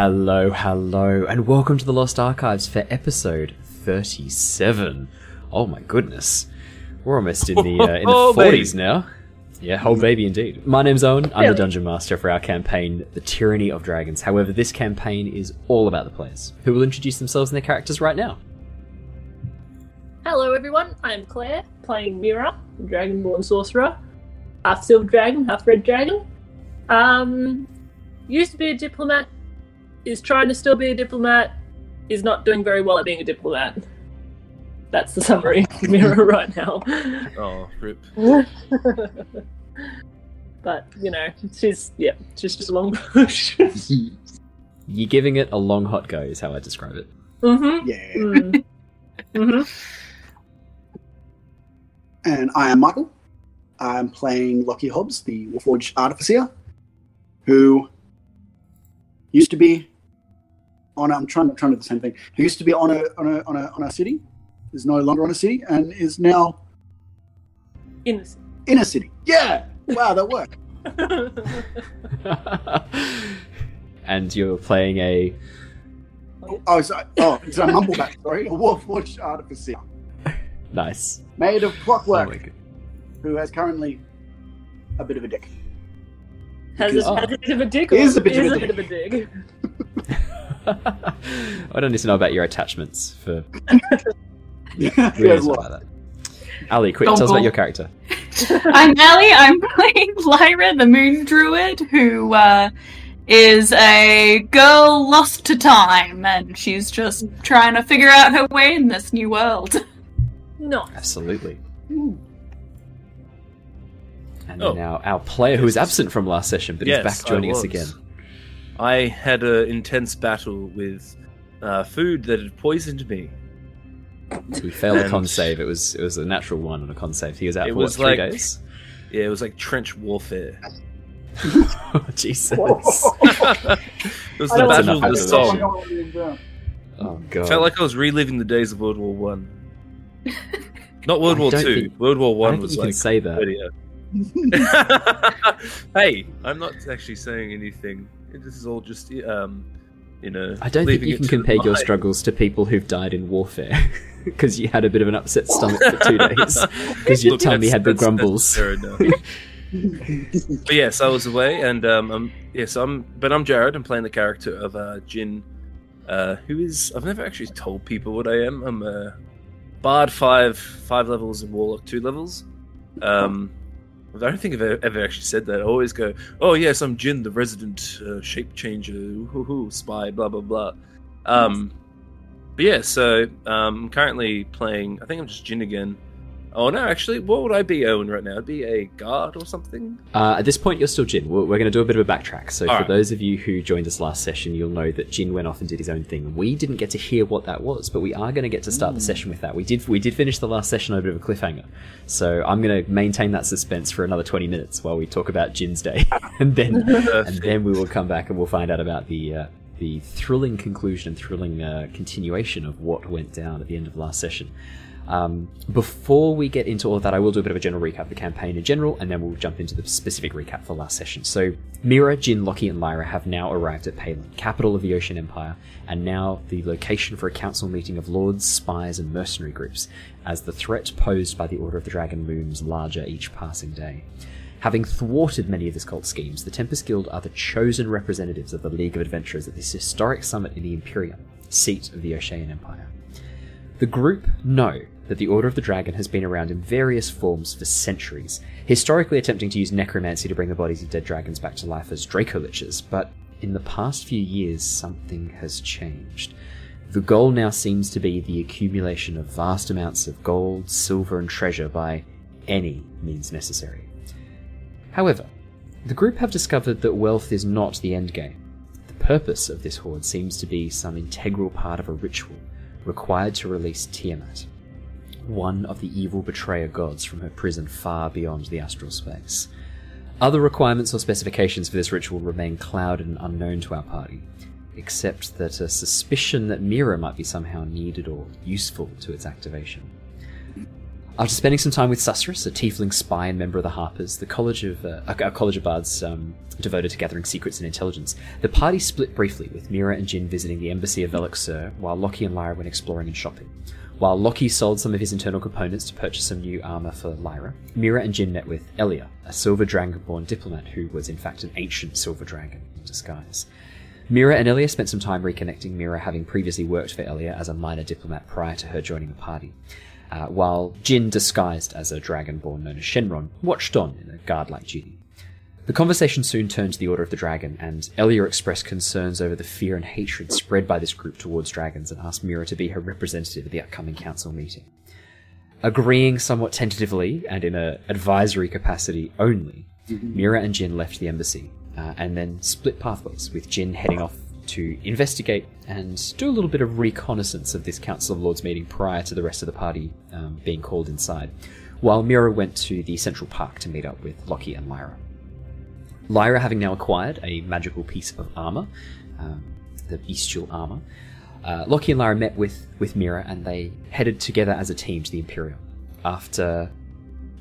Hello, hello, and welcome to the Lost Archives for episode 37. Oh my goodness. We're almost in the, uh, in the Oh, 40s baby. now. Yeah, whole baby indeed. My name's Owen. I'm the Dungeon Master for our campaign, The Tyranny of Dragons. However, this campaign is all about the players, who will introduce themselves and their characters right now. Hello, everyone. I'm Claire, playing Mira, the Dragonborn sorcerer, half silver dragon, half red dragon. Um, used to be a diplomat, is trying to still be a diplomat, is not doing very well at being a diplomat. That's the summary of Mira right now. Oh, rip. but you know, she's yeah, she's just a long push. You're giving it a long hot go, is how I describe it. mm-hmm. Yeah. Mm. hmm And I am Michael. I'm playing Lockie Hobbs, the Warforged Artificer, who used to be on. I'm trying, trying to do the same thing. Who used to be on a on a on a on a city, is no longer on a city, and is now in a city. in a city. Yeah. Wow, that worked. and you're playing a. Oh, sorry. Oh, it's a mumble back. Sorry, a Warforged Artificer Nice. made of Oh clockwork, my good- who has currently a bit of a dick. Has, Because- a, has a bit of a dick. Is a bit of a dick. a bit of a dig. I don't need to know about your attachments for Yeah, weird there's a stuff lot. like that. Ally, quick, tell us about your character. I'm Ally. I'm playing Lyra, the Moon Druid, who uh, is a girl lost to time, and she's just trying to figure out her way in this new world. No. Absolutely. Ooh. And Oh. now our player who was absent from last session, but Yes, he's back joining us again. I had an intense battle with uh, food that had poisoned me. We failed a And- con save. It was it was a natural one on a con save. He was out It for was what, three like- days? Yeah, it was like trench warfare. oh, Jesus. it was the battle of the of soul. Oh god. Felt like I was reliving the days of World War One. Not World I War Two. think- World War One don't was you like can say that. hey, I'm not actually saying anything. This is all just um, you know. I don't think you can compare your struggles to people who've died in warfare. Because you had a bit of an upset stomach for two days. Because your Look, tummy had the grumbles. but yes, I was away, and um, I'm, yes, I'm. But I'm Jared. I'm playing the character of uh, Jin, uh, who is. I've never actually told people what I am. I'm a bard five, five levels, and warlock two levels. Um, I don't think I've ever, actually said that. I always go, "Oh yes, I'm Jin, the resident uh, shape changer, hoo spy, blah blah blah." Um, but yeah, so um, I'm currently playing. I think I'm just Jin again. Oh no, actually, what would I be Owen right now? I'd be a guard or something. Uh, at this point, you're still Jin. We're, we're going to do a bit of a backtrack. So, for Alright. those of you who joined us last session, you'll know that Jin went off and did his own thing. We didn't get to hear what that was, but we are going to get to start the session with that. We did we did finish the last session on a bit of a cliffhanger, so I'm going to maintain that suspense for another 20 minutes while we talk about Jin's day, and then and then we will come back and we'll find out about the uh, the thrilling conclusion and thrilling uh, continuation of what went down at the end of last session. Um, before we get into all that, I will do a bit of a general recap of the campaign in general, and then we'll jump into the specific recap for last session. So, Mira, Jin, Lockie, and Lyra have now arrived at Palin, capital of the Ocean Empire, and now the location for a council meeting of lords, spies, and mercenary groups, as the threat posed by the Order of the Dragon looms larger each passing day. Having thwarted many of this cult schemes, the Tempest Guild are the chosen representatives of the League of Adventurers at this historic summit in the Imperion, seat of the Ocean Empire. The group know that the Order of the Dragon has been around in various forms for centuries, historically attempting to use necromancy to bring the bodies of dead dragons back to life as Dracoliches, but in the past few years something has changed. The goal now seems to be the accumulation of vast amounts of gold, silver, and treasure by any means necessary. However, the group have discovered that wealth is not the endgame. The purpose of this hoard seems to be some integral part of a ritual required to release Tiamat, one of the evil betrayer gods from her prison far beyond the astral space. Other requirements or specifications for this ritual remain clouded and unknown to our party, except that a suspicion that Mira might be somehow needed or useful to its activation. After spending some time with Susurrus, a tiefling spy and member of the Harpers, the College of uh, a, College of Bards um, devoted to gathering secrets and intelligence, the party split briefly, with Mira and Jin visiting the embassy of Velixur, while Lockie and Lyra went exploring and shopping. While Lockie sold some of his internal components to purchase some new armor for Lyra, Mira and Jin met with Elia, a silver dragonborn diplomat who was in fact an ancient silver dragon in disguise. Mira and Elia spent some time reconnecting, Mira having previously worked for Elia as a minor diplomat prior to her joining the party uh, while Jin, disguised as a dragonborn known as Shenron, watched on in a guard-like duty. The conversation soon turned to the Order of the Dragon, and Elia expressed concerns over the fear and hatred spread by this group towards dragons and asked Mira to be her representative at the upcoming council meeting. Agreeing somewhat tentatively and in an advisory capacity only, Mira and Jin left the embassy, uh, and then split pathways, with Jin heading off to investigate and do a little bit of reconnaissance of this Council of Lords meeting prior to the rest of the party um, being called inside, while Mira went to the Central Park to meet up with Lockie and Lyra. Lyra, having now acquired a magical piece of armor, um, the bestial armor, uh, Lockie and Lyra met with, with Mira and they headed together as a team to the Imperial. After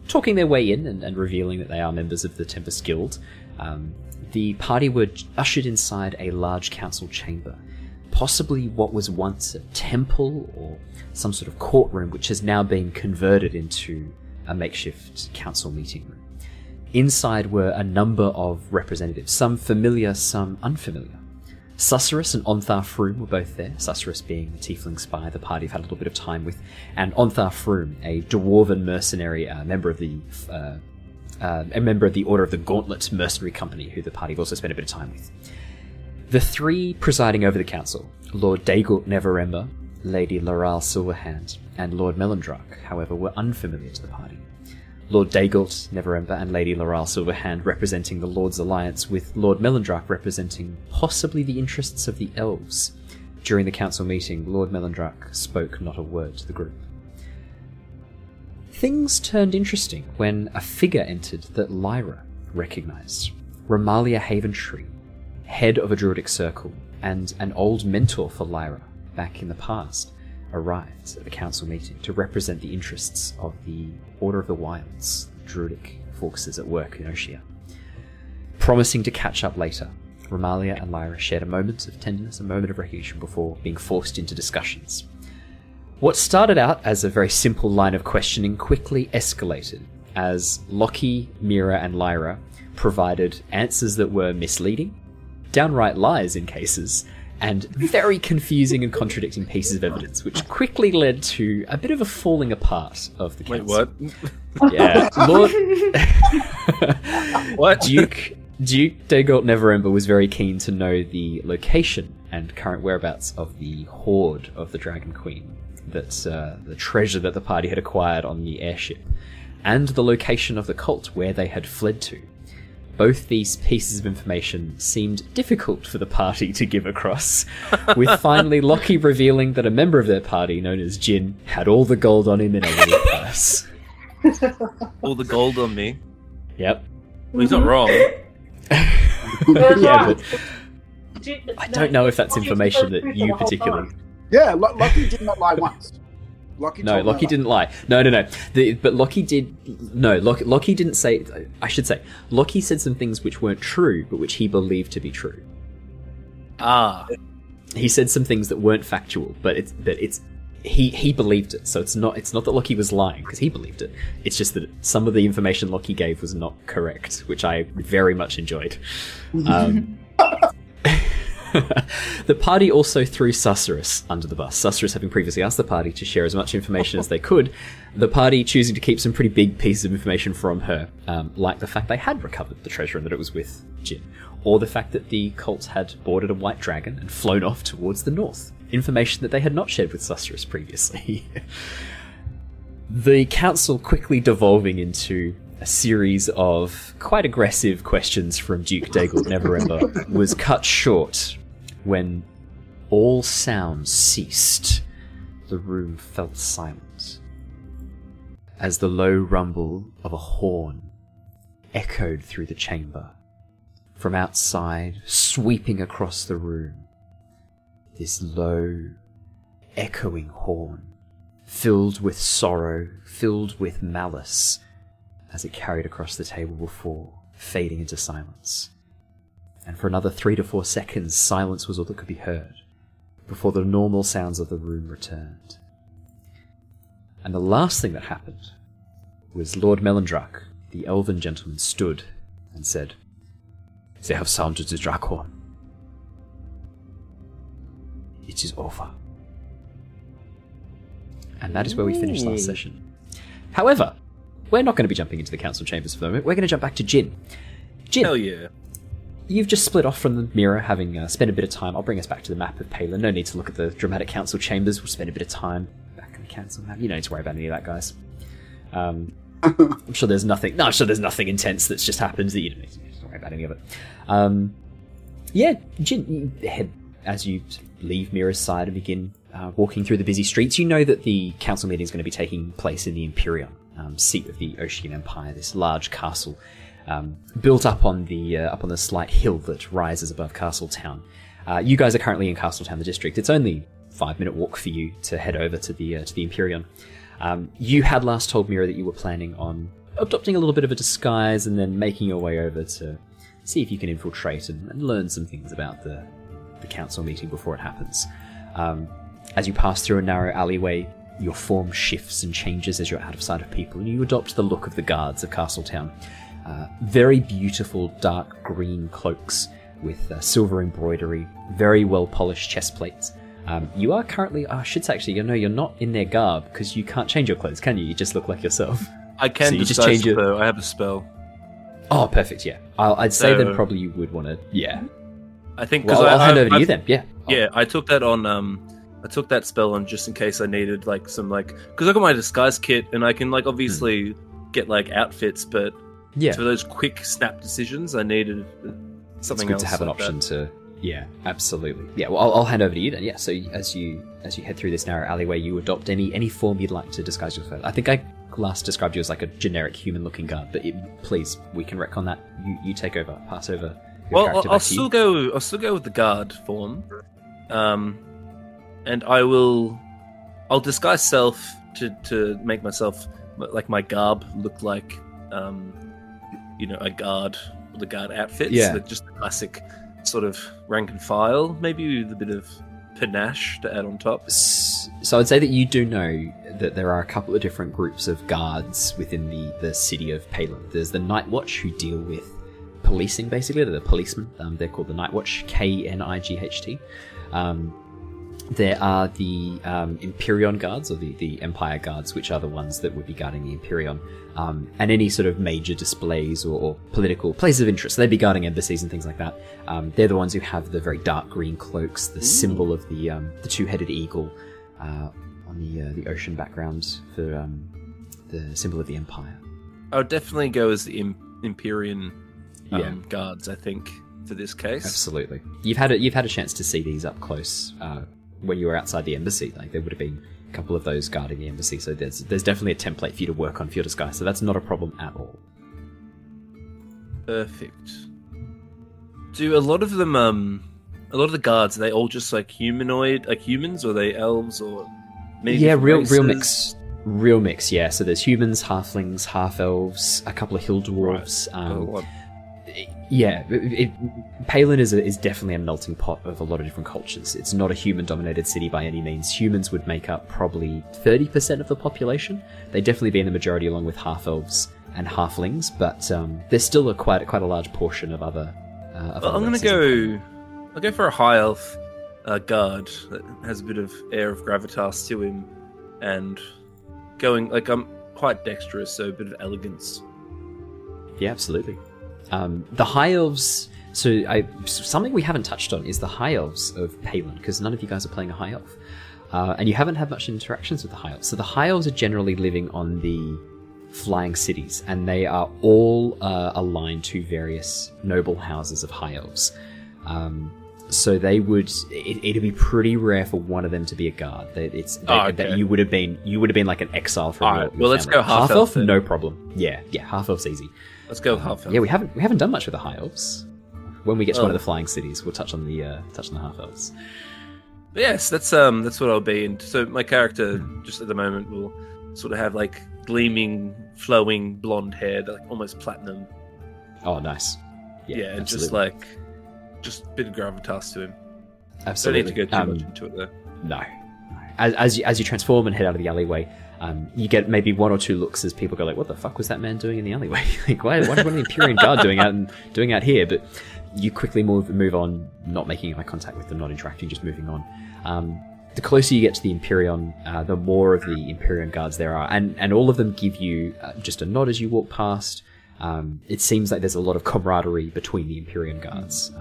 talking their way in and, and revealing that they are members of the Tempest Guild, um, the party were ushered inside a large council chamber, possibly what was once a temple or some sort of courtroom, which has now been converted into a makeshift council meeting room. Inside were a number of representatives, some familiar, some unfamiliar. Susurrus and Ontharr Frume were both there, Susurrus being the tiefling spy the party have had a little bit of time with, and Ontharr Frume, a dwarven mercenary, uh, member of the uh, uh, a member of the Order of the Gauntlet Mercenary Company, who the party have also spent a bit of time with. The three presiding over the council, Lord Dagult Neverember, Lady Laeral Silverhand, and Lord Melondrak, however, were unfamiliar to the party. Lord Dagult Neverember and Lady Laeral Silverhand representing the Lord's Alliance, with Lord Melondrak representing possibly the interests of the elves. During the council meeting, Lord Melondrak spoke not a word to the group. Things turned interesting when a figure entered that Lyra recognized. Remallia Haventree, head of a druidic circle, and an old mentor for Lyra back in the past, arrived at the council meeting to represent the interests of the Order of the Wilds, druidic forces at work in Oshia. Promising to catch up later, Remallia and Lyra shared a moment of tenderness, a moment of recognition before being forced into discussions. What started out as a very simple line of questioning quickly escalated as Lockie, Mira, and Lyra provided answers that were misleading, downright lies in cases, and very confusing and contradicting pieces of evidence, which quickly led to a bit of a falling apart of the case. Wait, what? Yeah, Lord What? Duke Duke Dagult Neverember was very keen to know the location and current whereabouts of the hoard of the Dragon Queen, that uh, the treasure that the party had acquired on the airship, and the location of the cult where they had fled to. Both these pieces of information seemed difficult for the party to give across, with finally Lockie revealing that a member of their party, known as Jin, had all the gold on him in a little purse. All the gold on me. Yep. Well, he's not wrong. Yeah, but I don't know if that's information that you particularly. Time. Yeah, Lo- Lockie did not lie once. Lockie No, told me Lockie didn't lie. No, no, no. The, but Lockie did. No, Lockie, Lockie didn't say. I should say, Lockie said some things which weren't true, but which he believed to be true. Ah, He said some things that weren't factual, but it's but it's he he believed it. So it's not it's not that Lockie was lying because he believed it. It's just that some of the information Lockie gave was not correct, which I very much enjoyed. Um, the party also threw Susurrus under the bus. Susurrus having previously asked the party to share as much information as they could, the party choosing to keep some pretty big pieces of information from her, um, like the fact they had recovered the treasure and that it was with Jin, or the fact that the cult had boarded a white dragon and flown off towards the north. Information that they had not shared with Susurrus previously. the council quickly devolving into a series of quite aggressive questions from Duke Dagult Neverember was cut short when all sounds ceased. The room fell silent as the low rumble of a horn echoed through the chamber. From outside, sweeping across the room, this low, echoing horn filled with sorrow, filled with malice, as it carried across the table before, fading into silence. And for another three to four seconds, silence was all that could be heard, before the normal sounds of the room returned. And the last thing that happened was Lord Melendrak, the elven gentleman, stood and said, They have sounded the Drakhorn. It is over. And that is where we finished last session. However, we're not going to be jumping into the council chambers for the moment. We're going to jump back to Jin. Jin, Hell yeah. You've just split off from the Mira, having uh, spent a bit of time. I'll bring us back to the map of Palin. No need to look at the dramatic council chambers. We'll spend a bit of time back in the council map. You don't need to worry about any of that, guys. Um, I'm sure there's nothing. No, I'm sure there's nothing intense that's just happened that you don't need to worry about any of it. Um, yeah, Jin, you head as you leave Mira's side and begin uh, walking through the busy streets. You know that the council meeting is going to be taking place in the Imperion, um, seat of the Ocean Empire, this large castle um, built up on the uh, up on the slight hill that rises above Castletown. Uh, you guys are currently in Castletown, the district. It's only five minute walk for you to head over to the uh, to the Imperion. Um, you had last told Mira that you were planning on adopting a little bit of a disguise and then making your way over to see if you can infiltrate and, and learn some things about the the council meeting before it happens. Um, as you pass through a narrow alleyway, your form shifts and changes as you're out of sight of people, and you adopt the look of the guards of Castletown. Uh, very beautiful dark green cloaks with uh, silver embroidery, very well polished chest plates. Um, you are currently, oh, I should say actually, you know, you're not in their garb because you can't change your clothes, can you? You just look like yourself. I can So you just change your- though. I have a spell. Oh, perfect, yeah. I'll, I'd say then probably you would want to, yeah. I think Well, I'll I, hand I- over to you then, yeah. Yeah, I took that on. Um, I took that spell on just in case I needed like some like because I got my disguise kit and I can like obviously get like outfits, but Yeah. for those quick snap decisions, I needed something it's good else to have an option that. to yeah absolutely yeah well I'll, I'll hand over to you then yeah so as you as you head through this narrow alleyway you adopt any any form you'd like to disguise yourself i think i last described you as like a generic human looking guard but it, please we can wreck on that you you take over pass over your Well, I'll, I'll back to you. still go. I'll still go with the guard form, um, and I will. I'll disguise self to to make myself like my garb look like, um, you know, a guard the guard outfits. Yeah. just the classic sort of rank and file, maybe with a bit of panache to add on top. So I'd say that you do know that there are a couple of different groups of guards within the, the city of Palin. There's the Night Watch who deal with policing, basically. They're the policemen. Um, they're called the Night Watch, K N I G H T. Um, there are the um, Imperion guards, or the, the Empire guards, which are the ones that would be guarding the Imperion. Um, and any sort of major displays or, or political places of interest. They'd be guarding embassies and things like that. Um, they're the ones who have the very dark green cloaks, the symbol of the um, the two-headed eagle uh, on the uh, the ocean background for um, the symbol of the Empire. I would definitely go as the Im- Imperion um, Yeah. guards. I think for this case. Absolutely. You've had a, you've had a chance to see these up close uh, when you were outside the embassy. Like there would have been a couple of those guarding the embassy, so there's there's definitely a template for you to work on for your disguise. So that's not a problem at all. Perfect. Do a lot of them, um, a lot of the guards, are they all just like humanoid, like humans, or are they elves, or many yeah, real real mix. Real mix, yeah. So there's humans, halflings, half elves, a couple of hill dwarves. Oh, Um, yeah, it, it, Palin is a, is definitely a melting pot of a lot of different cultures. It's not a human-dominated city by any means. Humans would make up probably thirty percent of the population. They'd definitely be in the majority, along with half elves and halflings. But um, there's still a quite quite a large portion of other. Uh, of Well, other I'm gonna races in Palin. go. I'll go for a high elf uh, guard that has a bit of air of gravitas to him, and going like I'm quite dexterous, so a bit of elegance. Yeah, absolutely. Um, the high elves. So, I, something we haven't touched on is the high elves of Palin, because none of you guys are playing a high elf, uh, and you haven't had much interactions with the high elves. So, the high elves are generally living on the flying cities, and they are all uh, aligned to various noble houses of high elves. Um, so they would. It, it'd be pretty rare for one of them to be a guard. That it's that, Oh, that you would have been. You would have been like an exile from. Alright, your, your well, let's go half elf then. no problem. Yeah, yeah, half elf's easy. Let's go with half elf. Yeah, we haven't we haven't done much with the high elves. When we get to one of Oh. the flying cities, we'll touch on the uh, touch on the half elves. Yes, that's um that's what I'll be. And so my character just at the moment will sort of have like gleaming, flowing blonde hair, like almost platinum. Oh, nice. Yeah, and just like just a bit of gravitas to him. Don't absolutely. need to go too Um, much into it though. No. As, as, you, as you transform and head out of the alleyway, um, you get maybe one or two looks as people go like, "What the fuck was that man doing in the alleyway? like, why, what was the Imperial Guard doing out and doing out here?" But you quickly move move on, not making eye contact with them, not interacting, just moving on. Um, the closer you get to the Imperion, uh, the more of the Imperion guards there are, and and all of them give you uh, just a nod as you walk past. Um, it seems like there's a lot of camaraderie between the Imperion guards.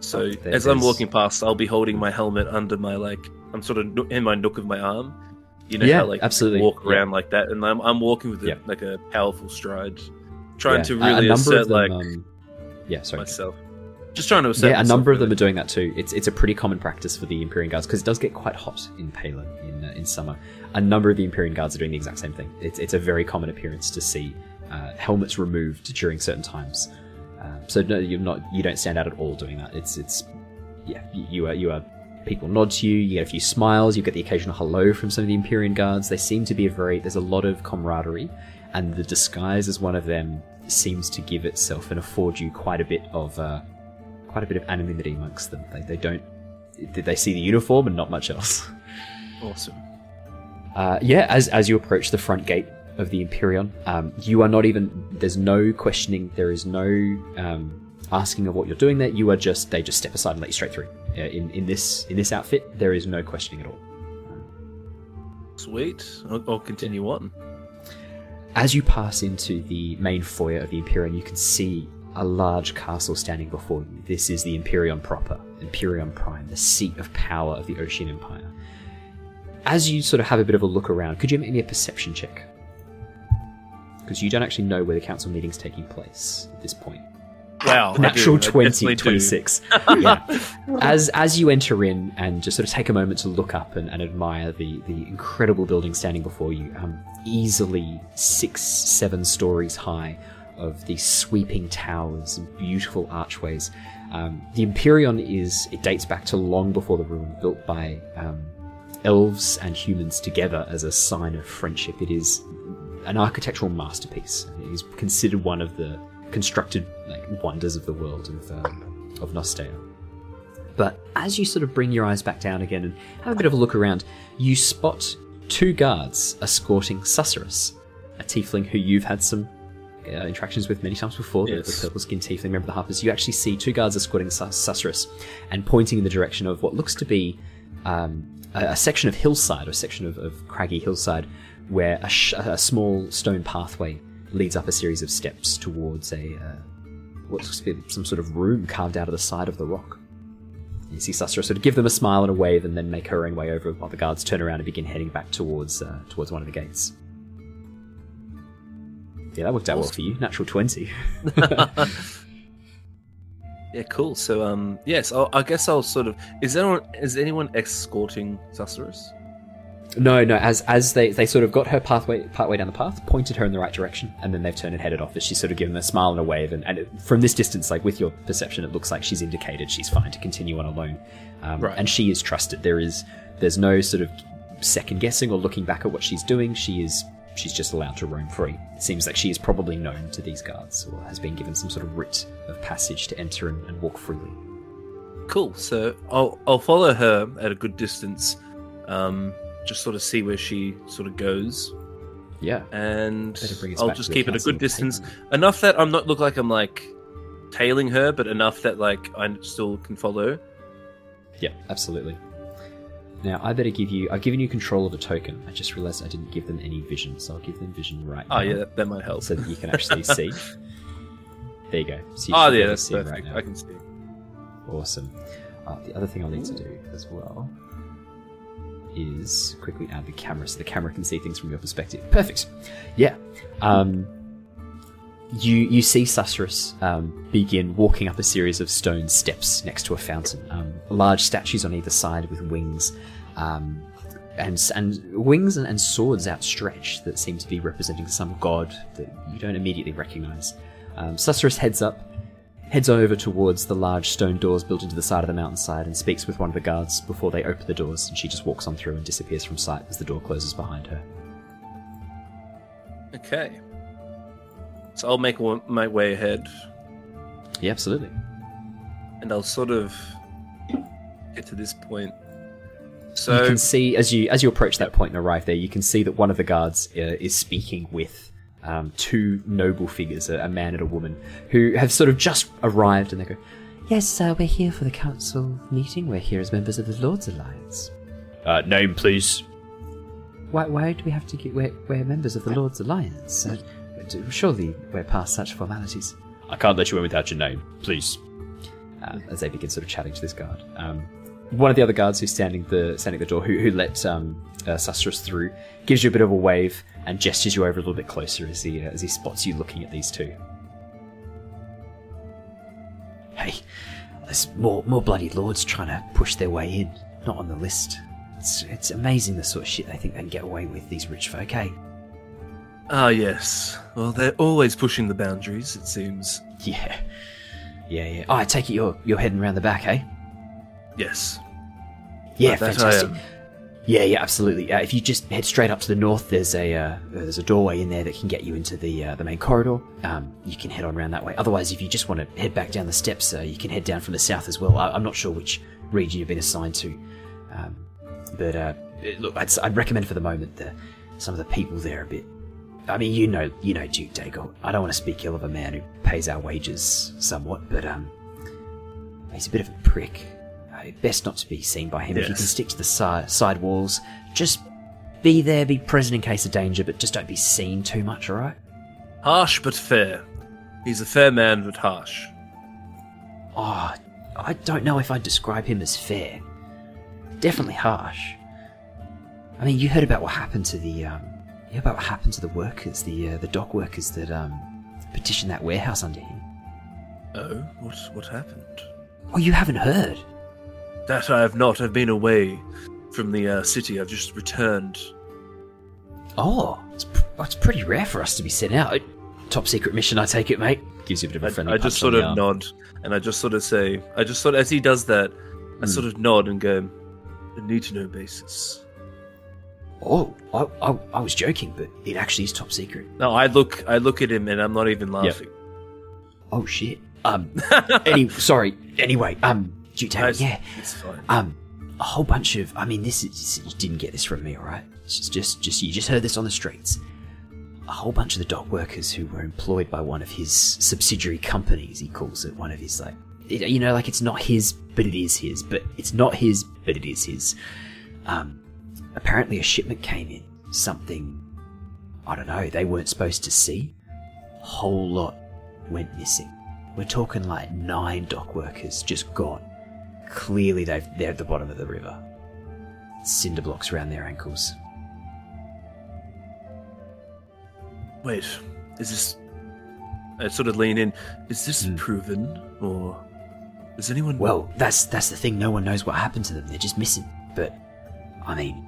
So there- as I'm walking past, I'll be holding my helmet under my like I'm sort of in my nook of my arm. You know Yeah, how like absolutely. walk Yeah. around like that, and I'm I'm walking with a, Yeah. like a powerful stride, trying yeah, to really assert them, like um, yeah, sorry. myself. Just trying to assert. Yeah, a number of them are doing that too. It's it's a pretty common practice for the Imperial Guards because it does get quite hot in Palin in uh, in summer. A number of the Imperial Guards are doing the exact same thing. It's it's a very common appearance to see uh, helmets removed during certain times. So no, you're not you don't stand out at all doing that. It's it's yeah you, are you are people nod to you. You get a few smiles. You get the occasional hello from some of the Imperial Guards. They seem to be a very there's a lot of camaraderie, and the disguise as one of them seems to give itself and afford you quite a bit of. Uh, quite a bit of anonymity amongst them. They, they don't. They see the uniform and not much else. awesome. Uh, yeah, as as you approach the front gate of the Imperion, um, you are not even. There's no questioning. There is no um, asking of what you're doing there. You are just. They just step aside and let you straight through. Uh, in in this in this outfit, there is no questioning at all. Sweet. I'll, I'll continue on. As you pass into the main foyer of the Imperion, you can see a large castle standing before you. This is the Imperion proper, Imperion Prime, the seat of power of the Ocean Empire. As you sort of have a bit of a look around, could you make me a perception check? Because you don't actually know where the council meeting's taking place at this point. Wow. Natural do. 20, 26. yeah. As as you enter in and just sort of take a moment to look up and, and admire the, the incredible building standing before you, um, easily six, seven stories high of these sweeping towers and beautiful archways. Um, the Imperion is, it dates back to long before the ruin, built by um, elves and humans together as a sign of friendship. It is an architectural masterpiece. Is considered one of the constructed like wonders of the world of um, of Nostea. But as you sort of bring your eyes back down again and have a bit of a look around, you spot two guards escorting Susurrus, a tiefling who you've had some uh, interactions with many times before, the- the, purple skinned tiefling, remember the Harpers. You actually see two guards escorting Sus- Susurrus and pointing in the direction of what looks to be um, a, a section of hillside, or a section of, of craggy hillside, where a, sh- a small stone pathway leads up a series of steps towards a uh, what looks to be some sort of room carved out of the side of the rock. You see Susurrus sort of give them a smile and a wave, and then make her own way over, while the guards turn around and begin heading back towards uh, towards one of the gates. Yeah, that worked out well for you. Natural twenty. Yeah, cool. So, um, yes, I'll, I guess I'll sort of. Is anyone is anyone escorting Susurrus? No, no. As as they they sort of got her pathway partway down the path, pointed her in the right direction, and then they've turned and headed off. As she's sort of given a smile and a wave, and, and it, from this distance, like with your perception, it looks like she's indicated she's fine to continue on alone. Um, Right. And she is trusted. There is there's no sort of second guessing or looking back at what she's doing. She is she's just allowed to roam free. It seems like she is probably known to these guards, or has been given some sort of writ of passage to enter and, and walk freely. Cool. So I'll I'll follow her at a good distance, um, just sort of see where she sort of goes, Yeah. and Better bring us I'll just keep it a good distance, enough that I'm not look like I'm like tailing her, but enough that like I still can follow. Yeah, absolutely. Now, I better give you. I've given you control of a token. I just realized I didn't give them any vision, so I'll give them vision right Oh now. yeah, that, that might help. So that you can actually see. There you go. So you Oh yeah, that's perfect. right I can see. Awesome. Uh, the other thing I'll need to do as well is quickly add the camera so the camera can see things from your perspective. Perfect. Yeah. Um, you you see Susurrus um, begin walking up a series of stone steps next to a fountain. Um, large statues on either side with wings, um, and and wings and, and swords outstretched that seem to be representing some god that you don't immediately recognize. Um, Susurrus heads up, heads over towards the large stone doors built into the side of the mountainside and speaks with one of the guards before they open the doors, and she just walks on through and disappears from sight as the door closes behind her. Okay. So I'll make one, my way ahead, Yeah, absolutely. and I'll sort of get to this point. So you can see as you as you approach that point and arrive there, you can see that one of the guards uh, is speaking with um, two noble figures, a, a man and a woman, who have sort of just arrived, and they go, "Yes, uh, we're here for the council meeting. We're here as members of the Lords Alliance." Uh, name, please. Why, why do we have to get? We're, we're members of the Lords Alliance. Uh, surely we're past such formalities. I can't let you in without your name, please. Uh, as they begin sort of chatting to this guard. Um, one of the other guards who's standing the standing at the door, who, who let um, uh, Susurrus through, gives you a bit of a wave and gestures you over a little bit closer as he uh, as he spots you looking at these two. Hey, there's more more bloody lords trying to push their way in, not on the list. It's it's amazing the sort of shit they think they can get away with these rich folk. Hey, ah yes, well they're always pushing the boundaries. It seems. yeah, yeah, yeah. Oh, I take it you're you're heading around the back, eh? Yes. Yeah, fantastic. Yeah, yeah, absolutely. Uh, if you just head straight up to the north, there's a uh, there's a doorway in there that can get you into the uh, the main corridor. Um, you can head on around that way. Otherwise, if you just want to head back down the steps, uh, you can head down from the south as well. I, I'm not sure which region you've been assigned to, um, but uh, look, I'd, I'd recommend for the moment that some of the people there a bit. I mean, you know, you know Duke Dagult. I don't want to speak ill of a man who pays our wages somewhat, but um, he's a bit of a prick. Uh, best not to be seen by him. If you can stick to the side, side walls, just be there, be present in case of danger, but just don't be seen too much, alright? Harsh but fair. He's a fair man but harsh. Oh, I don't know if I'd describe him as fair. Definitely harsh. I mean, you heard about what happened to the, um, you heard about what happened to the workers, the, uh, the dock workers that, um, petitioned that warehouse under him. Oh, what what happened? Oh, you haven't heard? That I have not. I've been away from the uh, city. I've just returned. Oh, it's, pr- well, it's pretty rare for us to be sent out. Top secret mission, I take it, mate. Gives you a bit of a I, friendly I just sort of arm. nod, and I just sort of say, I just sort of, as he does that, I Hmm. sort of nod and go, a need to know basis. Oh, I, I, I was joking, but it actually is top secret. No, I look, I look at him, and I'm not even laughing. Oh shit. Um. any, sorry. Anyway, um, Duke Taylor, Nice. yeah. it's fine. Um, a whole bunch of. I mean, this is you didn't get this from me, all right? It's just, just, just you just heard this on the streets. A whole bunch of the dock workers who were employed by one of his subsidiary companies, he calls it, one of his like, it, you know, like it's not his, but it is his, but it's not his, but it is his. Um, apparently a shipment came in, something, I don't know, they weren't supposed to see. Whole lot went missing. We're talking like nine dock workers just gone. Clearly, they've, they're at the bottom of the river. Cinder blocks around their ankles. Wait, is this? I sort of lean in. Is this Hmm. proven, or Is anyone? Well, that's that's the thing. No one knows what happened to them. They're just missing. But I mean,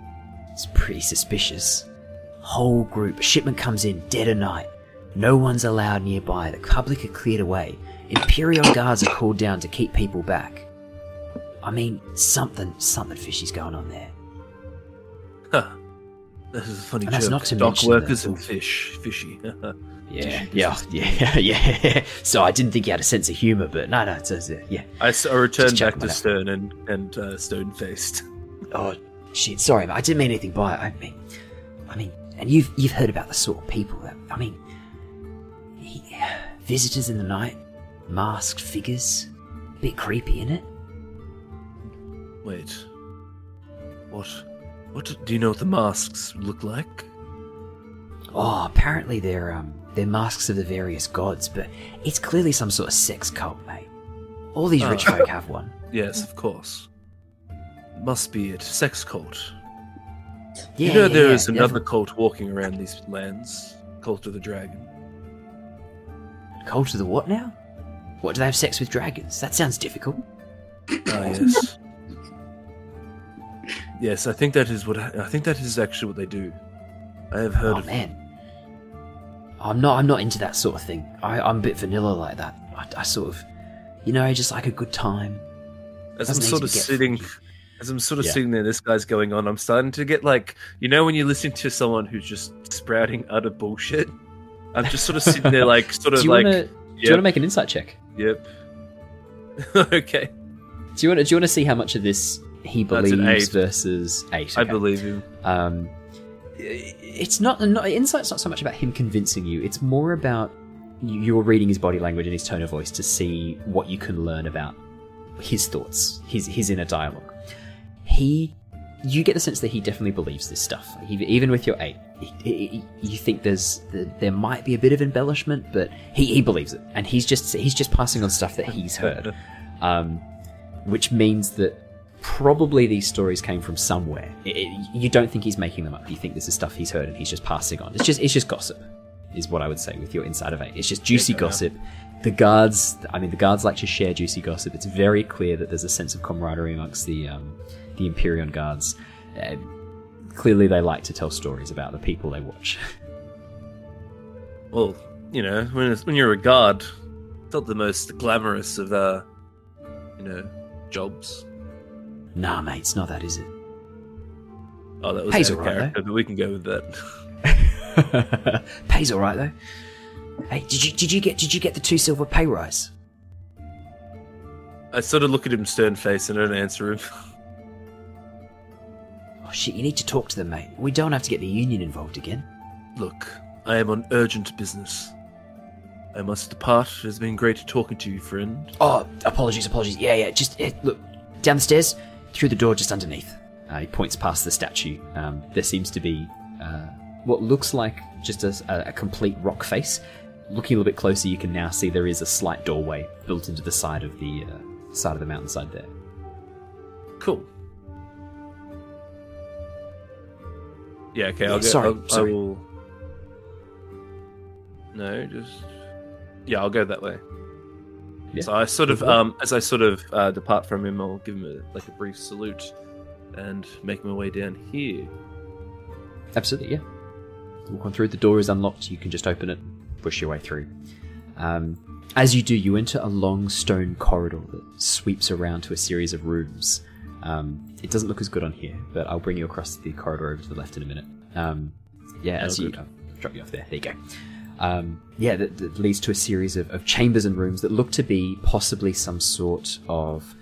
it's pretty suspicious. Whole group. Shipment comes in dead of night. No one's allowed nearby. The public are cleared away. Imperial guards are called down to keep people back. I mean, something something fishy's going on there. Huh. This is a funny And that's joke. not to Dock workers and fish, fishy. Yeah, yeah, yeah, yeah. So I didn't think you had a sense of humour, but no, no, it's, it's, uh, yeah. I, I returned back to. Stern and and uh, stone faced. Oh shit! Sorry, mate. I didn't mean anything by it. I mean, I mean, and you've you've heard about the sort of people that I mean, he, visitors in the night, masked figures, a bit creepy, isn't it? Wait, what? What do you know? What the masks look like? Oh, apparently they're um they're masks of the various gods, but it's clearly some sort of sex cult, mate. All these rich Oh. folk have one. Yes, of course. Must be it. Sex cult. Yeah, you know yeah, there yeah. is another cult walking around these lands. Cult of the Dragon. cult of the what now? What do they have sex with dragons? That sounds difficult. Ah, yes. Yes, I think that is what I think that is actually what they do. I have heard oh of man, I'm not. I'm not into that sort of thing. I, I'm a bit vanilla like that. I, I sort of, you know, just like a good time. As I'm Doesn't sort of sitting, freaky. as I'm sort of Yeah. sitting there, this guy's going on. I'm starting to get like, you know, when you're listening to someone who's just sprouting utter bullshit. I'm just sort of sitting there, like, sort of like? Do you want to make an insight check? yep. okay, Do you want to? Do you want to see how much of this he believes versus eight? I believe you. Um, it's not, not insight's not so much about him convincing you. It's more about you- you're reading his body language and his tone of voice to see what you can learn about his thoughts, his his inner dialogue. He, you get the sense that he definitely believes this stuff. He, even with your eight, he, he- you think there's there might be a bit of embellishment, but he, he believes it, and he's just he's just passing on stuff that he's heard, um, which means that probably these stories came from somewhere. It- it- you don't think he's making them up. You think this is stuff he's heard and he's just passing on. It's just it's just gossip, is what I would say with your insight of eight. It's just juicy Yeah, gossip. The guards, I mean, the guards like to share juicy gossip. It's very clear that there's a sense of camaraderie amongst the um, the Imperion guards. Uh, clearly, they like to tell stories about the people they watch. Well, you know, when it's, when you're a guard, it's not the most glamorous of uh, you know, jobs. Nah, mate, it's not that, is it? Oh, that was Pays out of alright, though. but we can go with that. Pays all right though. Hey, did you did you get did you get the two silver pay rise? I sort of look at him stern face and don't answer him. Oh shit, you need to talk to them, mate. We don't have to get the union involved again. Look, I am on urgent business. I must depart. It has been great talking to you, friend. Oh, apologies, apologies. Yeah, yeah. Just eh, look down the stairs, through the door just underneath. Uh, he points past the statue. Um, there seems to be uh, what looks like just a, a, complete rock face. Looking a little bit closer, you can now see there is a slight doorway built into the side of the uh, side of the mountainside there. Cool. Yeah, okay, I'll go. sorry, I'll, sorry. I will... No, just yeah, I'll go that way. Yeah. So I sort of, um, as I sort of uh, depart from him, I'll give him a, like a brief salute and make my way down here. Absolutely, yeah. Walk on through. The door is unlocked. You can just open it, push your way through. Um, as you do, you enter a long stone corridor that sweeps around to a series of rooms. Um, it doesn't look as good on here, but I'll bring you across the corridor over to the left in a minute. Um, yeah, as you drop you off there. There you go. Um, yeah, that, that leads to a series of, of chambers and rooms that look to be possibly some sort of.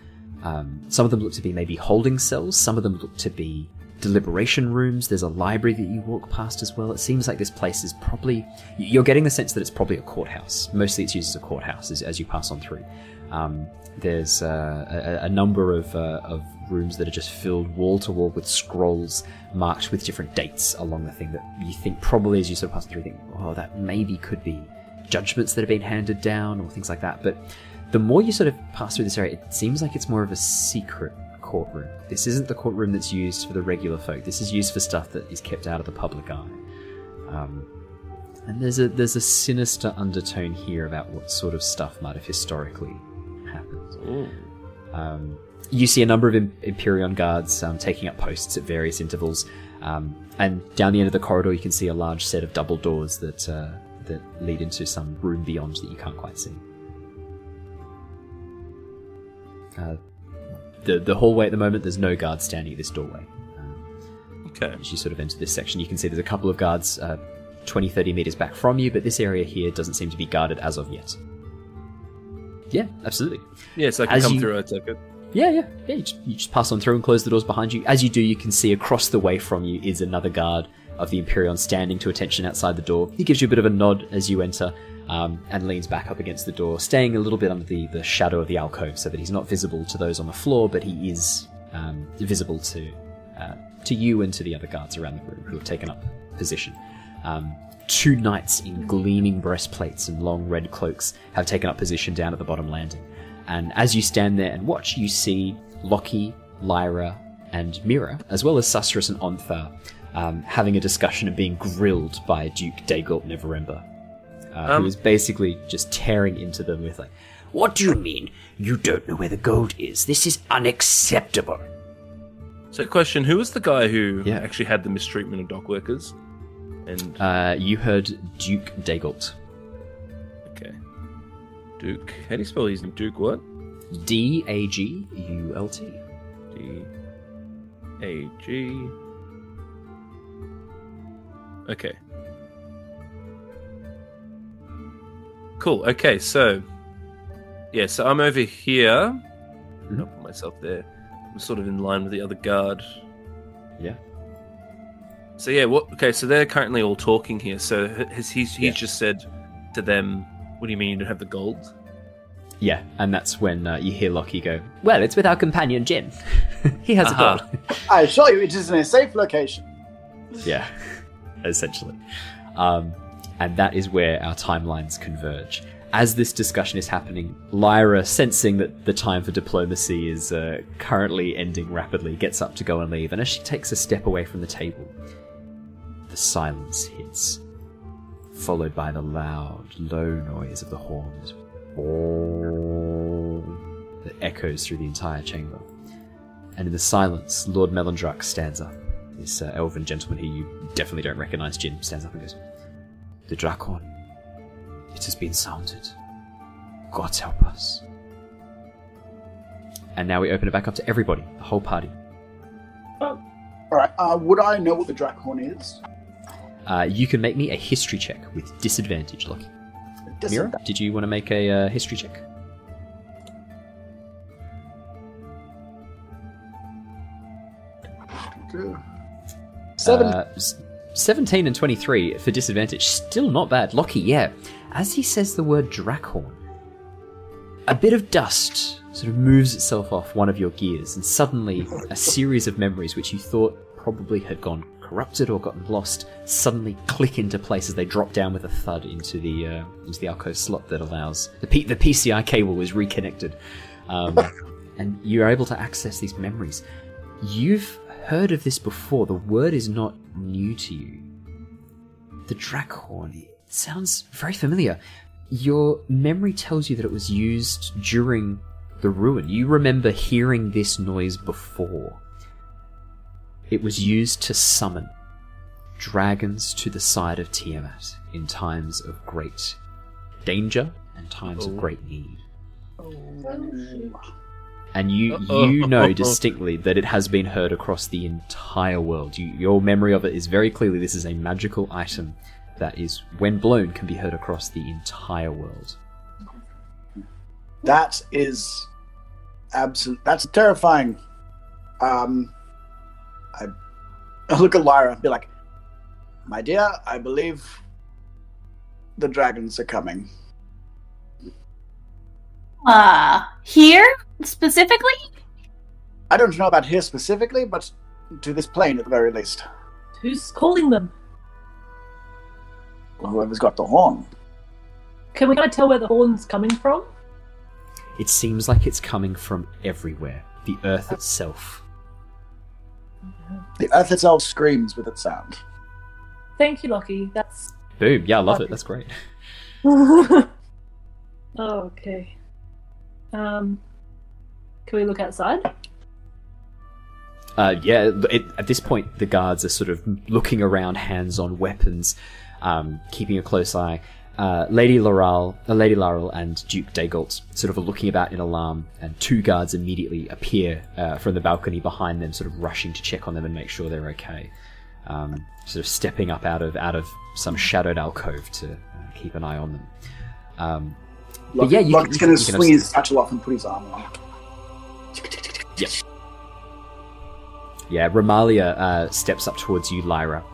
Um, some of them look to be maybe holding cells. Some of them look to be deliberation rooms. There's a library that you walk past as well. It seems like this place is probably. You're getting the sense that it's probably a courthouse. Mostly it's used as a courthouse as, as you pass on through. Um, there's uh, a, a number of, uh, of rooms that are just filled wall to wall with scrolls marked with different dates along the thing that you think probably as you sort of pass through, think, oh, that maybe could be judgments that have been handed down or things like that. But the more you sort of pass through this area, it seems like it's more of a secret courtroom. This isn't the courtroom that's used for the regular folk. This is used for stuff that is kept out of the public eye. Um, and there's a there's a sinister undertone here about what sort of stuff might have historically happened. Um, you see a number of Im- Imperion guards um, taking up posts at various intervals, um, and down the end of the corridor, you can see a large set of double doors that uh, that lead into some room beyond that you can't quite see. Uh, the the hallway at the moment, there's no guards standing at this doorway. Um, Okay. as you sort of enter this section, you can see there's a couple of guards uh, 20, 30 meters back from you, but this area here doesn't seem to be guarded as of yet. Yeah, absolutely. Yeah, so I can As come you- through. I take it. Yeah, yeah, yeah. You just, you just pass on through and close the doors behind you. As you do, you can see across the way from you is another guard of the Imperion standing to attention outside the door. He gives you a bit of a nod as you enter um, and leans back up against the door, staying a little bit under the, the shadow of the alcove so that he's not visible to those on the floor, but he is um, visible to uh, to you and to the other guards around the room who have taken up position. Um, two knights in gleaming breastplates and long red cloaks have taken up position down at the bottom landing. And as you stand there and watch, you see Lockie, Lyra, and Mira, as well as Susurrus and Ontharr, um, having a discussion and being grilled by Duke Dagult Neverember, uh, Um, who is basically just tearing into them with like, "What do you mean? You don't know where the gold is? This is unacceptable." So, question: Who was the guy who Yeah. actually had the mistreatment of dock workers? And Uh, you heard Duke Dagult. Duke. How do you spell his name? Duke what? D A G U L T. D A G. Okay. Cool. Okay, so yeah, so I'm over here. Mhm. I'll put myself there. I'm sort of in line with the other guard. Yeah. So yeah, what? Okay, so they're currently all talking here. So has he's he's Yeah. just said to them, "What do you mean you don't have the gold?" Yeah, and that's when uh, you hear Lockie go, Well, it's with our companion Jin. he has Aha. a gold. I assure you, it is in a safe location. yeah, essentially. Um, and that is where our timelines converge. As this discussion is happening, Lyra, sensing that the time for diplomacy is uh, currently ending rapidly, gets up to go and leave. And as she takes a step away from the table, the silence hits, followed by the loud, low noise of the horns that echoes through the entire chamber. And in the silence, Lord Melandrach stands up. This uh, elven gentleman who you definitely don't recognize, Jin, stands up and goes, The Drakhorn. It has been sounded. God help us. And now we open it back up to everybody, the whole party. All right. Uh, would I know what the Drakhorn is? Uh, you can make me a history check with disadvantage, Lockie. Mira, did you want to make a uh, history check? Seven. Uh, 17 and 23 for disadvantage. Still not bad. Lockie, yeah. As he says the word Drakhorn, a bit of dust sort of moves itself off one of your gears, and suddenly a series of memories which you thought probably had gone corrupted or gotten lost suddenly click into place as they drop down with a thud into the uh, into the alcove slot that allows the P- the PCI cable is reconnected, um, and you're able to access these memories. You've heard of this before. The word is not new to you. The Drakhorn. It sounds very familiar. Your memory tells you that it was used during the ruin. You remember hearing this noise before. It was used to summon dragons to the side of Tiamat in times of great danger and times of Oh. great need. And you Uh-oh. you know distinctly that it has been heard across the entire world. You, your memory of it is very clearly this is a magical item that is, when blown, can be heard across the entire world. That is absolute. That's terrifying. Um, I, I look at Lyra and be like, "My dear, I believe the dragons are coming." Uh, here specifically? I don't know about here specifically, but to this plane at the very least. Who's calling them? Whoever's got the horn. Can we kind of tell where the horn's coming from? It seems like it's coming from everywhere. The earth itself. The earth itself screams with its sound. Thank you, Lockie. That's. Boom. Yeah, I love it. That's great. oh, okay. Um, can we look outside? Uh, yeah, it, at this point, the guards are sort of looking around, hands on weapons, um, keeping a close eye. Uh, Lady Laeral, uh, Lady Laeral, and Duke Dagult sort of are looking about in alarm, and two guards immediately appear uh, from the balcony behind them, sort of rushing to check on them and make sure they're okay. Um, sort of stepping up out of out of some shadowed alcove to uh, keep an eye on them. Um, But yeah, you you going to swing his satchel off and put his arm on. Yeah, Remallia uh, steps up towards you, Lyra,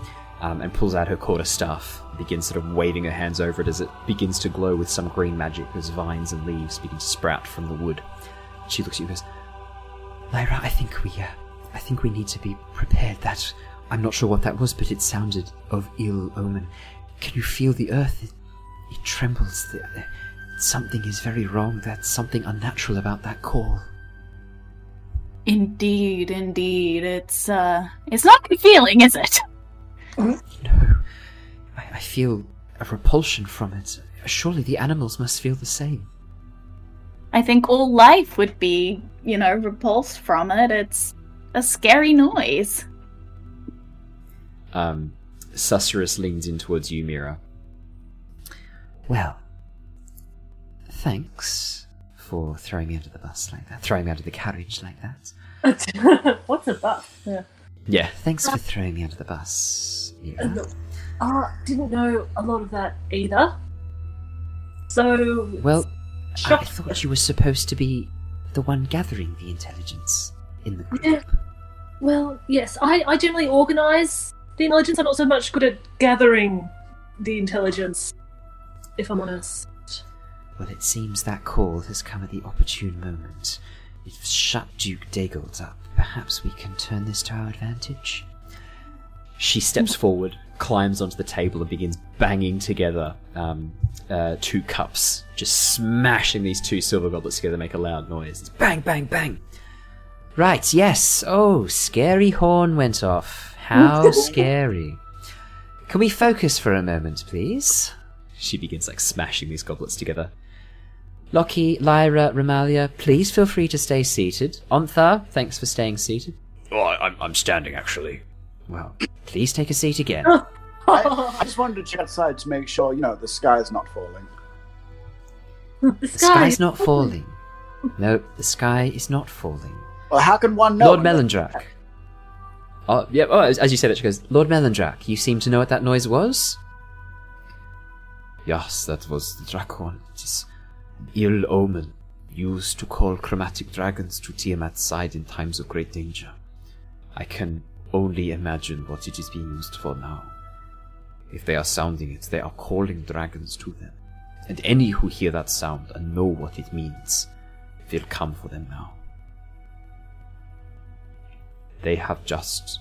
um, and pulls out her quarter staff. Begins sort of waving her hands over it as it begins to glow with some green magic as vines and leaves begin to sprout from the wood. She looks at you and goes, "Lyra, I think we, uh, I think we need to be prepared. That I'm not sure what that was, but it sounded of ill omen. Can you feel the earth? It, it trembles. The, uh, something is very wrong. That's something unnatural about that call." Indeed, indeed. It's uh it's not a good feeling, is it? No, I, I feel a repulsion from it. Surely the animals must feel the same. I think all life would be, you know, repulsed from it. It's a scary noise. Um, Susurrus leans in towards you, Mira. Well, thanks for throwing me under the bus like that, throwing me under the carriage like that. What's a bus? Yeah. Yeah, thanks for throwing me under the bus. Mira. Uh, didn't know a lot of that either. So Well, I thought you were supposed to be the one gathering the intelligence in the group. Yeah. Well, yes, I, I generally organise the intelligence. I'm not so much good at gathering the intelligence, if I'm honest. Well, it seems that call has come at the opportune moment. It's shut Duke Dagult up. Perhaps we can turn this to our advantage. She steps forward, climbs onto the table, and begins banging together um, uh, two cups, just smashing these two silver goblets together, make a loud noise. It's bang, bang, bang. Right, yes. Oh, scary horn went off. How scary. Can we focus for a moment, please? She begins like smashing these goblets together. Lockie, Lyra, Remallia, please feel free to stay seated. Ontharr, thanks for staying seated. Oh, I'm, I'm standing actually. Well, please take a seat again. I, I just wanted to check outside to make sure, you know, the sky is not falling. The The sky's not falling. No, the sky is not falling. Well, how can one know? Lord Melandrach. Oh, yeah, oh, as, as you said it, she goes, Lord Melandrach, you seem to know what that noise was? Yes, that was the Drakhorn. It is an ill omen, used to call chromatic dragons to Tiamat's side in times of great danger. I can only imagine what it is being used for now. If they are sounding it, they are calling dragons to them. And any who hear that sound and know what it means will come for them now. They have just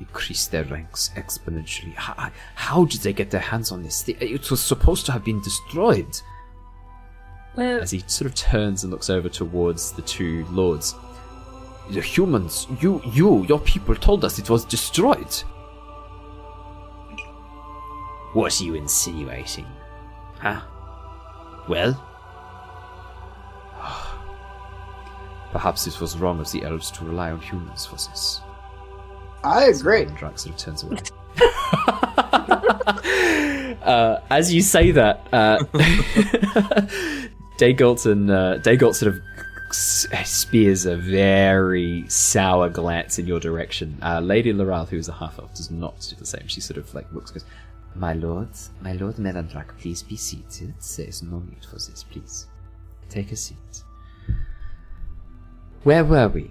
increased their ranks exponentially. How, how did they get their hands on this? It was supposed to have been destroyed. Well, As he sort of turns and looks over towards the two lords. The humans, you, you, your people told us it was destroyed. What are you insinuating? Huh? Well? Perhaps it was wrong of the elves to rely on humans for this. I agree. And Drax sort of turns away. uh, as you say that, uh, Dagult and uh, Dagult sort of s- spears a very sour glance in your direction. Uh, Lady Laeral, who is a half elf, does not do the same. She sort of like looks, goes, "My lord, my lord Melandrach, please be seated. There is no need for this. Please take a seat." Where were we?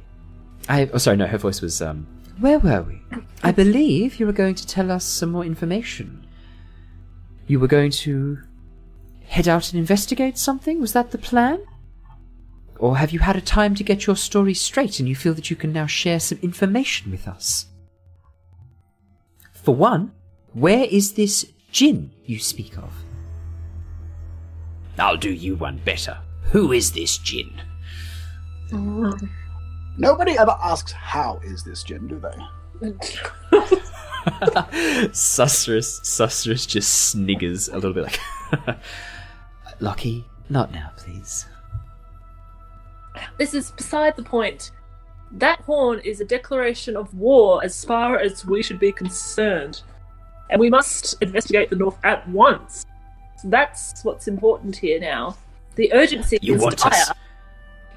I oh sorry, no, her voice was um where were we? I believe you were going to tell us some more information. You were going to head out and investigate something? Was that the plan? Or have you had a time to get your story straight and you feel that you can now share some information with us? For one, where is this Jin you speak of? I'll do you one better. Who is this Jin? Nobody ever asks how is this gin, do they? Susurrus, Susurrus just sniggers a little bit like, Lucky, not now, please. This is beside the point. That horn is a declaration of war as far as we should be concerned. And we must investigate the North at once. So that's what's important here now. The urgency You is want dire. us?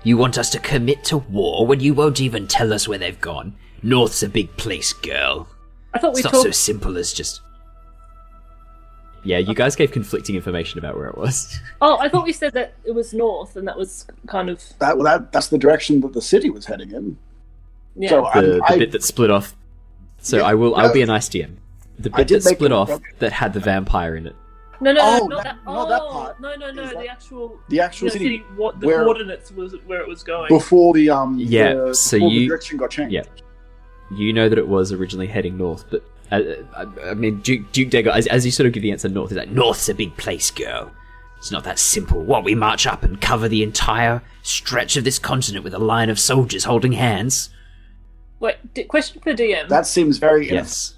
You want us to commit to war when you won't even tell us where they've gone? North's a big place, girl. I thought we It's not so simple as just. Yeah, you guys gave conflicting information about where it was. Oh, I thought we said that it was north, and that was kind of That, well, that that's the direction that the city was heading in. yeah. So The, the I, bit that split off. So Yeah, I will. I'll be a nice DM. The bit that split off okay. that had the vampire in it. no, no, no, Oh, not that- that. not that oh, part. No, no, no. Is The actual the actual no, city, city. What the where- coordinates was where it was going. before the um Yeah, the, so before the you- direction got changed. Yeah. You know that it was originally heading north, but uh, I, I mean, Duke, Duke Dagult, as, as you sort of give the answer north, is like North's a big place, girl. It's not that simple. What we march up and cover the entire stretch of this continent with a line of soldiers holding hands? Wait, d- question for DM. That seems very Yes.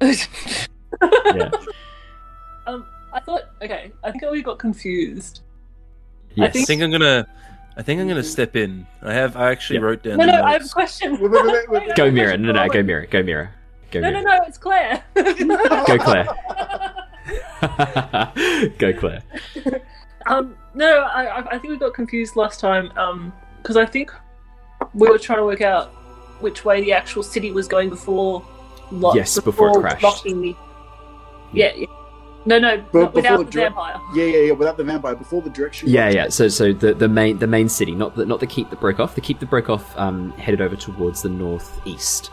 Yeah. um, I thought. Okay, I think we got confused. Yes. I think I'm gonna. I think I'm gonna step in. I have. I actually Yeah. wrote down. No, the no, I have a question. Wait, wait, wait, wait, wait. Go I Mira. No, no, go Ollie. Mira. Go Mira. Go No, no, no, it's Claire. Go Claire. go Claire. Um, No, I, I I think we got confused last time. Um, because I think we were trying to work out which way the actual city was going before. Lo- Yes, before it crashed. Locking the... Yeah, yeah. No, no, But without before the dra- vampire. Yeah, yeah, yeah. Without the vampire, before the direction. Yeah, yeah. So, so the, the main the main city, not the not the keep that broke off. The keep that broke off um, headed over towards the northeast.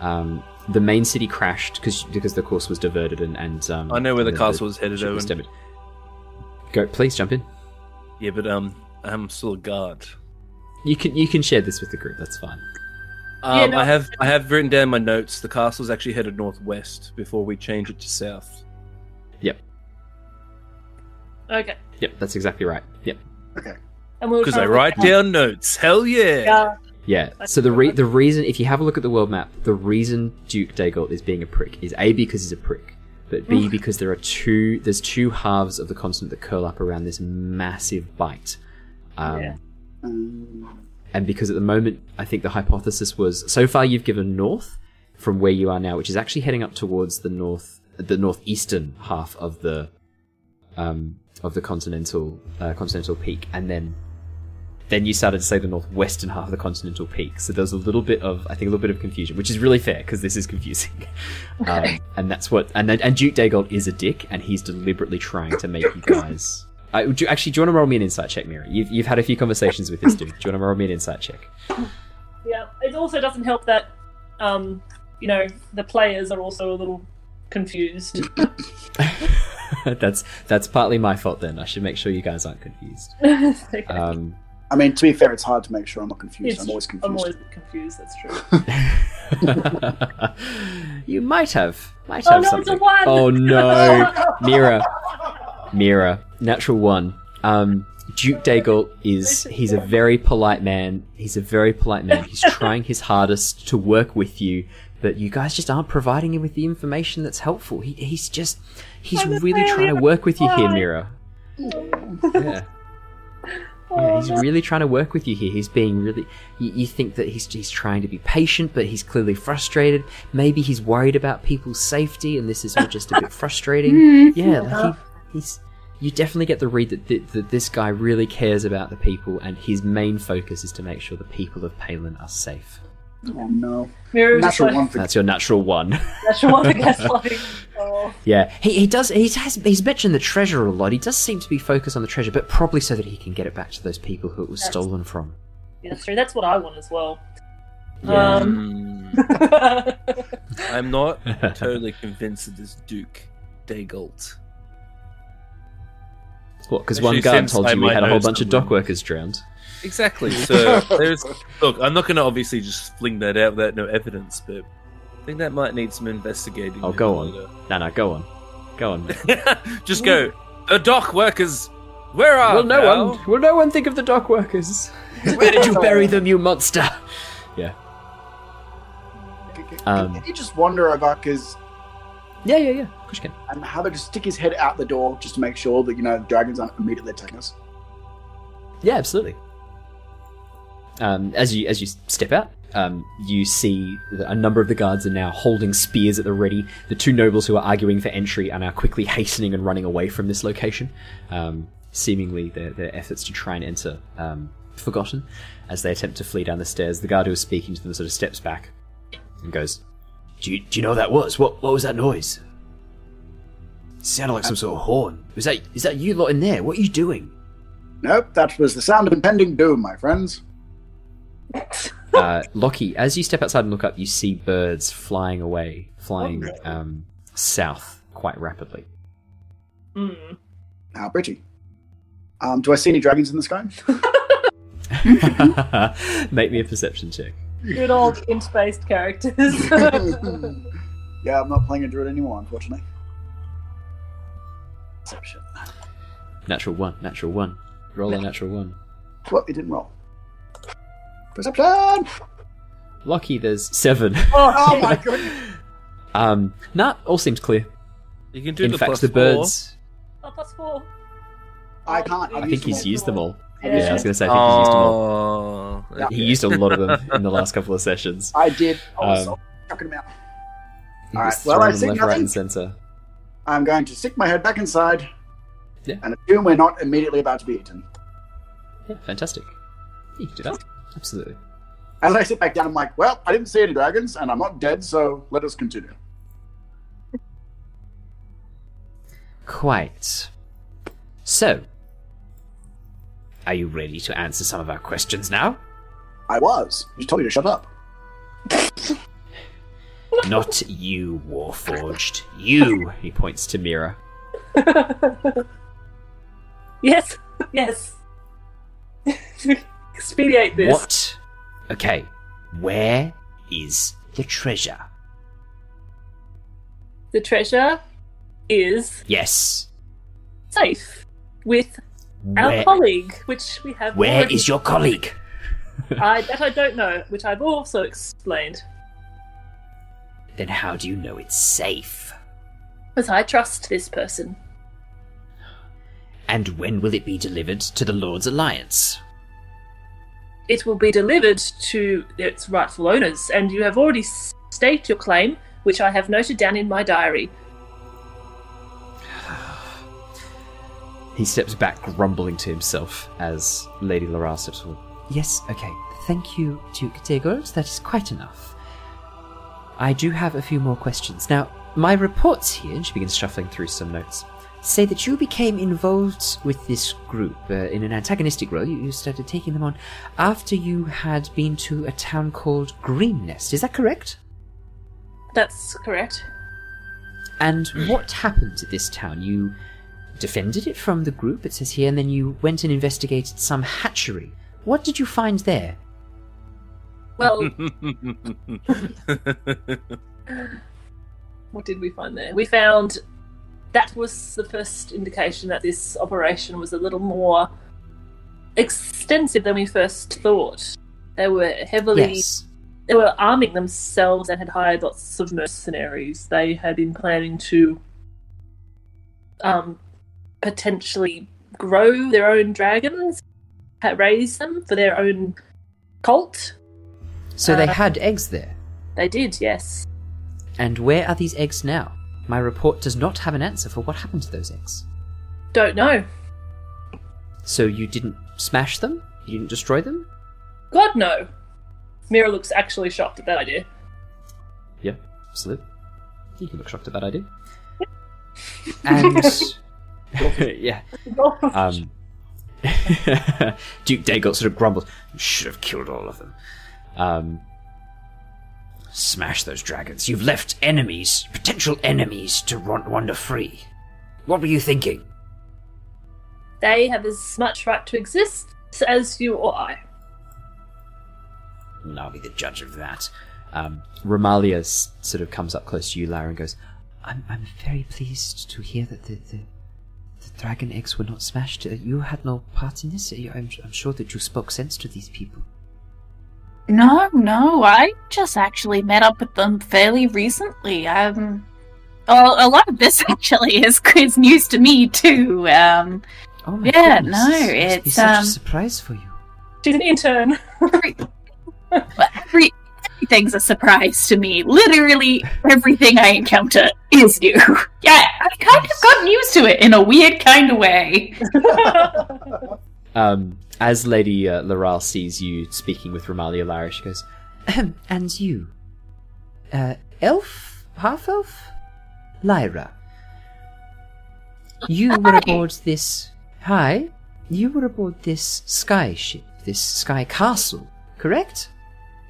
Um, the main city crashed because because the course was diverted and and um, I know where the and castle was headed, ship was Owen. damaged. Go, please jump in. Yeah, but um, I'm still a guard. You can you can share this with the group. That's fine. Um, Yeah, no- I have I have written down my notes. The castle's actually headed northwest before we change it to south. Yep. Okay. Yep, that's exactly right. Yep. Okay. And we were Because I write down notes. Hell yeah! Yeah. Yeah. So the re- the reason, if you have a look at the world map, the reason Duke Dagult is being a prick is a because he's a prick, but b because there are two there's two halves of the continent that curl up around this massive bite. Um, Yeah. Um, And because at the moment, I think the hypothesis was so far you've given north from where you are now, which is actually heading up towards the north, the northeastern half of the um, of the continental uh, continental peak, and then then you started to say the northwestern half of the continental peak. So there was a little bit of, I think, a little bit of confusion, which is really fair because this is confusing. Um, and that's what, and then- and Duke Dagult is a dick, and he's deliberately trying to make you guys. I, would you, actually, do you want to roll me an insight check, Mira? You've, you've had a few conversations with this dude. Do you want to roll me an insight check? Yeah. It also doesn't help that, um, you know, the players are also a little confused. that's that's partly my fault. Then I should make sure you guys aren't confused. Okay. Um, I mean, to be fair, it's hard to make sure I'm not confused. It's- I'm always confused. I'm always confused. That's true. you might have, might Oh have no, it's something. a one. Oh no, Mira, Mira, natural one. Um, Duke Dagult is he's a very polite man. He's a very polite man. He's trying his hardest to work with you, but you guys just aren't providing him with the information that's helpful. He, he's just he's really trying to work with you here, Why? Mira. Yeah. Yeah, he's really trying to work with you here. He's being really. You, you think that he's he's trying to be patient, but he's clearly frustrated. Maybe he's worried about people's safety, and this is all just a bit frustrating. yeah, like he, he's. You definitely get the read that, that that this guy really cares about the people, and his main focus is to make sure the people of Palin are safe. Oh no. Mira was Natural one for That's your natural one. natural one for gaslighting. Oh. Yeah, he, he does. He has. He's mentioned the treasure a lot. He does seem to be focused on the treasure, but probably so that he can get it back to those people who it was That's- stolen from. Yeah, that's true. That's what I want as well. Yeah. Um, Mm, I'm not totally convinced that this Duke Dagult. What? Because one guard told I you we had a whole bunch of someone- dock workers drowned. Exactly. So there's look. I'm not going to obviously just fling that out without no evidence, but I think that might need some investigating. Oh, go on. No, no, go on, go on. just go. The dock workers. Where are? will no thou? one? Will no one think of the dock workers? Where did you bury them, you monster? Yeah. Can, can- Um, can you just wander over because Yeah, yeah, yeah. Of course you can. and have it just stick his head out the door just to make sure that you know the dragons aren't immediately attacking us. Yeah, absolutely. Um, as you as you step out, um, you see a number of the guards are now holding spears at the ready. The two nobles who are arguing for entry are now quickly hastening and running away from this location, um, seemingly their, their efforts to try and enter um, forgotten. As they attempt to flee down the stairs, the guard who is speaking to them sort of steps back and goes, "Do you, do you know what that was? What what was that noise? It sounded like some sort of horn. Was that is that you lot in there? What are you doing?" Nope, that was the sound of impending doom, my friends. uh, Lockie, as you step outside and look up, you see birds flying away, flying Oh, no. um, south quite rapidly. mm. How pretty. Um, do I see any dragons in the sky? Make me a perception check. Good old imp-based characters. yeah, I'm not playing a druid anymore, unfortunately. Perception. Natural one, natural one. Roll a natural one. Well, it didn't roll. Perception! Lockie, there's seven. Oh my goodness! um, nah, all seems clear. You can do In the fact, plus the four. birds. oh, plus four. I can't. I think he's used them all. Yeah. Yeah, I was going to say, I think he's used them all. Oh, Yeah. He used a lot of them in the last couple of sessions. I did. I was Um, so chucking him out. He All was right, well, I throwing them see left, right, nothing. and centre. I'm going to stick my head back inside Yeah. And assume we're not immediately about to be eaten. Yeah, fantastic. You can do that. Absolutely. As I sit back down, I'm like, well, I didn't see any dragons, and I'm not dead, so let us continue. Quite. So, are you ready to answer some of our questions now? I was. You told me to shut up. Not you, Warforged. You, he points to Mira. yes, yes. Expedite this. What? Okay, where is the treasure? The treasure is Yes. safe with our Where, colleague, which we have. where already- is your colleague? I, that I don't know, which I've also explained. Then how do you know it's safe? Because I trust this person. And when will it be delivered to the Lord's Alliance? It will be delivered to its rightful owners, and you have already s- staked your claim, which I have noted down in my diary. He steps back, grumbling to himself as Lady Laeral steps forward. Yes, okay. Thank you, Duke Dagult. That is quite enough. I do have a few more questions. Now, my reports here, and she begins shuffling through some notes, say that you became involved with this group uh, in an antagonistic role. You, you started taking them on after you had been to a town called Greenest. Is that correct? That's correct. And what happened at this town? You defended it from the group, it says here, and then you went and investigated some hatchery. What did you find there? Well, what did we find there? We found that was the first indication that this operation was a little more extensive than we first thought. They were heavily Yes. they were arming themselves and had hired lots of mercenaries. They had been planning to um, potentially grow their own dragons, raise them for their own cult. So they Uh, had eggs there. They did, yes. And where are these eggs now? My report does not have an answer for what happened to those eggs. Don't know. So you didn't smash them? You didn't destroy them? God, no. Mira looks actually shocked at that idea. Yeah, absolutely. You can look shocked at that idea. And yeah, um, Duke Dagult sort of grumbles. You should have killed all of them. Um, smash those dragons. You've left enemies, potential enemies, to wander free. What were you thinking? they have as much right to exist as you or I. And I'll be the judge of that. Um, Remallia sort of comes up close to you, Lara, and goes, I'm, I'm very pleased to hear that the, the, the dragon eggs were not smashed. Uh, You had no part in this. I'm, I'm sure that you spoke sense to these people. No, no, I just actually met up with them fairly recently. Um, well, a lot of this actually is, is news to me too. Um, Oh my Yeah, goodness, no, this must it's, such um, a surprise for you. She's an intern. every, every, everything's a surprise to me. Literally everything I encounter is new. Yeah, I've kind of gotten used to it in a weird kind of way. Um, as Lady uh, Laeral sees you speaking with Remallia Lara, she goes, "Ahem, And you? Uh, elf? Half elf? Lyra. You were aboard this. Hi? You were aboard this sky ship, this sky castle, correct?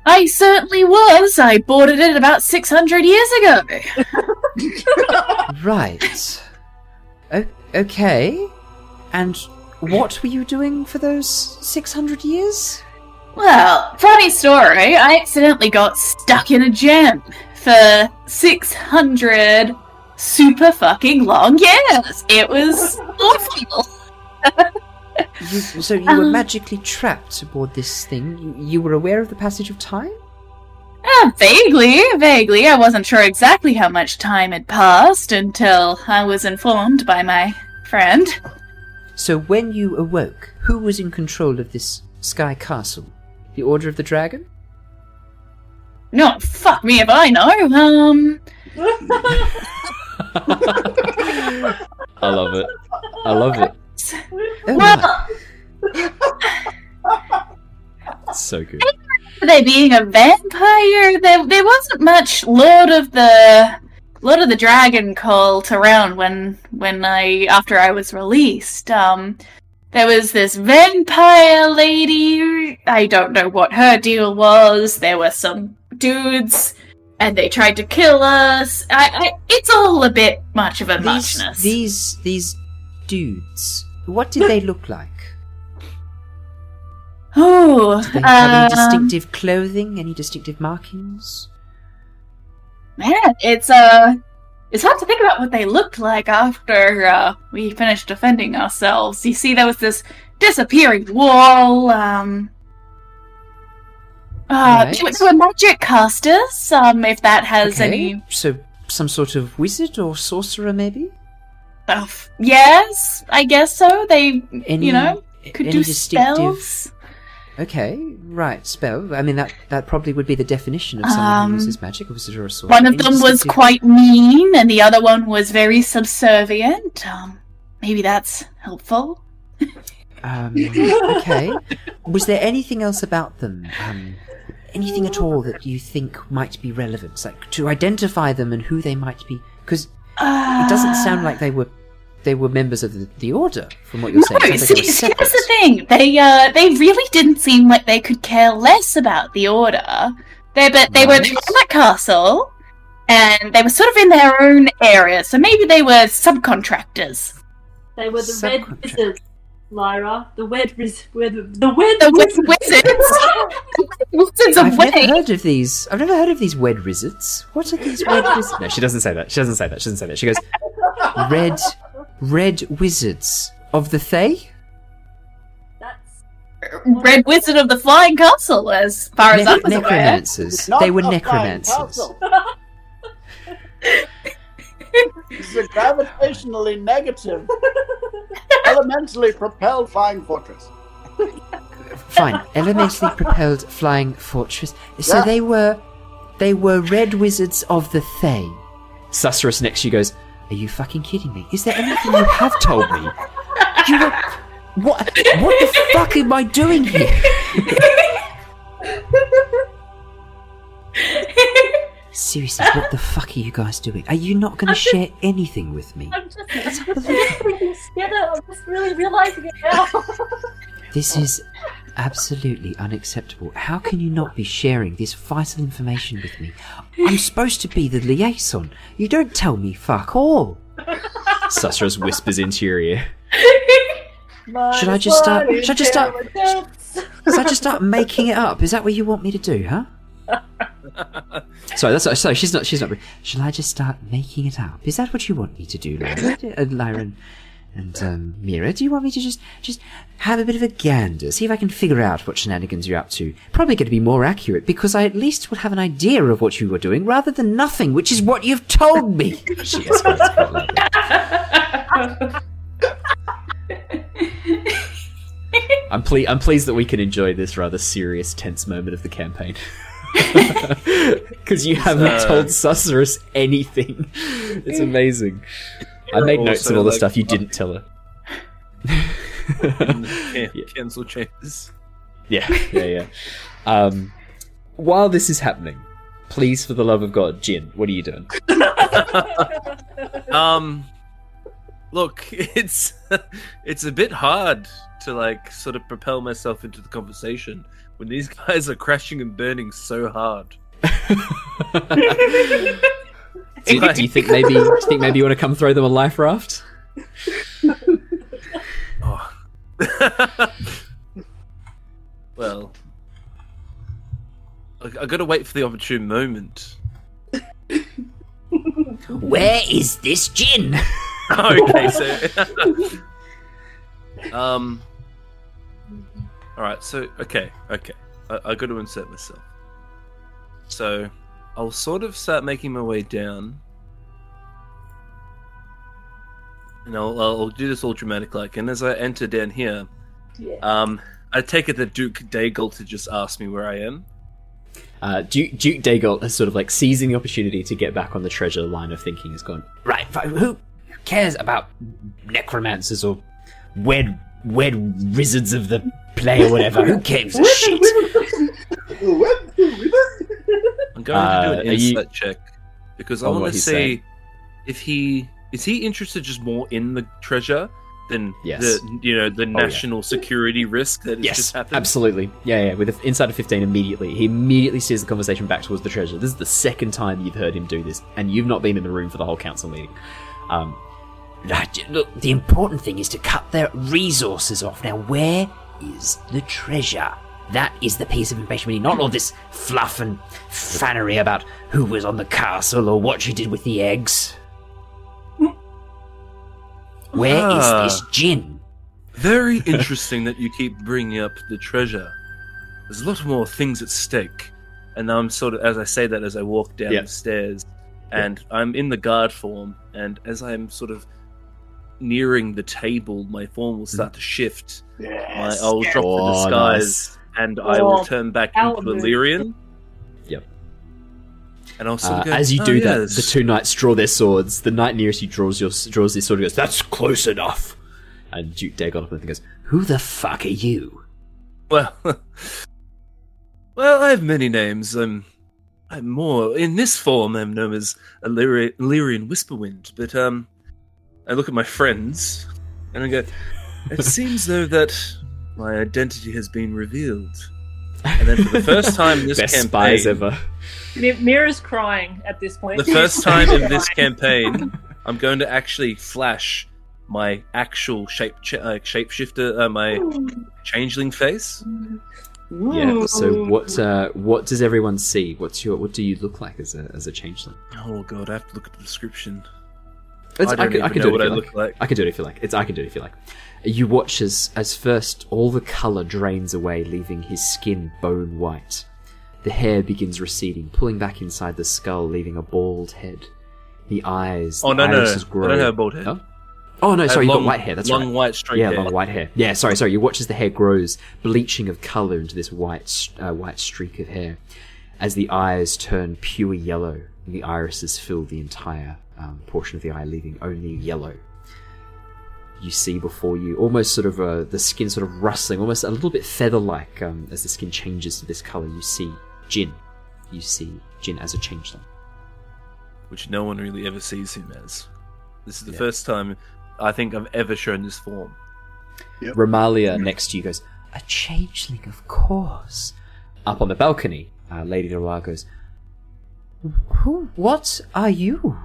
I certainly was. I boarded it about 600 years ago. Right. O- okay. And what were you doing for those 600 years? Well, funny story. I accidentally got stuck in a jam for 600 super fucking long years. It was awful. You, so you were Um, magically trapped aboard this thing. You, you were aware of the passage of time? Uh, vaguely, vaguely. I wasn't sure exactly how much time had passed until I was informed by my friend. So when you awoke, who was in control of this sky castle? The Order of the Dragon? No, fuck me if I know. Um, I love it. I love it. Oh, Well, It's so good. they being a vampire, there there wasn't much Lord of the Lord of the Dragon cult around when when I after I was released. Um, there was this vampire lady. I don't know what her deal was. There were some dudes, and they tried to kill us. I, I it's all a bit much of a these, muchness. these these dudes. What did they look like? oh, they have any um, distinctive clothing? Any distinctive markings? Man, it's uh it's hard to think about what they looked like after uh, we finished defending ourselves. You see, there was this disappearing wall. Um, uh, Right. they were- they magic casters. Um, if that has Okay, any, So some sort of wizard or sorcerer, maybe? uh, yes, I guess so. They, Any, you know, could do spells. Okay, right, spell. I mean, that that probably would be the definition of someone Um, who uses magic, a wizard or a sorcerer. One of them was quite mean, and the other one was very subservient. Um, maybe that's helpful. Um, okay. Was there anything else about them? Um, anything at all that you think might be relevant, like to identify them and who they might be? Because it doesn't sound like they were they were members of the, the order, from what you're No, saying. It sounds like see, they were see, that's the thing. They uh, they really didn't seem like they could care less about the order. They but they were Right. in that castle, and they were sort of in their own area. So maybe they were subcontractors. They were the red wizards, Lyra. The wed wiz- wed- the wed The wizards. wiz- wizards. wizards I've away. never heard of these. I've never heard of these wed wizards. What are these wed wizards? No, she doesn't say that. She doesn't say that. She doesn't say that. She goes, Red, red wizards of the Thay. That's Red Wizard of the Flying Castle, as far as Ne- I was aware. necromancers. Not They were a flying necromancers. castle. It's a gravitationally negative, elementally propelled flying fortress. Fine, elementally propelled flying fortress. So Yeah. they were, they were red wizards of the Thay. Susurrus next to you goes, Are you fucking kidding me? Is there anything you have told me? You were, what? What the fuck am I doing here? Seriously, what the fuck are you guys doing? Are you not going to share anything with me? I'm just, I'm just putting things together. I'm just really realizing it now. This is absolutely unacceptable. How can you not be sharing this vital information with me? I'm supposed to be the liaison. You don't tell me fuck all. Susurrus whispers into your ear. Should I just start- should I just start- Should I just start making it up? Is that what you want me to do, huh? Sorry, that's sorry. She's not. She's not. Shall I just start making it up? Is that what you want me to do, Lyra? uh, Lyra and, and um, Mira? Do you want me to just just have a bit of a gander, see if I can figure out what shenanigans you're up to? Probably going to be more accurate because I at least would have an idea of what you were doing rather than nothing, which is what you've told me. She escalates quite loudly. I'm, ple- I'm pleased that we can enjoy this rather serious, tense moment of the campaign. Because you haven't uh, told Susurrus anything. It's amazing. I made notes of all the like, stuff you didn't tell her. Can- Yeah. Cancel chambers. Yeah, yeah, yeah. Um, while this is happening, please, for the love of God, Jin, what are you doing? Um, look, it's it's a bit hard to like sort of propel myself into the conversation when these guys are crashing and burning so hard. Do you, do you think maybe? Do you think maybe you want to come throw them a life raft? Oh. well, I, I gotta wait for the opportune moment. Where is this Jin? okay, so um, all right, so okay, okay, I, I got to insert myself. So I'll sort of start making my way down, and I'll I'll do this all dramatic like. And as I enter down here, yeah. um, I take it that Duke Dagult to just ask me where I am. Uh, Duke, Duke Dagult has sort of like seizing the opportunity to get back on the treasure line of thinking has gone, Right, who cares about necromancers or weird, weird wizards of the play or whatever? Who gives a shit? I'm going Uh, to do an you- insight check because I want to see saying. if he is he interested just more in the treasure than Yes. the you know the yeah. national security risk that Yes, just happened. absolutely. Yeah, yeah. With an insight of 15 immediately. He immediately steers the conversation back towards the treasure. This is the second time you've heard him do this, and you've not been in the room for the whole council meeting. Um, Look, the important thing is to cut their resources off. Now, where is the treasure? That is the piece of information we need, not all this fluff and fannery about who was on the castle or what she did with the eggs. Where is Ah. this Jin? Very interesting that you keep bringing up the treasure. There's a lot more things at stake, and now I'm sort of as I say that as I walk down Yeah. the stairs, and I'm in the guard form, and as I'm sort of nearing the table, my form will start to shift. Yes. I'll drop Oh, the disguise, and I will Oh, turn back into Alan. Illyrian. Yep. And I'll sort Uh, of go, as you "Oh, do that, yes." the two knights draw their swords. The knight nearest you draws your draws his sword and goes, "That's close enough." And Duke Dagon up and goes, Who the fuck are you? Well, well, I have many names. I'm, I'm more in this form. I'm known as Illyri- Illyrian Whisperwind. But um, I look at my friends and I go, it seems though that my identity has been revealed. And then for the first time in this "Best campaign, spies ever." Mi- Mira's crying at this point. the first time in this campaign, I'm going to actually flash my actual shape ch- uh, shapeshifter, uh, my changeling face. Yeah. So what? Uh, what does everyone see? What's your? What do you look like as a as a changeling? Oh god, I have to look at the description. It's- I don't even can know do it what if I you look like. I can do it if you like. It's I can do it if you like. You watch as as first all the color drains away, leaving his skin bone white. The hair begins receding, pulling back inside the skull, leaving a bald head. The eyes. Oh the no, no, no! irises I don't have a bald head. Oh, oh no, I sorry, you long, got white hair. That's long right. white straight yeah, hair. long white hair. Yeah, sorry, sorry. You watch as the hair grows, bleaching of color into this white, uh, white streak of hair, as the eyes turn pure yellow, and the irises fill the entire um, portion of the eye, leaving only yellow. You see before you, almost sort of uh, the skin sort of rustling, almost a little bit feather-like um, as the skin changes to this color. You see Jin. You see Jin as a changeling. which no one really ever sees him as. This is the Yeah. first time I think I've ever shown this form. Remallia next to you goes, A changeling, of course. Up on the balcony, uh, Lady Noir goes, Who, what are you?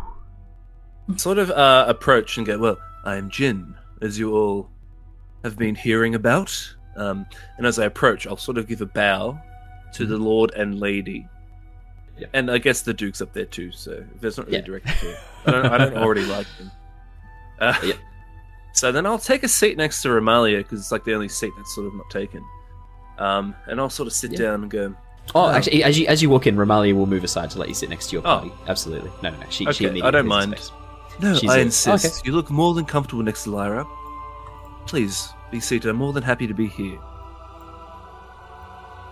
Sort of uh, approach and go, well, I'm Jin, as you all have been hearing about. Um, and as I approach, I'll sort of give a bow to the Lord and Lady. Yeah. And I guess the Duke's up there too, so that's not really Yeah. directed to I don't, I don't already like him. Uh, Yeah. So then I'll take a seat next to Remallia, because it's like the only seat that's sort of not taken. Um, and I'll sort of sit Yeah. down and go, Oh, Oh. actually, as you as you walk in, Remallia will move aside to let you sit next to your Oh. party. Absolutely. No, no, no. She, she Okay, immediately I don't mind. space. No, She's I a- insist. okay. You look more than comfortable next to Lyra. Please be seated. I'm more than happy to be here.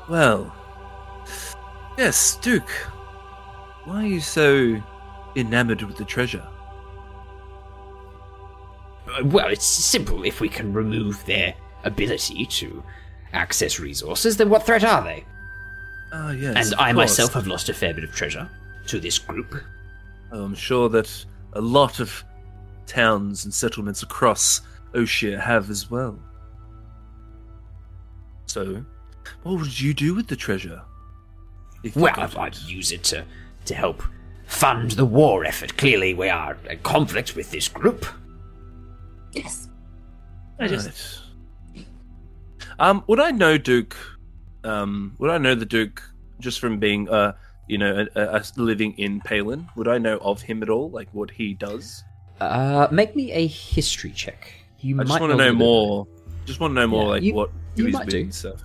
Well, yes, Duke. Why are you so enamored with the treasure? Uh, Well, it's simple. If we can remove their ability to access resources, then what threat are they? Ah, yes. and of I course. myself have lost a fair bit of treasure to this group. I'm sure that a lot of towns and settlements across Oshia have as well. So, what would you do with the treasure? If you Well, got I'd use it to, to help fund the war effort. Clearly, we are in conflict with this group. Yes. I just Right. Um, would I know Duke? Um, would I know the Duke just from being, uh, you know, a, a, a living in Palin? Would I know of him at all, like what he does? Uh, make me a history check. You I might just want to know little bit. more. Just want to know more, Yeah, like you- what you who he's might been do. and stuff.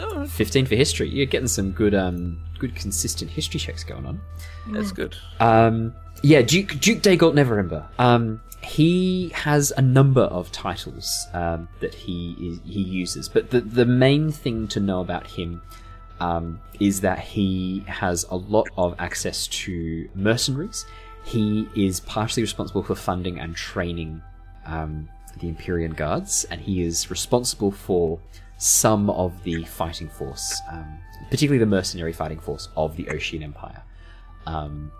Oh, 15 for history. You're getting some good, um, good consistent history checks going on. that's good. Um, yeah, Duke Duke Dagult Neverember. Um, he has a number of titles um, that he is, he uses, but the the main thing to know about him um, is that he has a lot of access to mercenaries. he is partially responsible for funding and training um, the Imperion Guards, and he is responsible for some of the fighting force, um, particularly the mercenary fighting force of the Ocean Empire. Um,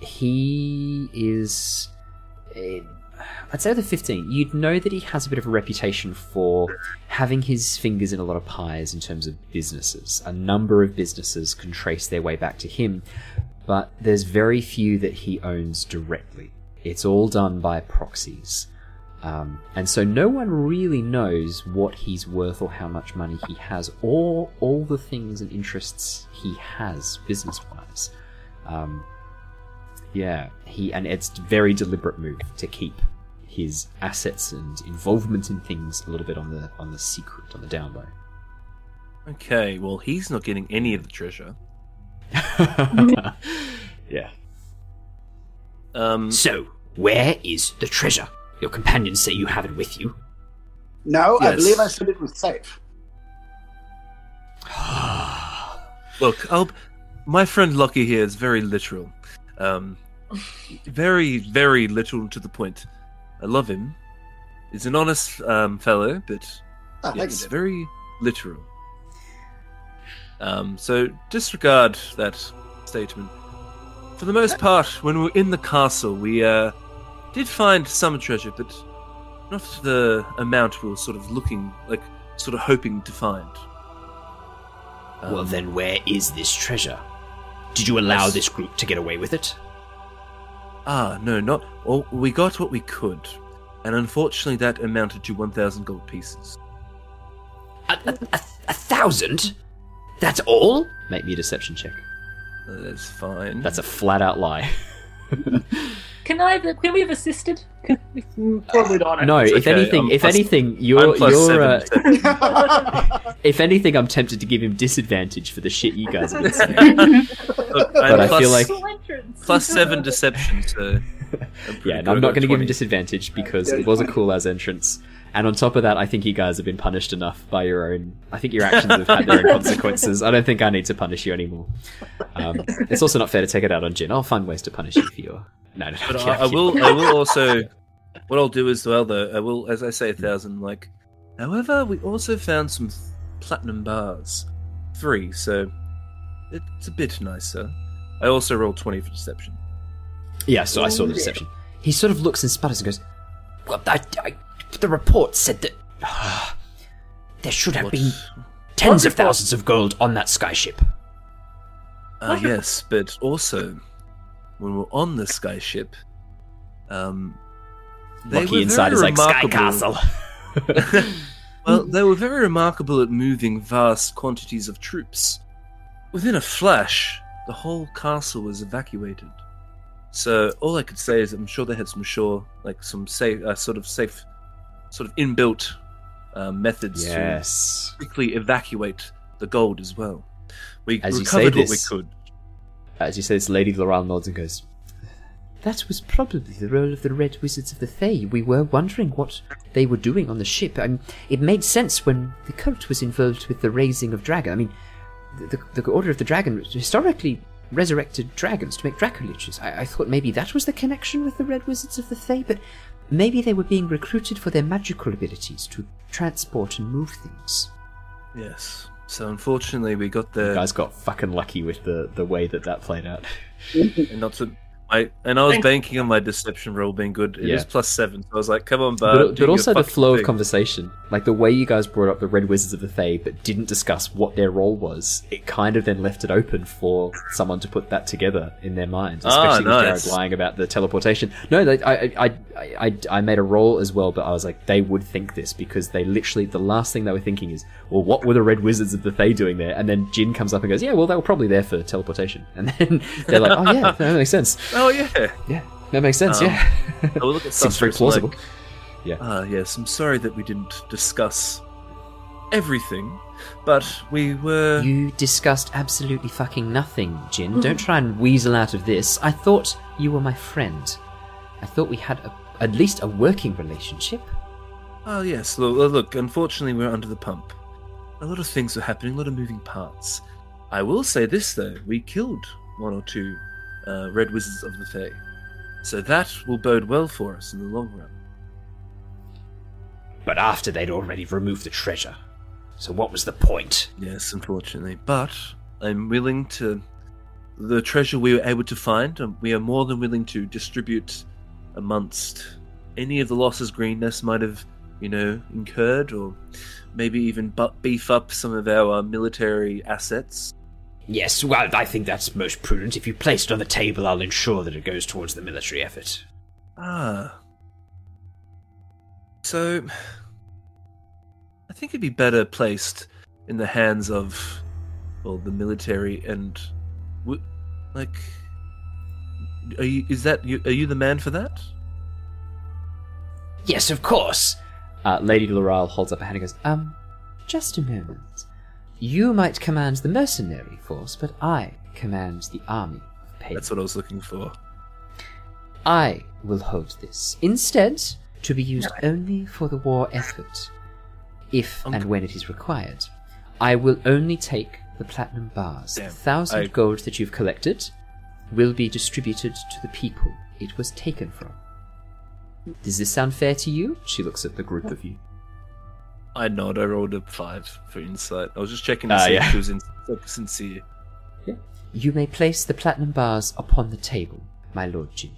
he is. eh, I'd say the 15. You'd know that he has a bit of a reputation for having his fingers in a lot of pies in terms of businesses. A number of businesses can trace their way back to him, but there's very few that he owns directly. It's all done by proxies. Um, and so no one really knows what he's worth or how much money he has or all the things and interests he has business wise. Um, yeah, he and it's a very deliberate move to keep his assets and involvement in things a little bit on the on the secret, on the down low. Okay, well, he's not getting any of the treasure. yeah. Um, So, where is the treasure? Your companions say you have it with you. No, I believe I said it was safe. Look, I'll, my friend Lockie here is very literal. Um, very, very literal to the point. I love him. He's an honest um, fellow, but thank yes, you. very literal. Um, so disregard that statement. For the most part, when we were in the castle, we uh, did find some treasure, but not the amount we were sort of looking, like, sort of hoping to find. well, Um, then where is this treasure? Did you allow this group to get away with it? Ah, no, not. Well, we got what we could, and unfortunately, that amounted to 1,000 gold pieces. A, a, a, a thousand? That's all? Make me a deception check. That's fine. That's a flat out lie. Can I? Have, can we have assisted? Can we- Probably not. No, It's if okay, anything, I'm if plus- anything, I'm you're plus you're seven uh, deception. if anything, I'm tempted to give him disadvantage for the shit you guys have been saying. Look, But I feel like- plus seven deception, so. I'm Yeah, and. I'm not going to give him disadvantage because it was a cool as entrance. And on top of that, I think you guys have been punished enough by your own. I think your actions have had their own consequences. I don't think I need to punish you anymore. Um, it's also not fair to take it out on Jin. I'll find ways to punish you for your. No, no, But I, I will. I will also. What I'll do as well, though, I will, as I say, a thousand. Like, however, we also found some platinum bars, three. So it's a bit nicer. I also rolled twenty for deception. Yeah, so I saw the deception. He sort of looks and sputters and goes, Well, I, I, the report said that there should have What? been tens of thousands of gold on that skyship. Uh, yes, but also when we're on the skyship, um, they Lucky were inside very is like Sky Castle. Well, they were very remarkable at moving vast quantities of troops. Within a flash, the whole castle was evacuated. So all I could say is I'm sure they had some sure, like some safe, uh, sort of safe, sort of inbuilt uh, methods yes. to quickly evacuate the gold as well. We As recovered what we could. As you say, this Lady Laeral nods and goes, That was probably the role of the Red Wizards of the Fae. We were wondering what they were doing on the ship. I mean, it made sense when the cult was involved with the raising of dragon. I mean, the, the, the Order of the Dragon historically resurrected dragons to make Dracoliches. I, I thought maybe that was the connection with the Red Wizards of the Fae, but maybe they were being recruited for their magical abilities to transport and move things. Yes. So unfortunately, we got You the guys got fucking lucky with the, the way that that played out. and not to. I and I was Thanks. banking on my deception roll being good. It Yeah. was plus seven, so I was like, "Come on, bud." But, but also the fucking flow of conversation, like the way you guys brought up the Red Wizards of the Fae, but didn't discuss what their role was. It kind of then left it open for someone to put that together in their mind, Ah, especially with nice. Jared lying about the teleportation. No, they, I, I, I, I, I made a roll as well, but I was like, they would think this because they literally the last thing they were thinking is, well, what were the Red Wizards of the Fae doing there? And then Jin comes up and goes, yeah, well, they were probably there for teleportation, and then they're like, oh yeah, that makes sense. Oh yeah. Yeah, that makes sense. Um, yeah, I will look at seems very plausible. like, Ah, yes. I'm sorry that we didn't discuss everything, but we were. You discussed absolutely fucking nothing, Jin. Don't try and weasel out of this. I thought you were my friend. I thought we had a, at least a working relationship. Oh yes. Look, look, look, Unfortunately, we're under the pump. A lot of things are happening. A lot of moving parts. I will say this though: we killed one or two uh, red wizards of the Fae. So that will bode well for us in the long run. But after they'd already removed the treasure. So what was the point? Yes, unfortunately. But I'm willing to. The treasure we were able to find, we are more than willing to distribute amongst any of the losses Greenest might have, you know, incurred, or maybe even beef up some of our uh, military assets. Yes, well, I think that's most prudent. If you place it on the table, I'll ensure that it goes towards the military effort. Ah. So, I think it'd be better placed in the hands of, well, the military and, like, are you? Is that you? Are you the man for that? Yes, of course. Uh, Lady Laeral holds up a hand and goes, Um, just a moment. You might command the mercenary force, but I command the army of Pain. That's what I was looking for. I will hold this. Instead, to be used only for the war effort, if and when it is required. I will only take the platinum bars. Damn, the thousand I- gold that you've collected will be distributed to the people it was taken from. Does this sound fair to you? she looks at the group of you. I nod. I rolled a five for insight. I was just checking to Ah, see yeah. if she was in, like, sincere. You may place the platinum bars upon the table, my lord Jin.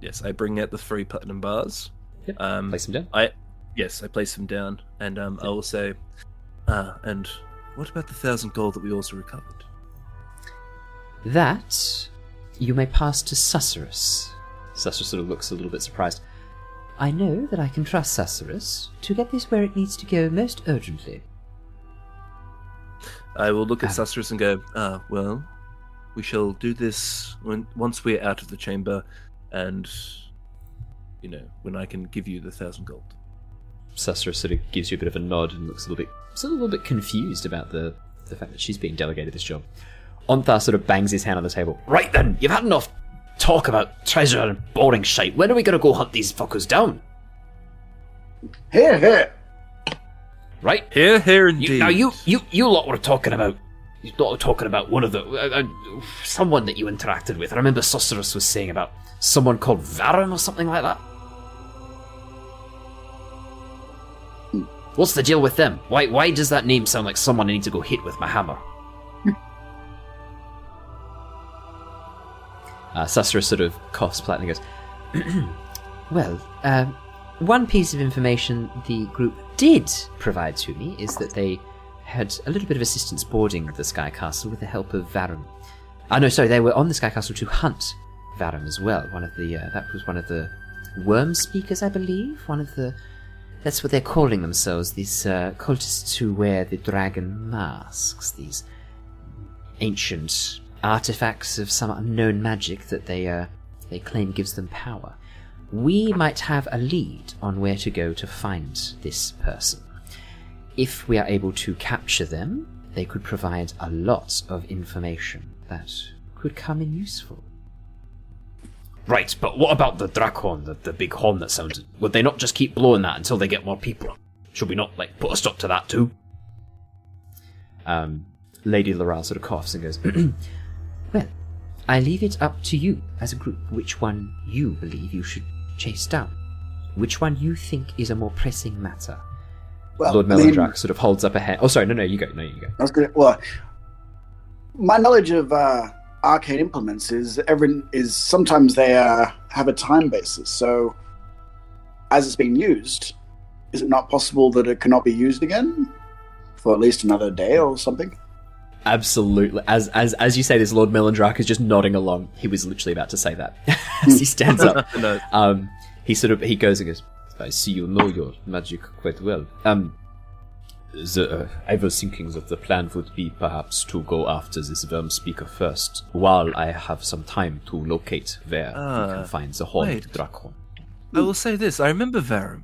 Yes, I bring out the three platinum bars. Yep. Um, Place them down. I yes, I place them down, and um, I will say, ah, and what about the thousand gold that we also recovered? That you may pass to Susurrus. Sasha sort of looks a little bit surprised. I know that I can trust Susurrus to get this where it needs to go most urgently. I will look at Ah. Susurrus and go, ah, well, we shall do this when once we're out of the chamber, and you know when I can give you the thousand gold. Sasra sort of gives you a bit of a nod and looks a little bit, sort of a little bit confused about the the fact that she's being delegated this job. Ontharr sort of bangs his hand on the table. Right then, you've had enough talk about treasure and boring shite. When are we gonna go hunt these fuckers down? Here, here. Right? Here, here, You, now you, you, you lot were talking about. You lot were talking about one of the uh, uh, someone that you interacted with. I remember Susurrus was saying about someone called Varan or something like that. What's the deal with them? Why, why does that name sound like someone I need to go hit with my hammer? Uh, sort of coughs politely and goes, Well, um, one piece of information the group did provide to me is that they had a little bit of assistance boarding the Sky Castle with the help of Varram. Ah, no, sorry, they were on the Sky Castle to hunt Varram as well. One of the uh, that was one of the wyrmspeakers, I believe. One of the that's what they're calling themselves. These uh, cultists who wear the dragon masks. These ancient artifacts of some unknown magic that they uh, they claim gives them power. We might have a lead on where to go to find this person. If we are able to capture them, they could provide a lot of information that could come in useful. Right, but what about the Drakhorn, the, the big horn that sounded? Would they not just keep blowing that until they get more people? Should we not, like, put a stop to that too? Um, Lady Laeral sort of coughs and goes, Well, I leave it up to you as a group which one you believe you should chase down. Which one you think is a more pressing matter. Well, Lord I mean, sort of holds up a hand. Oh, sorry, no, no, you go, no, you go. I was gonna. Well, my knowledge of uh, arcane implements is every is sometimes they uh, have a time basis. So, as it's being used, is it not possible that it cannot be used again for at least another day or something? Absolutely. As as as you say this, Lord Melandrach is just nodding along. He was literally about to say that as he stands up. no, Um, he sort of he goes and goes. I see you know your magic quite well. Um, the, uh, I was thinking that the plan would be perhaps to go after this wyrmspeaker first, while I have some time to locate where we Ah, can find the horned wait. I will say this. I remember Varram.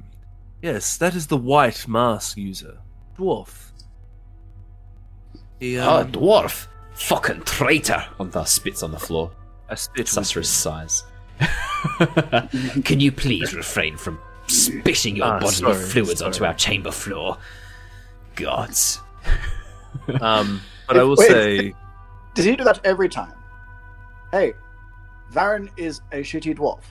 Yes, that is the white mask user, dwarf. He, Oh, um, dwarf! Fucking traitor! Ontharr spits on the floor. I spit. with Sasra him. sighs. Can you please refrain from spitting your Ah, bodily sorry, fluids onto our chamber floor? Gods. Um, but I will Wait. say, Does he do that every time? Hey, Varram is a shitty dwarf.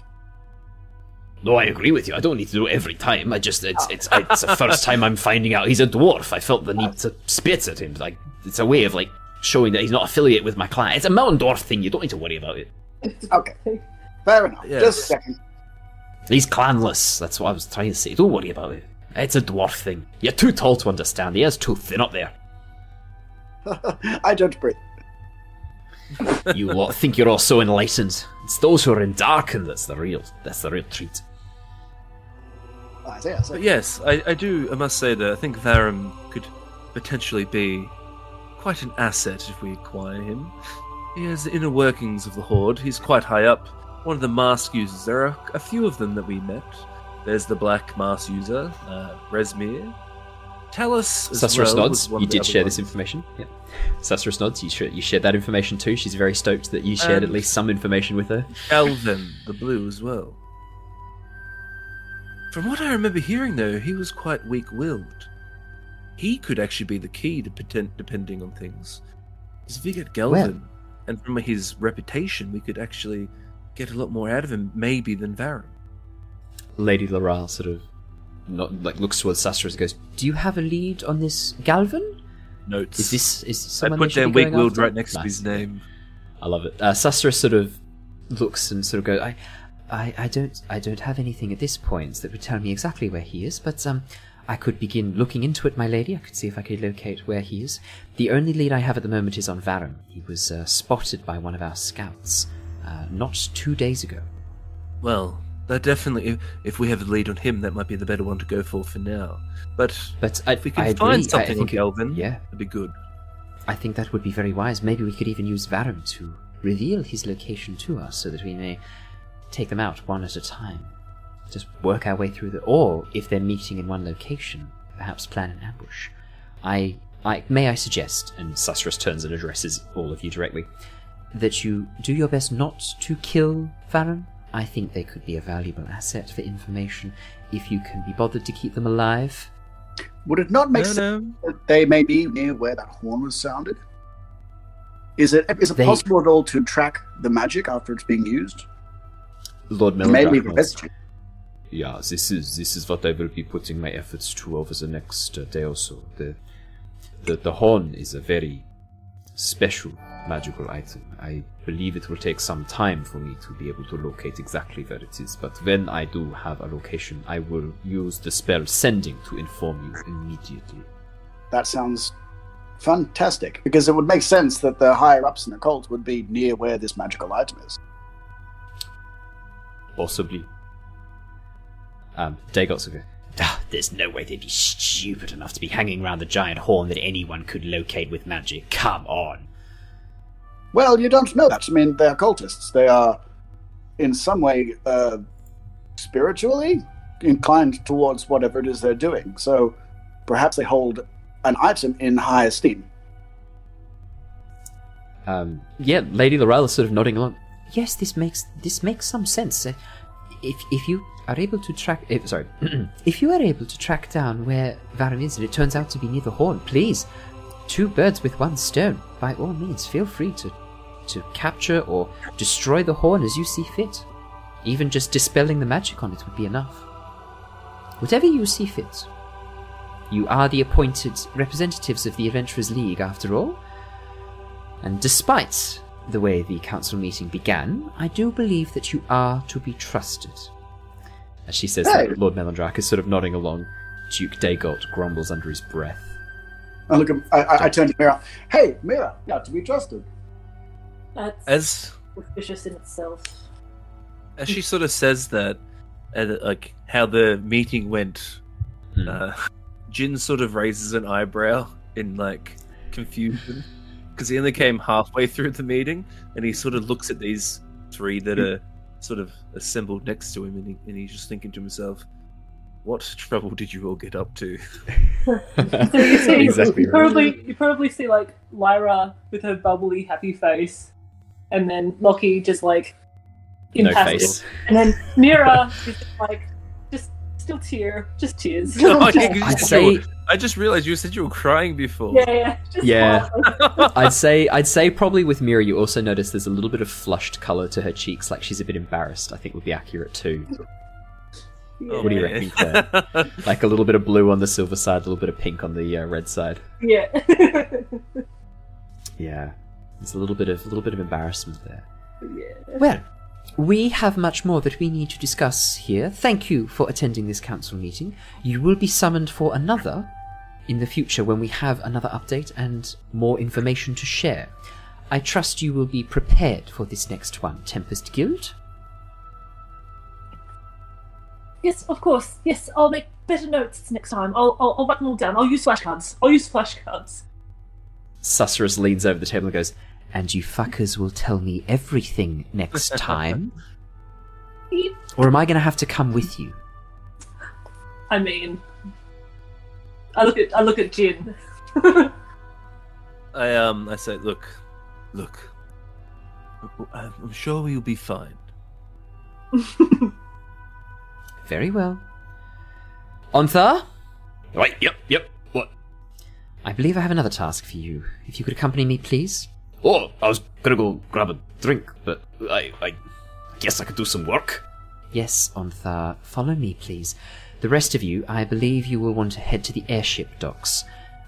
No, I agree with you. I don't need to do it every time. I just it's it's it's the first time I'm finding out he's a dwarf. I felt the need to spit at him. Like it's a way of like showing that he's not affiliated with my clan. It's a mountain dwarf thing. You don't need to worry about it. Okay, fair enough. Yes. Just a second. He's clanless. That's what I was trying to say. Don't worry about it. It's a dwarf thing. You're too tall to understand. He has too thin up there. I don't breathe. You lot think you're all so enlightened. It's those who are in darkened that's the real that's the real treat. Isaiah, so But yes, I, I do. I must say that I think Varram could potentially be quite an asset if we acquire him. He has the inner workings of the Horde. He's quite high up. One of the mask users. There are a few of them that we met. There's the black mask user, uh, Rezmir. Talus as Susurrus well nods. You did other share this information. Yeah. Susurrus nods. You, sh- you shared that information too. She's very stoked that you shared at least some information with her. Alvin, the blue as well. From what I remember hearing, though, he was quite weak-willed. He could actually be the key to potent, depending on things. Because if we get Galvan, and from his reputation, we could actually get a lot more out of him, maybe than Varram. Lady Laeral sort of not like looks towards Susurrus and goes, "Do you have a lead on this Galvan? Notes. Is this is this I someone put we should down be going weak-willed right next to his name. I love it. Uh, Susurrus sort of looks and sort of goes, I, I, I don't, I don't have anything at this point that would tell me exactly where he is, but um, I could begin looking into it, my lady. I could see if I could locate where he is. The only lead I have at the moment is on Varram. He was uh, spotted by one of our scouts uh, not two days ago. Well, that definitely, if, if we have a lead on him, that might be the better one to go for for now. But But I, if we can I agree. find I something on think Galvan, yeah, that'd be good. I think that would be very wise. Maybe we could even use Varram to reveal his location to us so that we may take them out one at a time. Just work our way through the. Or, if they're meeting in one location, perhaps plan an ambush. I. I may I suggest, and Susurrus turns and addresses all of you directly, that you do your best not to kill Varram. I think they could be a valuable asset for information if you can be bothered to keep them alive. would it not make No, sense no. that they may be near where that horn was sounded? Is it is it They- possible at all to track the magic after it's being used? Lord the Yeah, this is this is what I will be putting my efforts to over the next uh, day or so. The, the the horn is a very special magical item. I believe it will take some time for me to be able to locate exactly where it is, but when I do have a location, I will use the spell sending to inform you immediately. That sounds fantastic because it would make sense that the higher ups in the cult would be near where this magical item is. Possibly. Um, Dagult will go, "Ah, There's no way they'd be stupid enough to be hanging around the giant horn that anyone could locate with magic. Come on. Well, you don't know that. I mean, they're cultists. They are, in some way, uh, spiritually inclined towards whatever it is they're doing. So perhaps they hold an item in high esteem. Um, yeah, Lady Laeral is sort of nodding along. Yes, this makes this makes some sense. Uh, If if you are able to track, if, sorry, if you are able to track down where it turns out to be near the horn, please, two birds with one stone. By all means, feel free to to capture or destroy the horn as you see fit. Even just dispelling the magic on it would be enough. Whatever you see fit. You are the appointed representatives of the Adventurers League, after all. And despite the way the council meeting began, I do believe that you are to be trusted. As she says Hey. that, Lord Melandrach is sort of nodding along. Duke Dagult grumbles under his breath. I look. At, I, I, I turn to Mira. Hey, Mira, yeah, to be trusted. That's As suspicious in itself. as she sort of says that, and like how the meeting went, Hmm. uh, Jin sort of raises an eyebrow in like confusion because he only came halfway through the meeting, and he sort of looks at these three that hmm. are sort of assembled next to him, and, he, and he's just thinking to himself, "What trouble did you all get up to?" So you see, exactly you right. probably you probably see like Lyra with her bubbly, happy face, and then Lockie just like No impassive, face. and then Mira is just like just still tear, just tears. Oh, yeah, 'cause you I'd said you say were- I just realized you said you were crying before. yeah, yeah, just Yeah. slightly. I'd say I'd say probably with Mira you also notice there's a little bit of flushed color to her cheeks, like she's a bit embarrassed. I think would be accurate too. Oh, What do you man. reckon, Claire? Like a little bit of blue on the silver side, a little bit of pink on the uh, red side. yeah. Yeah, there's a little bit of a little bit of embarrassment there. yeah. Well, we have much more that we need to discuss here. Thank you for attending this council meeting. You will be summoned for another in the future when we have another update and more information to share. I trust you will be prepared for this next one, Tempest Guild. Yes, of course. Yes, I'll make better notes next time. I'll, I'll, I'll write them all down. I'll use flashcards. I'll use flashcards. Susurrus leans over the table and goes, And you fuckers will tell me everything next time. Or am I going to have to come with you? I mean, I look at I look at Jin. I um I say, look, look. I'm sure we'll be fine. Very well. "Ontharr." Right. Yep. Yep. What? I believe I have another task for you. If you could accompany me, please. Oh, I was gonna go grab a drink, but I I guess I could do some work. Yes, Ontharr, follow me, please. The rest of you, I believe you will want to head to the airship docks.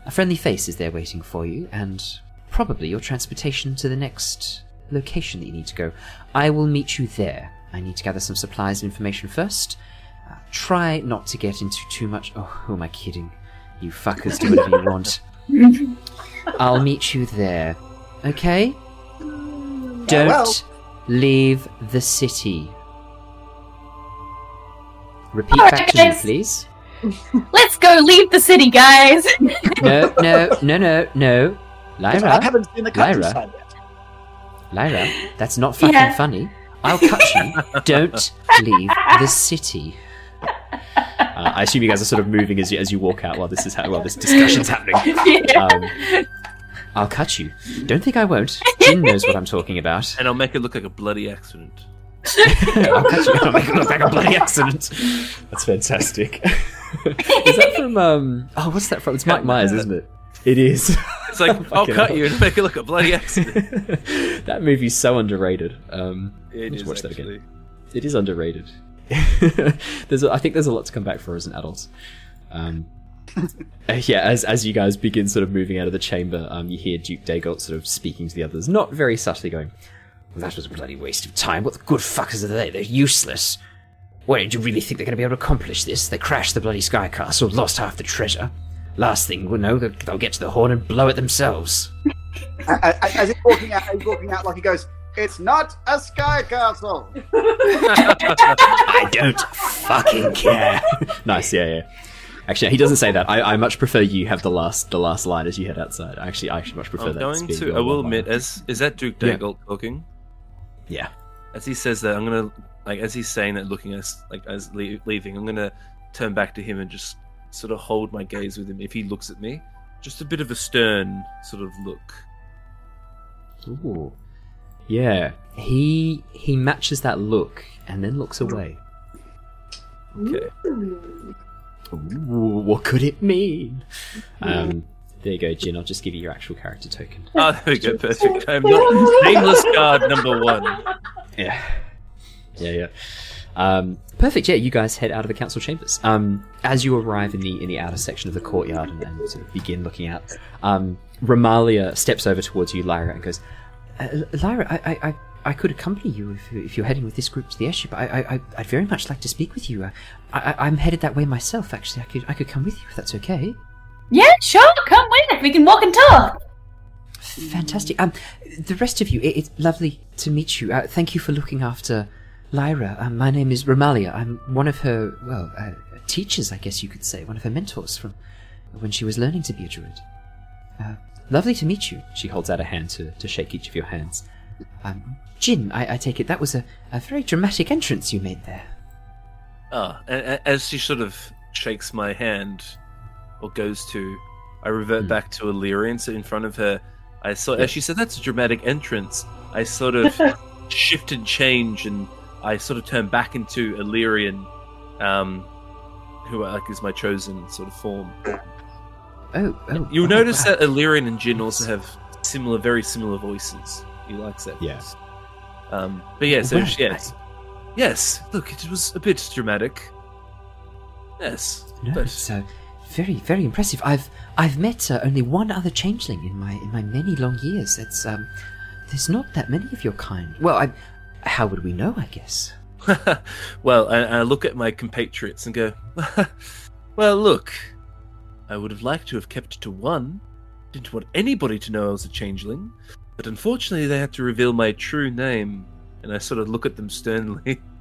A friendly face is there waiting for you, and probably your transportation to the next location that you need to go. I will meet you there. I need to gather some supplies and information first. Uh, try not to get into too much. Oh, who am I kidding? You fuckers do whatever you want. I'll meet you there. Okay? Don't well. leave the city. Repeat All back right, to me, please. Let's go leave the city, guys. No, no, no, no, no. Lyra. I Lyra, haven't seen the Lyra. countryside yet. Lyra, that's not fucking Yeah. funny. I'll cut you. Don't leave the city. Uh, I assume you guys are sort of moving as you as you walk out while this is ha- while this discussion's happening. Yeah. Um, I'll cut you. Don't think I won't. Jin knows what I'm talking about. And I'll make it look like a bloody accident. I'll cut you. I'll make it look like a bloody accident. That's fantastic. is that from? Um, oh, what's that from? It's Mike Myers, isn't it? It is. It's like, I'll cut hell. you and make it look a bloody accident. that movie's so underrated. Um, It let's is watch that again. It is underrated. there's, a, I think there's a lot to come back for as an adult. Um, yeah, as as you guys begin sort of moving out of the chamber, um, you hear Duke Dagult sort of speaking to the others, not very subtly, going, Well, that was a bloody waste of time. What the good fuckers are they? They're useless. Why did you really think they're going to be able to accomplish this? They crashed the bloody Sky Castle, lost half the treasure. Last thing we'll know, they'll- they'll get to the horn and blow it themselves. A- a- As he's walking out, he's walking out like he goes, "It's not a sky castle." I don't fucking care. "Nice, yeah, yeah." Actually, he doesn't say that. I, I much prefer you have the last the last line as you head outside. I Actually, I actually much prefer I'm that. going to. I will one-liner. admit, as is that Duke Yeah. Dagult talking? yeah. As he says that, I'm gonna like as he's saying that, looking at us like as le- leaving, I'm gonna turn back to him and just sort of hold my gaze with him. If he looks at me, just a bit of a stern sort of look. Ooh. Yeah, he he matches that look and then looks mm. away. Okay. Ooh, what could it mean? Um, there you go, Jin. I'll just give you your actual character token. Oh, there we go. Perfect. I'm not nameless guard number one. Yeah, yeah, yeah. Um, perfect. Yeah, you guys head out of the council chambers. Um, as you arrive in the in the outer section of the courtyard and, and sort of begin looking out, um, Remallia steps over towards you, Lyra, and goes, Uh, Lyra, I, I, I, I could accompany you if, if you're heading with this group to the airship. I, I, I- I'd very much like to speak with you. Uh, I, I, I'm headed that way myself, actually. I could, I could come with you if that's okay. yeah, sure. Come with. We can walk and talk. Fantastic. Um, the rest of you, it, it's lovely to meet you. Uh, thank you for looking after Lyra. Um, my name is Remallia. I'm one of her, well, uh, teachers, I guess you could say, one of her mentors from when she was learning to be a druid. Uh, lovely to meet you. she holds out a hand to, to shake each of your hands. Um, Jin, I, I take it that was a, a very dramatic entrance you made there. Ah, as she sort of shakes my hand, or goes to, I revert Hmm. back to Illyrian. So in front of her, I saw as she said, "That's a dramatic entrance." I sort of shift and change, and I sort of turn back into Illyrian, um, who like is my chosen sort of form. Oh, oh. You'll oh, notice wow. that Illyrian and Jin also have similar, very similar voices. He likes that. Yeah. Um, but yeah, so Right, yes, yes. Look, it was a bit dramatic. Yes, No, but it's uh, very, very impressive. I've I've met uh, only one other changeling in my in my many long years. It's um, there's not that many of your kind. Well, I, how would we know? I guess. well, I, I look at my compatriots and go, well, look, I would have liked to have kept to one. Didn't want anybody to know I was a changeling, but unfortunately they had to reveal my true name, and I sort of look at them sternly.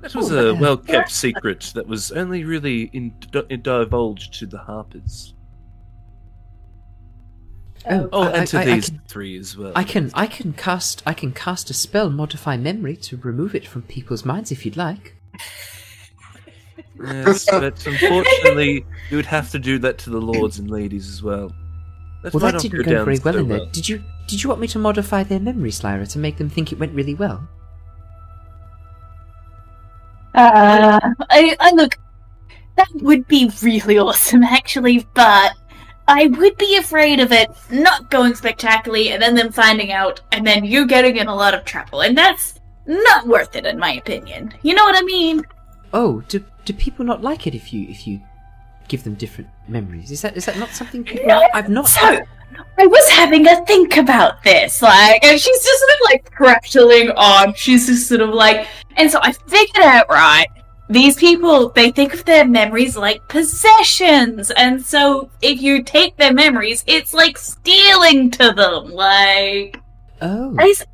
That was Oh, a well kept secret that was only really in, in divulged to the Harpers. Oh, oh, Oh, I- and to I- I these can- three as well. I can I can cast I can cast a spell modify memory to remove it from people's minds if you'd like. Yes, but unfortunately, you would have to do that to the lords and ladies as well. That well, that didn't go down very well in there. Did you did you want me to modify their memories, Lyra, to make them think it went really well? Uh, I, I look. That would be really awesome, actually, but I would be afraid of it not going spectacularly, and then them finding out, and then you getting in a lot of trouble, and that's not worth it, in my opinion. You know what I mean? Oh, do do people not like it if you if you give them different memories? Is that is that not something people? No, I've not. So, I was having a think about this, like, and she's just sort of like prattling on. She's just sort of like, and so I figured out, right? These people, they think of their memories like possessions, and so if you take their memories, it's like stealing to them. Like, Oh, I s-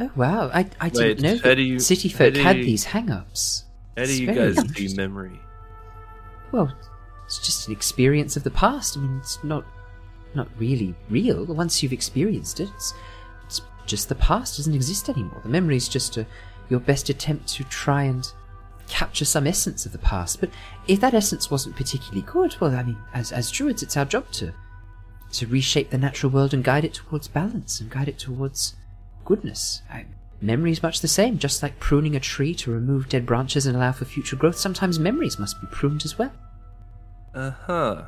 oh wow! I I Wait, didn't know that do you- city folk do had you- these hang-ups. How do It's you guys see interesting. memory? Well, it's just an experience of the past. I mean, it's not not really real. Once you've experienced it, it's, it's just the past doesn't exist anymore. The memory is just a, your best attempt to try and capture some essence of the past. But if that essence wasn't particularly good, well, I mean, as as druids, it's our job to to reshape the natural world and guide it towards balance and guide it towards goodness. I, memory is much the same, just like pruning a tree to remove dead branches and allow for future growth. Sometimes memories must be pruned as well. Uh huh.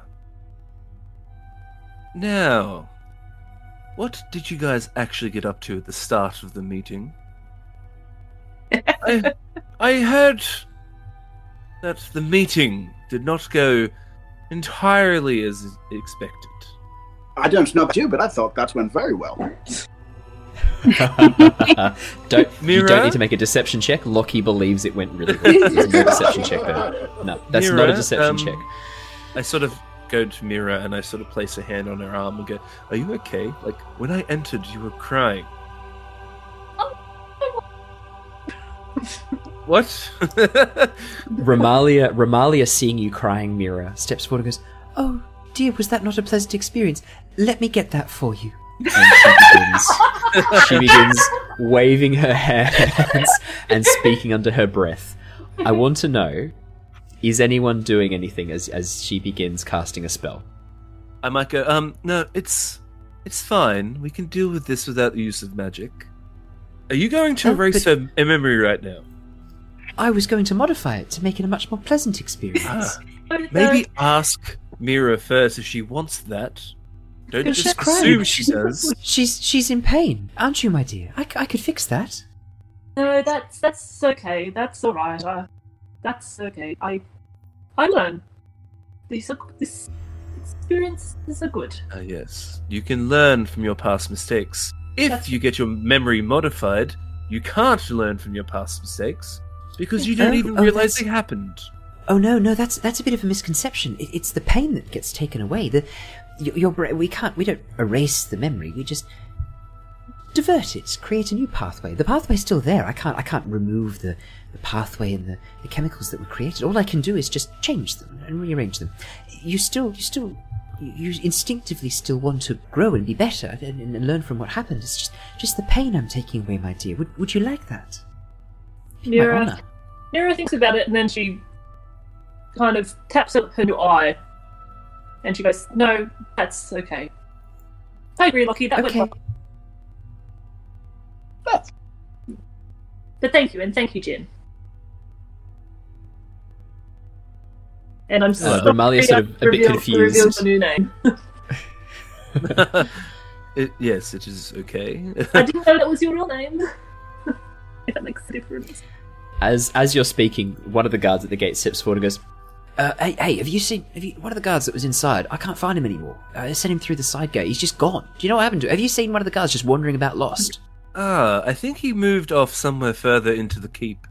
Now, what did you guys actually get up to at the start of the meeting? I, I heard that the meeting did not go entirely as expected. I don't know about you, but I thought that went very well. don't you don't need to make a deception check. Lockie believes it went really well. There's no deception check there. No, that's not a deception um, check. I sort of go to Mira and I sort of place a hand on her arm and go, Are you okay? Like, when I entered, you were crying. what? Remallia, Remallia, seeing you crying, Mira steps forward and goes, Oh dear, was that not a pleasant experience? Let me get that for you. and she begins. she begins waving her hands and speaking under her breath. I want to know: is anyone doing anything as as she begins casting a spell? I might go, um, no, it's it's fine. We can deal with this without the use of magic. Are you going to Oh, erase but- her memory right now? I was going to modify it to make it a much more pleasant experience. Ah, maybe ask Mira first if she wants that. Don't Because she's just crying. assume she does. She's she's in pain, aren't you, my dear? I, I could fix that. No, that's that's okay. That's all right. Uh, that's okay. I I learn. These are this experiences are good. Ah, yes. You can learn from your past mistakes. If That's- you get your memory modified, you can't learn from your past mistakes because you don't Oh, even oh, realize that's- they happened. Oh no, no, that's that's a bit of a misconception. It, it's the pain that gets taken away. The your, your we can't we don't erase the memory. We just divert it, create a new pathway. The pathway's still there. I can't I can't remove the, the pathway and the, the chemicals that were created. All I can do is just change them and rearrange them. You still you still you instinctively still want to grow and be better and, and learn from what happened. It's just just the pain I'm taking away, my dear. Would would you like that? Honor. Nira thinks about it and then she kind of taps up her new eye, and she goes, "No, that's okay." I agree, Lockie. That Okay. went well. But thank you, and thank you, Jen. And I'm so Uh, Remallia sort of a bit confused. Reveal the new name. It, yes, it is okay. I didn't know that was your real name. if that makes a difference. As as you're speaking, one of the guards at the gate steps forward and goes, uh, "Hey, hey, have you seen? Have you, one of the guards that was inside? I can't find him anymore. I sent him through the side gate. He's just gone. Do you know what happened to? him? Have you seen one of the guards just wandering about lost? ah, I think he moved off somewhere further into the keep.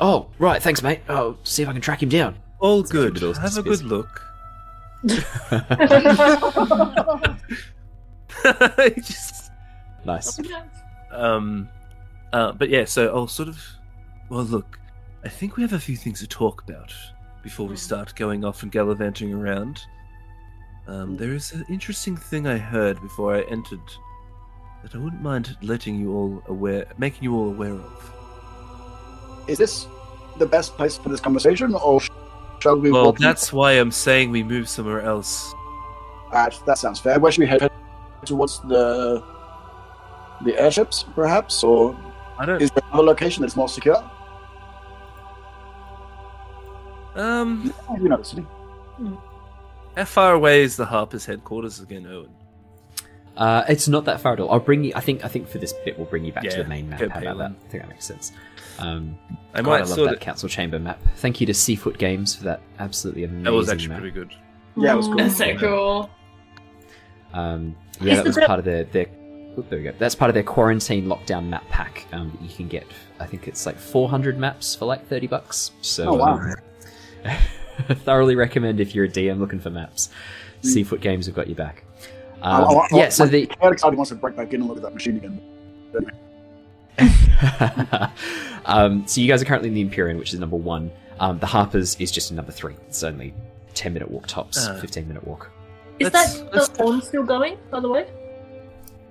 Oh, right. Thanks, mate. I'll see if I can track him down. All through good. the doors Have a good look. Just Nice. um uh but yeah so i'll sort of well look i think we have a few things to talk about before we start going off and gallivanting around um there is an interesting thing i heard before i entered that i wouldn't mind letting you all aware making you all aware of Is this the best place for this conversation, or sh- shall we? well walk- that's why i'm saying we move somewhere else Uh, that sounds fair. Where should we head? Towards the the airships, perhaps, or i don't is there another location that's more secure? um You know the city. how far away is the harper's headquarters again owen Uh, it's not that far at all. I'll bring you. I think. I think for this bit, we'll bring you back to the main map. go How about that? I think that makes sense. Um, i God, might I love sort that of council chamber map. Thank you to Seafoot Games for that absolutely amazing that was actually map. pretty good Yeah, it was cool. That's so cool. Um, yeah, that was part of their their. oop, there we go. That's part of their quarantine lockdown map pack. Um, that you can get. I think it's like 400 maps for like 30 bucks. So Oh wow! um, thoroughly recommend if you're a DM looking for maps. Seafoot Games have got you back. Um, I- I- I- yeah, so I'm the quite excited wants to break back in and look at that machine again. um, so you guys are currently in the Imperion, which is number one. Um, the Harpers is just in number three. It's only 10 minute walk tops, Ah. 15 minute walk. Is Let's- that let's- the horn still going, by the way?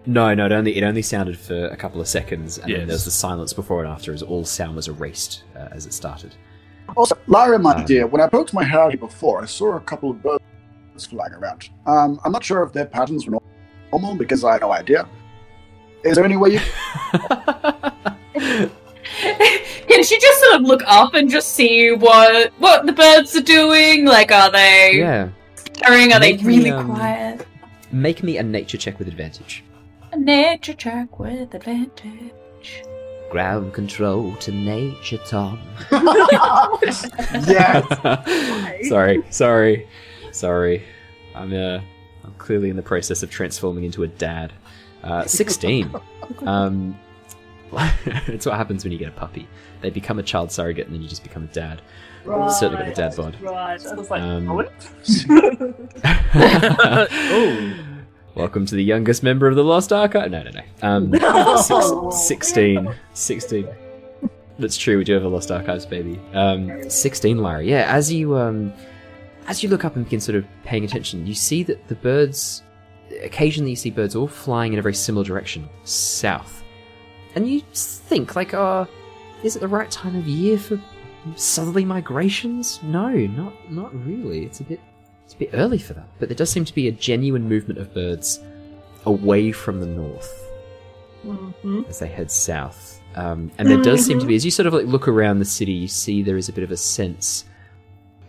No, no, it only it only sounded for a couple of seconds, and then Yes. there was the silence before and after, as all sound was erased uh, as it started. Also, Lara, my Um, dear, when I poked my head out here before, I saw a couple of birds flying around. Um, I'm not sure if their patterns were normal because I had no idea. Is there any way you? Can she just sort of look up and just see what what the birds are doing? Like, are they yeah, stirring? Are they Make me, really um, quiet? make me a nature check with advantage. A nature check with advantage. Ground control to nature, Tom. yes. sorry, sorry, sorry. I'm uh, I'm clearly in the process of transforming into a dad. Uh, Sixteen. um, it's what happens when you get a puppy. They become a child surrogate, and then you just become a dad. Right, Certainly got the dad bod. Right. I was like, Um, oh Welcome to the youngest member of the Lost Archive. No, no, no. Um, six, 16. 16. That's true. We do have a Lost Archives baby. Um, 16, Larry. Yeah, as you um, as you look up and begin sort of paying attention, you see that the birds. Occasionally, you see birds all flying in a very similar direction, south, and you think like, "Oh, is it the right time of year for southerly migrations?" No, not not really. It's a bit it's a bit early for that, but there does seem to be a genuine movement of birds away from the north Mhm. as they head south. Um, and there does seem to be, as you sort of like look around the city, you see there is a bit of a sense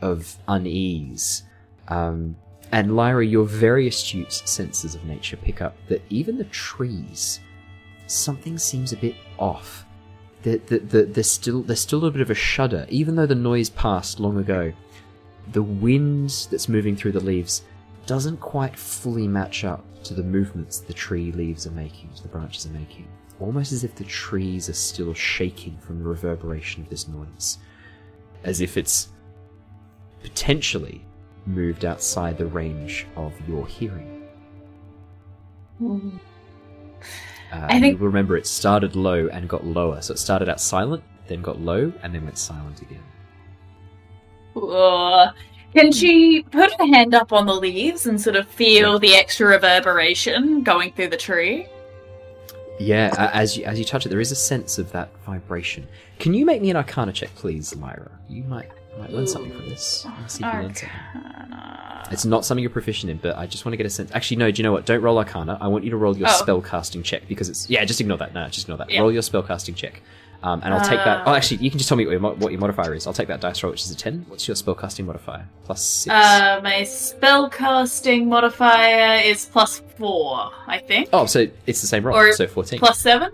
of unease. Um, and Lyra, your very astute senses of nature pick up that even the trees, something seems a bit off. The, the, the, there's still there's still a bit of a shudder, even though the noise passed long ago. The wind that's moving through the leaves doesn't quite fully match up to the movements the tree leaves are making, the branches are making. Almost as if the trees are still shaking from the reverberation of this noise. As if it's potentially moved outside the range of your hearing. Hmm. Uh, I think- remember it started low and got lower. So it started out silent, then got low, and then went silent again. Can she put her hand up on the leaves and sort of feel the extra reverberation going through the tree? Yeah, a- as you as you touch it, there is a sense of that vibration. Can you make me an Arcana check, please, Lyra? You might might learn something from this. Let's see if you learn something. It's not something you're proficient in, but I just want to get a sense. Actually, no. Do you know what? Don't roll Arcana. I want you to roll your Oh. spell casting check because it's yeah. Just ignore that. No, just ignore that. Yeah. Roll your spell casting check. Um, and I'll take that. Oh, actually, you can just tell me what your, mo- what your modifier is. I'll take that dice roll, which is a 10. What's your spellcasting modifier? Plus 6. Uh, my spellcasting modifier is plus four, I think. oh, so it's the same roll. or so 14. Plus seven?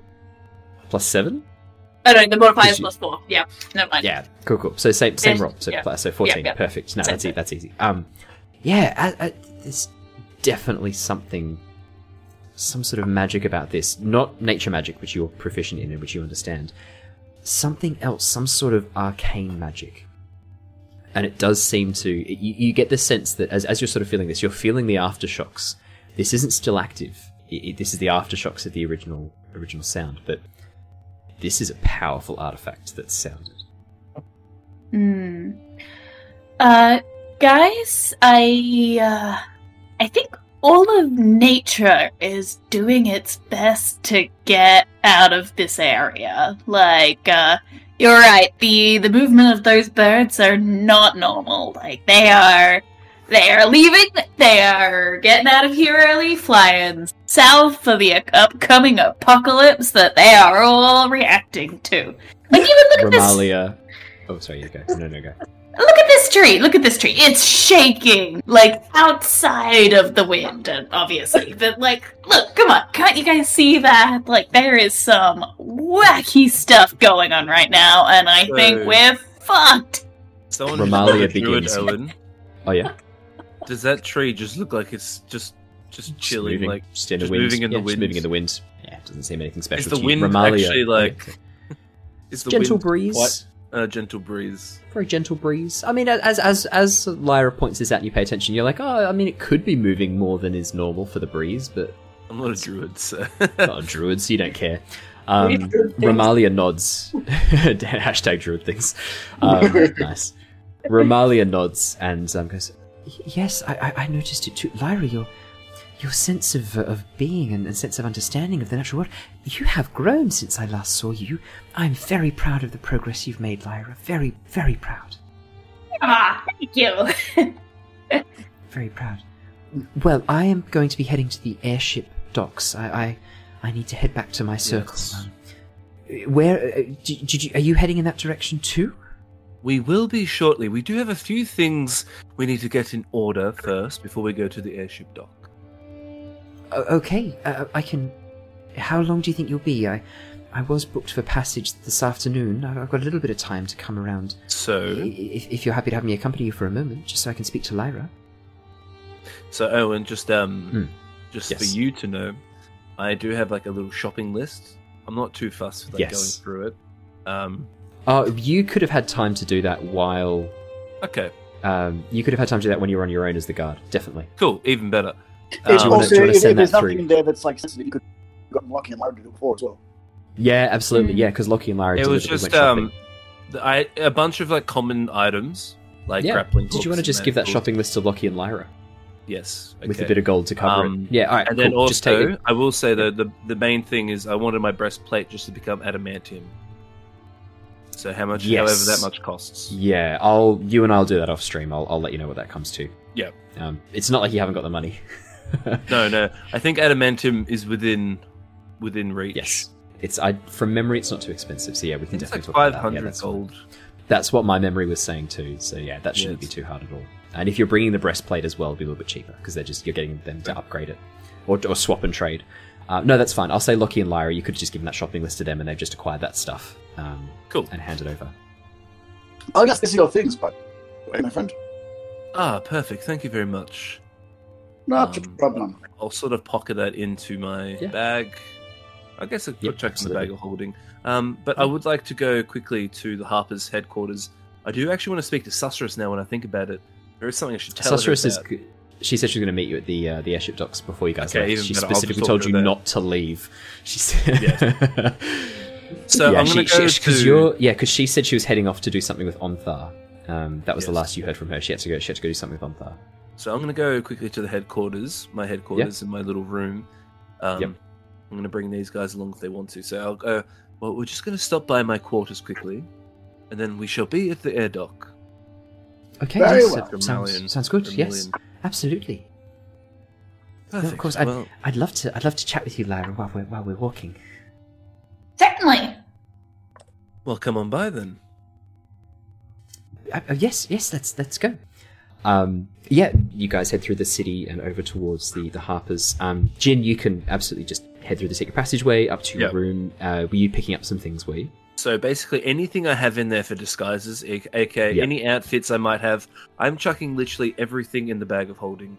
Plus 7? Oh no, the modifier is plus four. Yeah, never mind. Yeah, cool, cool. So same same Yeah, roll. So, yeah. plus- so 14. yeah. Perfect. No, Same that's, thing. that's easy. Um, yeah, I, I, there's definitely something, some sort of magic about this. Not nature magic, which you're proficient in and which you understand. Something else, some sort of arcane magic. And it does seem to. You, you get the sense that as, as you're sort of feeling this, you're feeling the aftershocks. This isn't still active. It, it- this is the aftershocks of the original original sound, but this is a powerful artifact that's sounded. Hmm. Uh, guys, I uh, I think all of nature is doing its best to get out of this area. Like, uh, you're right. The the movement of those birds are not normal. Like they are. They are leaving. They are getting out of here early, flying south for the upcoming apocalypse that they are all reacting to. Like, even look at this Oh, sorry, you go. No, no, go. Look at this tree. Look at this tree. It's shaking like outside of the wind, and obviously, but like, look, come on, can't you guys see that? Like, there is some wacky stuff going on right now, and I think we're fucked. Someone Remallia begins. Owen, Oh yeah, does that tree just look like it's just just chilling, moving, like just in just wind. moving in the Yeah, just wind? moving in the wind. Yeah, doesn't seem anything special. is the to you. wind Remallia, actually like is the gentle wind breeze? quite a gentle breeze? Very gentle breeze. I mean, as as as Lyra points this out, and you pay attention. You're like, oh, I mean, it could be moving more than is normal for the breeze, but I'm not a druid, so not a druid, so you don't care. Um, We druid things. Remallia nods. Hashtag druid things. Um, nice. Remallia nods and um, goes, "Y- "Yes, I, I, I noticed it too, Lyra. Your your sense of uh, of being and, and sense of understanding of the natural world, you have grown since I last saw you. I'm very proud of the progress you've made, Lyra. Very, very proud. Ah, thank you. Very proud. Well, I am going to be heading to the airship docks. I, I, I need to head back to my circle. Yes. Um, where uh, did, did you? Are you heading in that direction too? We will be shortly. We do have a few things we need to get in order first before we go to the airship dock. O- okay, uh, I can. How long do you think you'll be? I, I was booked for passage this afternoon. I've I've got a little bit of time to come around. So, If, if you're happy to have me accompany you for a moment, just so I can speak to Lyra. so Owen, just um, Hmm. just Yes. for you to know, I do have like a little shopping list. I'm not too fussed with like, Yes. going through it. Um, Oh, you could have had time to do that while. okay, Um, you could have had time to do that when you were on your own as the guard. Definitely. cool, even better. It's Um, wanna- also, do you wanna if, send there's that nothing through? in there that's like sensitive, you could have gotten lucky and Lyra to do it before as well. Yeah, absolutely. Mm. Yeah, because Lockie and Lyra it was just went um, the- I a bunch of like common items like yeah. grappling. Did you want to just give that manacles. shopping list to Lockie and Lyra Yes, with a bit of gold to cover Um, it? Yeah. All right. And then cool. just take also. I will say that the the main thing is I wanted my breastplate just to become adamantium. So how much? Yes. However, that much costs. Yeah, I'll. You and I'll do that off stream. I'll, I'll let you know what that comes to. Yeah. Um, it's not like you haven't got the money. No, no. I think adamantium is within within reach. Yes. It's I from memory. It's not too expensive. So yeah, we can it's definitely five talk about that. Yeah, that's gold. That's what my memory was saying too. So yeah, that shouldn't be too hard at all. And if you're bringing the breastplate as well, it'll be a little bit cheaper because they're just you're getting them to upgrade it or, or swap and trade. Uh, no, that's fine. I'll say Lockie and Lyra. You could just give them that shopping list to them, and they've just acquired that stuff um, Cool. and hand it over. Oh, yes, this is your things, but hey, my friend. Ah, perfect. Thank you very much. Not a Um, problem. I'll sort of pocket that into my Yeah. bag. I guess a Yep, good check in the absolutely. bag of holding. Um, but I would like to go quickly to the Harper's headquarters. I do actually want to speak to Susurrus now when I think about it. There is something I should tell her Susurrus is. She said she was going to meet you at the uh, the airship docks before you guys Okay, left. She better. Specifically told you to her not to leave. She said. So I'm going to go because to. you're yeah because she said she was heading off to do something with Ontharr. Um, that was the last you heard from her. She had to go. She had to go do something with Ontharr. So I'm going to go quickly to the headquarters, my headquarters in my little room. Um, Yep. I'm going to bring these guys along if they want to. So I'll go. Well, we're just going to stop by my quarters quickly, and then we shall be at the air dock. Okay, Very yes, well. sounds, sounds good. Yes, Vermilion. absolutely. No, of course, I'd, well, I'd love to. I'd love to chat with you, Lyra, while we're while we're walking. Certainly. Well, come on by then. Uh, uh, yes, yes, let's let's go. Um, yeah, you guys head through the city and over towards the the Harpers. Um, Jin, you can absolutely just head through the secret passageway up to your Yep. room. Uh, were you picking up some things? Were you? So basically, anything I have in there for disguises, a- aka Yeah. any outfits I might have, I'm chucking literally everything in the bag of holding.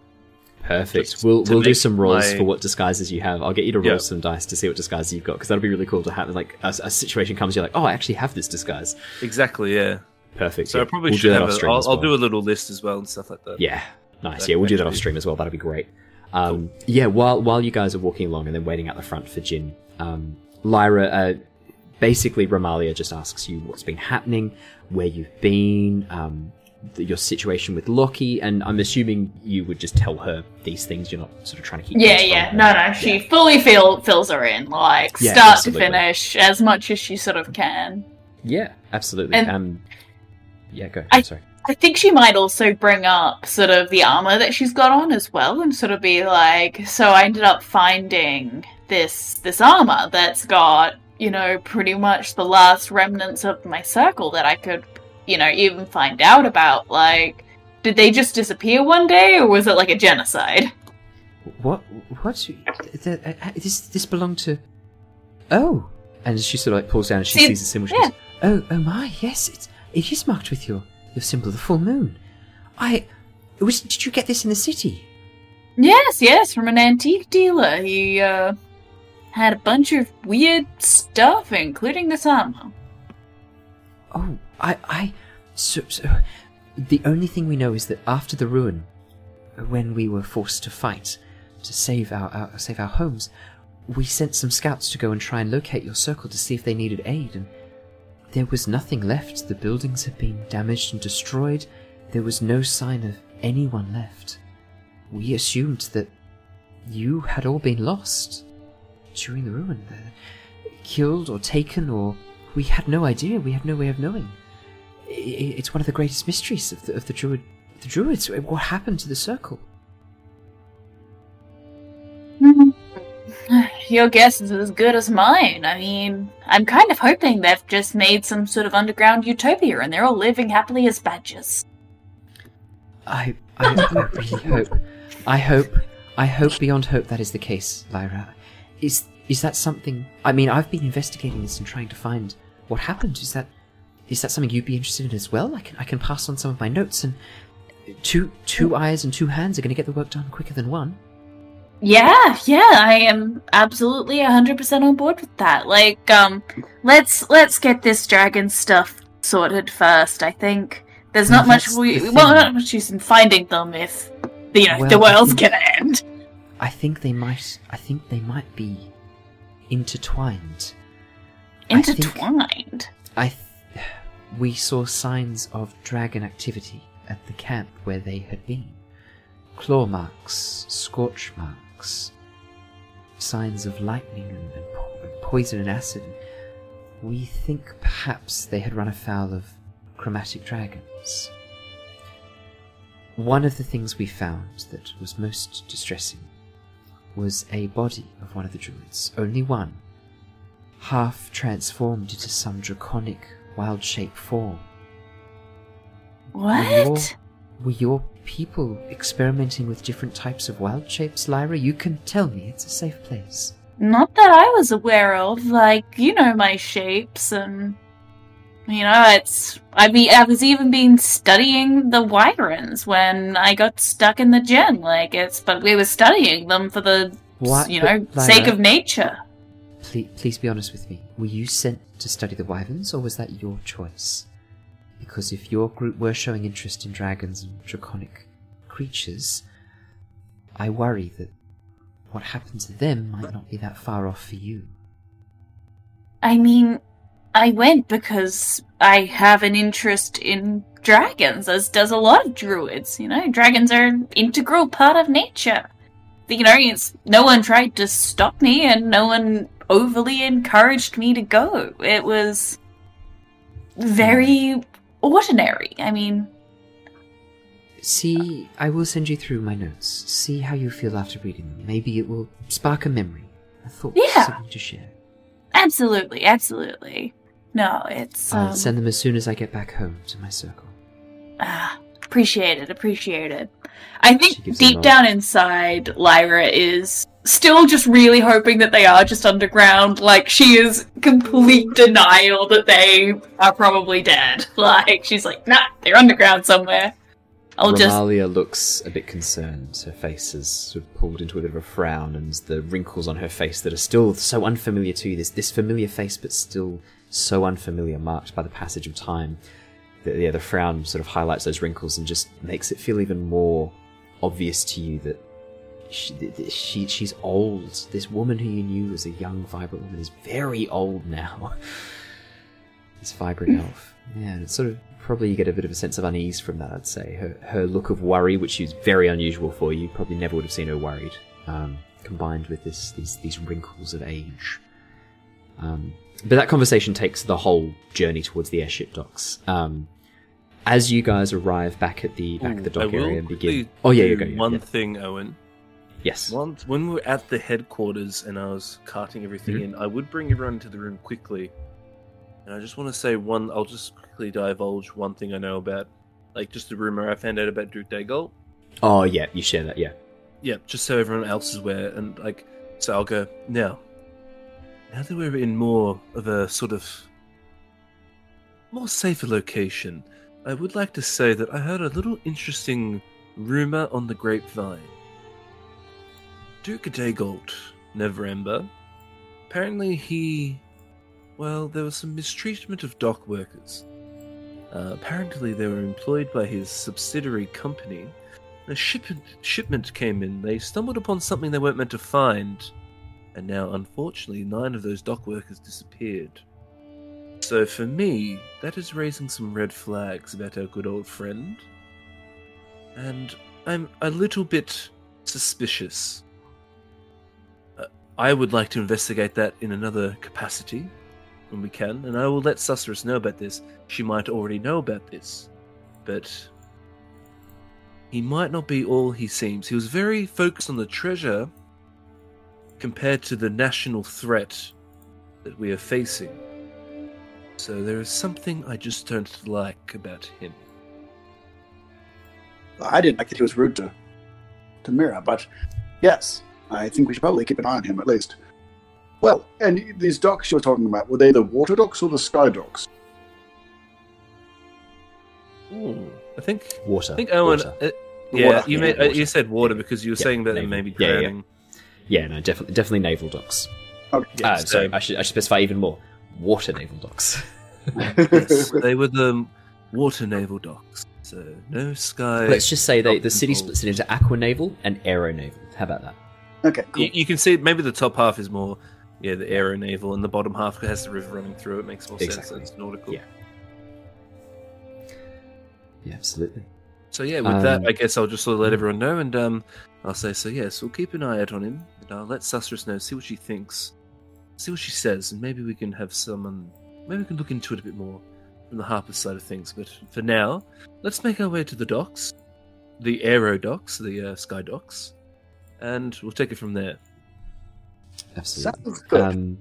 Perfect. We'll we'll do some rolls my- for what disguises you have. I'll get you to roll Yeah. some dice to see what disguises you've got because that'll be really cool to have. Like a, a situation comes, you're like, oh, I actually have this disguise. Exactly, yeah. Perfect. So yeah. I probably We'll should that have. off A, stream I'll, as I'll do a little list as well and stuff like that. Yeah, nice. That Yeah, we'll do that off stream as well. That'll be great. Um, yeah, while while you guys are walking along and then waiting out the front for Jin, um, Lyra, uh, basically Remallia just asks you what's been happening, where you've been, um, the, your situation with Lockie, and I'm assuming you would just tell her these things. You're not sort of trying to keep. Yeah, yeah. No, no. She Yeah. fully feel, fills her in, like Yeah, start absolutely. to finish, as much as she sort of can. Yeah, absolutely. And- um, yeah, go. I- Sorry. I think she might also bring up sort of the armor that she's got on as well, and sort of be like, "So I ended up finding this this armor that's got you know pretty much the last remnants of my circle that I could you know even find out about. Like, did they just disappear one day, or was it like a genocide?" What? What? Uh, uh, this this belonged to? Oh, and she sort of like pulls down and she See, sees the symbol. She yeah. goes, "Oh, oh my! Yes, it's it is marked with your your symbol, the full moon. I was. Did you get this in the city? Yes, yes, from an antique dealer. He uh had a bunch of weird stuff, including this armor. Oh, I I. So, so the only thing we know is that after the ruin, when we were forced to fight to save our, our save our homes, we sent some scouts to go and try and locate your circle to see if they needed aid, and there was nothing left. The buildings had been damaged and destroyed. There was no sign of anyone left. We assumed that you had all been lost during the ruin, uh, killed or taken, or we had no idea. We had no way of knowing. It's one of the greatest mysteries of the, of the druid. The druids. What happened to the circle? Mm-hmm. Your guess is as good as mine. I mean, I'm kind of hoping they've just made some sort of underground utopia and they're all living happily as badgers. I, I, I really hope. I hope. I hope beyond hope that is the case, Lyra. Is is that something? I mean, I've been investigating this and trying to find what happened. Is that is that something you'd be interested in as well? I can I can pass on some of my notes, and two two eyes and two hands are going to get the work done quicker than one. Yeah, yeah, I am absolutely 100% on board with that. Like, um, let's let's get this dragon stuff sorted first. I think there's not Well, much we well, not much use in finding them if you know Well, the world's think- gonna end. I think they might. I think they might be intertwined. I think- Intertwined. I th- we saw signs of dragon activity at the camp where they had been. Claw marks, scorch marks, signs of lightning and, poison and acid. We think perhaps they had run afoul of chromatic dragons. One of the things we found that was most distressing was a body of one of the druids, only one, half transformed into some draconic, wild shape form. Were your, What? were your people experimenting with different types of wild shapes, Lyra? You can tell me, it's a safe place. Not that I was aware of. Like, you know my shapes and you know, it's I mean I was even been studying the wyverns when I got stuck in the gen. Like it's but we were studying them for the What? you But, know, Lyra, sake of nature. Please, please be honest with me. Were you sent to study the wyverns, or was that your choice? Because if your group were showing interest in dragons and draconic creatures, I worry that what happened to them might not be that far off for you. I mean, I went because I have an interest in dragons, as does a lot of druids. You know, dragons are an integral part of nature. You know, it's, no one tried to stop me, and no one overly encouraged me to go. It was very ordinary. I mean, See, I will send you through my notes. See how you feel after reading them. Maybe it will spark a memory, a thought, Yeah. something to share. absolutely, absolutely. No, it's I'll um, send them as soon as I get back home to my circle. ah, appreciated, appreciated. I think deep down inside, Lyra is still just really hoping that they are just underground. Like she is complete denial that they are probably dead. Like she's like, nah, they're underground somewhere. I'll just Remallia looks a bit concerned. Her face is sort of pulled into a bit of a frown, and the wrinkles on her face that are still so unfamiliar to you. This this familiar face, but still so unfamiliar, marked by the passage of time. The, yeah, the frown sort of highlights those wrinkles and just makes it feel even more obvious to you that she, she she's old. This woman who you knew as a young, vibrant woman is very old now. this vibrant elf. Yeah, it's sort of probably you get a bit of a sense of unease from that. I'd say her her look of worry, which is very unusual for you, probably never would have seen her worried, um, combined with this these these wrinkles of age. Um, but that conversation takes the whole journey towards the airship docks. Um, as you guys arrive back at the back at the dock area and begin. Oh yeah, you go. yeah, One yeah. thing, Owen. Yes. Once when we were at the headquarters and I was carting everything Mhm. in, I would bring everyone into the room quickly. And I just want to say one. I'll just quickly divulge one thing I know about, like just a rumor I found out about Duke Dagult. Oh yeah, you share that. Yeah. Yeah, just so everyone else is aware, and like, so I'll go now. Now that we're in more of a sort of more safer location, I would like to say that I heard a little interesting rumor on the grapevine. Duke Dagult, Neverember, apparently he, well, there was some mistreatment of dock workers. Uh, apparently, they were employed by his subsidiary company. A shipment, shipment came in. They stumbled upon something they weren't meant to find, and now, unfortunately, nine of those dock workers disappeared. So, for me, that is raising some red flags about our good old friend. And I'm a little bit suspicious. I would like to investigate that in another capacity when we can, and I will let Susurrus know about this. She might already know about this, but he might not be all he seems. He was very focused on the treasure compared to the national threat that we are facing. So there is something I just don't like about him. I didn't like that he was rude to, to Mira, but yes, I think we should probably keep an eye on him at least. Well, and these docks you were talking about, were they the water docks or the sky docks? Ooh, I think Water. I think Owen. Water. Uh, yeah, Water. you Yeah, made, uh, water. you said water because you were Yeah, saying that naval. them maybe Yeah, yeah, yeah. drowning. Yeah, no, definitely, definitely naval docks. Okay. Yeah, uh, so- sorry, I should, I should specify even more. Water naval docks. Yes, they were the water naval docks. So no sky. Let's just say they, the city splits it into aqua naval and aero naval. How about that? Okay, cool. You, you can see maybe the top half is more, yeah, the aero naval, and the bottom half has the river running through. It makes more sense. Exactly. It's nautical. Yeah. Yeah, absolutely. So yeah, with Um, that, I guess I'll just sort of let everyone know, and um, I'll say so. Yes, we'll keep an eye out on him, and I'll let Susurrus know, see what she thinks, see what she says, and maybe we can have someone, maybe we can look into it a bit more from the Harper side of things. But for now, let's make our way to the docks, the aero docks, the uh, sky docks, and we'll take it from there. Absolutely. Sounds good. Um,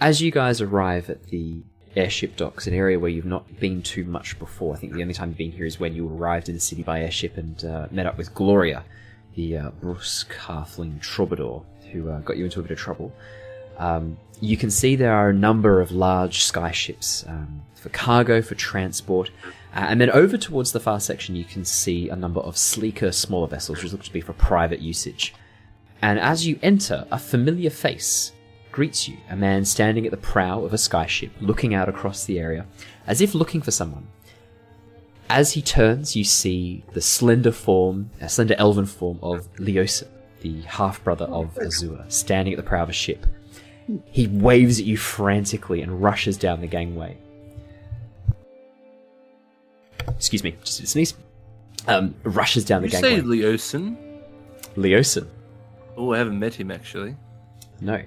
as you guys arrive at the airship docks, an area where you've not been too much before, I think the only time you've been here is when you arrived in the city by airship and uh, met up with Gloria, the uh, brusque halfling troubadour who uh, got you into a bit of trouble. Um, you can see there are a number of large skyships um, for cargo, for transport, uh, and then over towards the far section, you can see a number of sleeker, smaller vessels, which look to be for private usage. And as you enter, a familiar face greets you a man standing at the prow of a skyship, looking out across the area, as if looking for someone. As he turns, you see the slender form, a slender elven form of Leosin, the half brother of Azure, standing at the prow of a ship. He waves at you frantically and rushes down the gangway. Excuse me, just a sneeze. Um, rushes down the gangway. Did you say gangway. Leosin? Oh, I haven't met him actually. No.